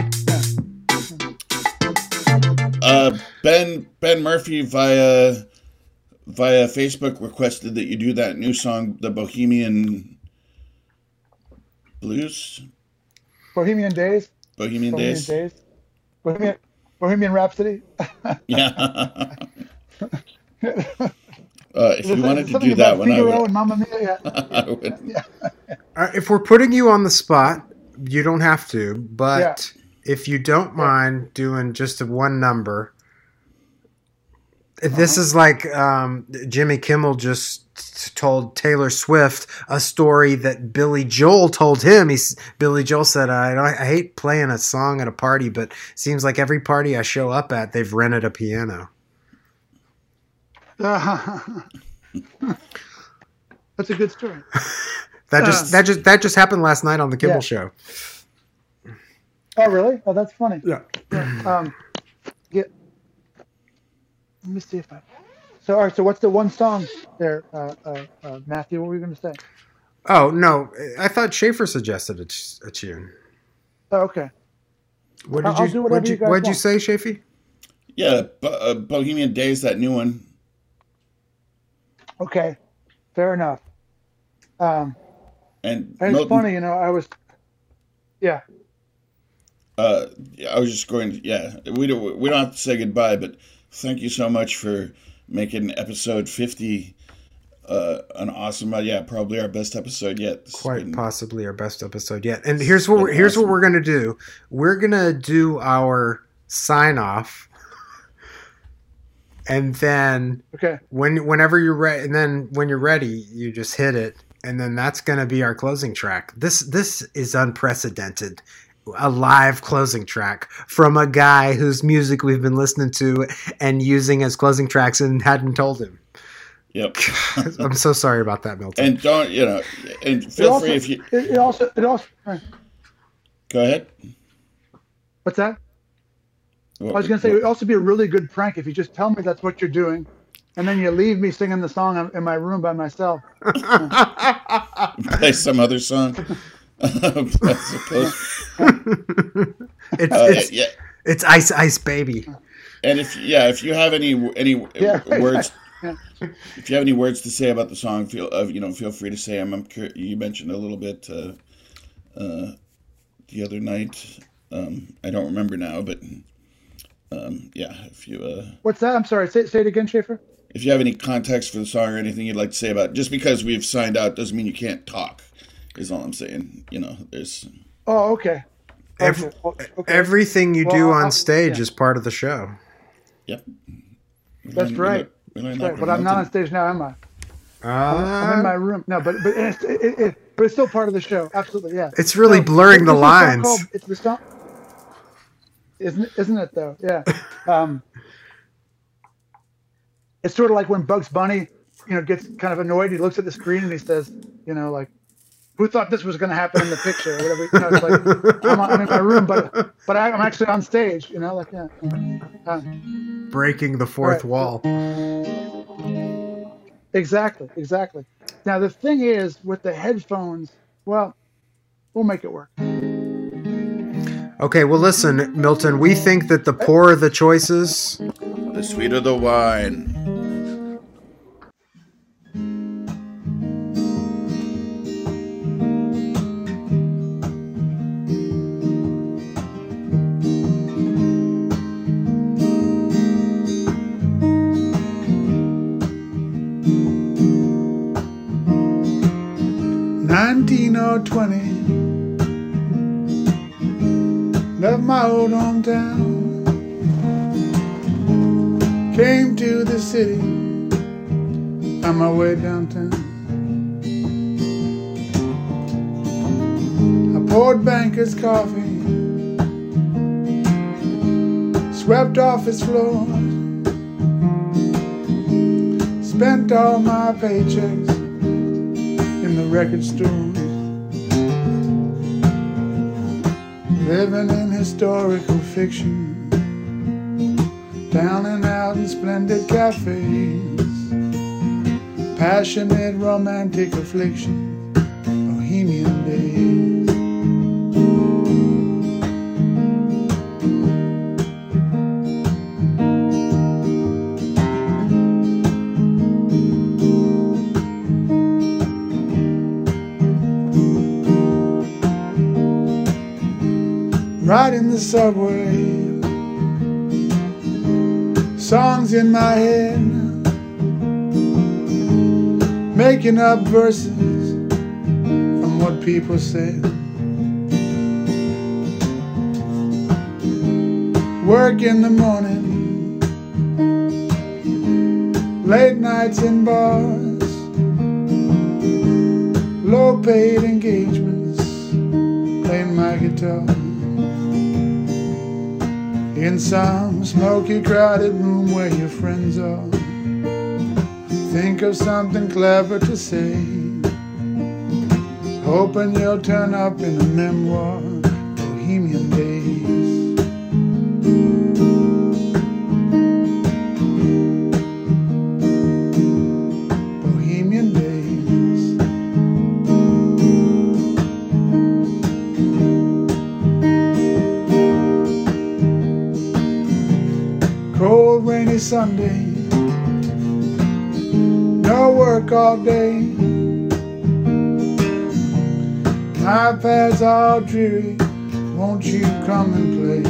Speaker 2: Uh, Ben Ben Murphy via via Facebook requested that you do that new song, the Bohemian Blues,
Speaker 3: Bohemian Days.
Speaker 2: Bohemian,
Speaker 3: Bohemian
Speaker 2: Days.
Speaker 3: Days. Bohemian, Bohemian Rhapsody.
Speaker 2: Yeah. <laughs> Uh, if you wanted to do that
Speaker 3: about
Speaker 2: one, I
Speaker 3: Figaro
Speaker 2: would.
Speaker 3: and Mamma Mia. <laughs>
Speaker 2: I would.
Speaker 1: Uh, if we're putting you on the spot, you don't have to. But if you don't mind doing just a one number, this is like um, Jimmy Kimmel just told Taylor Swift a story that Billy Joel told him. He's Billy Joel said, "I, don't- I hate playing a song at a party, but seems like every party I show up at, they've rented a piano." <laughs>
Speaker 3: That's a good story. <laughs>
Speaker 1: That just that just that just happened last night on the Kimmel
Speaker 3: Yeah.
Speaker 1: show.
Speaker 3: Oh, really? Oh, that's funny.
Speaker 1: Yeah.
Speaker 3: Um, get. Let me see if I. So, all right. So, what's the one song there, uh, uh, uh, Matthew? What were you going to say?
Speaker 1: Oh no, I thought Schaefer suggested a, t- a tune.
Speaker 3: Oh, okay.
Speaker 1: What did
Speaker 3: I'll
Speaker 1: you?
Speaker 3: do
Speaker 1: What'd you,
Speaker 3: you guys
Speaker 1: what'd you say, Shafee?
Speaker 2: Yeah, Bo- uh, Bohemian Days, that new one.
Speaker 3: Okay. Fair enough. Um,
Speaker 2: And
Speaker 3: and it's funny, you know. I was. Yeah.
Speaker 2: Uh, yeah, I was just going. To, yeah, we don't we don't have to say goodbye, but thank you so much for making episode fifty uh, an awesome. Uh, yeah, probably our best episode yet. This
Speaker 1: Quite
Speaker 2: been-
Speaker 1: possibly our best episode yet. And here's what we're,
Speaker 2: been
Speaker 1: here's what we're gonna do. We're gonna do our sign off, and then
Speaker 3: Okay.
Speaker 1: when whenever you're ready, and then when you're ready, you just hit it, and then that's gonna be our closing track. This this is unprecedented. A live closing track from a guy whose music we've been listening to and using as closing tracks and hadn't told him.
Speaker 2: Yep. <laughs>
Speaker 1: I'm so sorry about that, Milton.
Speaker 2: and don't you know? And feel
Speaker 3: also,
Speaker 2: free if you
Speaker 3: it, it also. It also.
Speaker 2: go ahead.
Speaker 3: What's that? I was going to say it would also be a really good prank if you just tell me that's what you're doing, and then you leave me singing the song in my room by myself. <laughs>
Speaker 2: play some other song. <laughs> I suppose. <laughs>
Speaker 1: it's
Speaker 2: Uh,
Speaker 1: it's
Speaker 2: yeah,
Speaker 1: it's ice ice baby.
Speaker 2: and if yeah, if you have any any
Speaker 3: Yeah.
Speaker 2: words, <laughs> if you have any words to say about the song, feel uh, you know feel free to say them. I'm cur- you mentioned a little bit uh, uh, the other night. Um, I don't remember now, but um, yeah, if you uh,
Speaker 3: What's that? I'm sorry. Say, say it again, Schaefer.
Speaker 2: if you have any context for the song or anything you'd like to say about it, just because we've signed out doesn't mean you can't talk. Is all I'm saying. You know, there's
Speaker 3: Oh, okay.
Speaker 1: Every,
Speaker 3: Okay. Okay.
Speaker 1: Everything you do on
Speaker 3: I'll-
Speaker 1: stage
Speaker 3: yeah.
Speaker 1: is part of the show.
Speaker 2: yep.
Speaker 3: That's
Speaker 2: We learned-
Speaker 3: right.
Speaker 2: we learned
Speaker 3: Right, but I'm not on stage now, am I?
Speaker 1: Uh,
Speaker 3: I'm in my room. No, but but it's, it, it, it, but it's still part of the show. Absolutely, yeah.
Speaker 1: it's really
Speaker 3: No,
Speaker 1: blurring the
Speaker 3: this is a song
Speaker 1: lines.
Speaker 3: called- it's the song, isn't it, isn't it though? Yeah. Um, it's sort of like when Bugs Bunny, you know, gets kind of annoyed. He looks at the screen and he says, you know, like, "Who thought this was going to happen in the picture?" Or whatever. You know, it's like I'm, I'm in my room, but but I, I'm actually on stage. You know, like yeah. Uh,
Speaker 1: Breaking the fourth
Speaker 3: Right.
Speaker 1: wall.
Speaker 3: Exactly, exactly. Now the thing is with the headphones, well, we'll make it work.
Speaker 1: Okay, well, listen, Milton, we think that the poorer the choices,
Speaker 2: The sweeter the wine.
Speaker 4: Or twenty. Left my old hometown. Came to the city on my way downtown. I poured banker's coffee, swept off his floors, spent all my paychecks in the record stores. Living in historical fiction, down and out in splendid cafes, passionate romantic affliction, bohemian days. Riding the subway, songs in my head, making up verses from what people said. Work in the morning, late nights in bars, low paid engagements, playing my guitar. In some smoky, crowded room where your friends are. Think of something clever to say. Hoping you'll turn up in a memoir,
Speaker 3: Sunday. No work all day. Path's all dreary. Won't you come and play?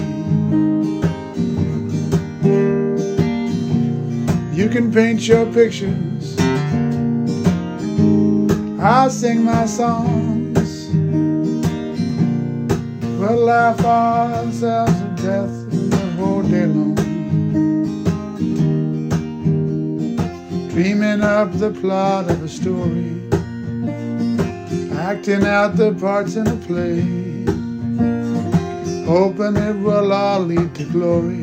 Speaker 3: You can paint your pictures. I'll sing my songs. We'll laugh ourselves to death Dreaming up the plot of a story. Acting out the parts in a play. Hoping it will all lead to glory.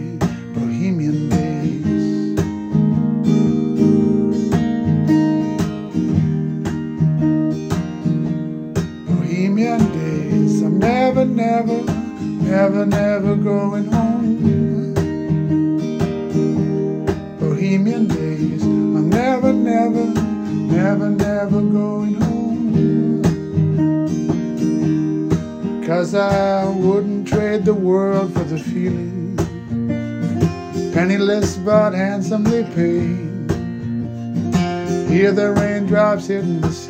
Speaker 3: Raindrops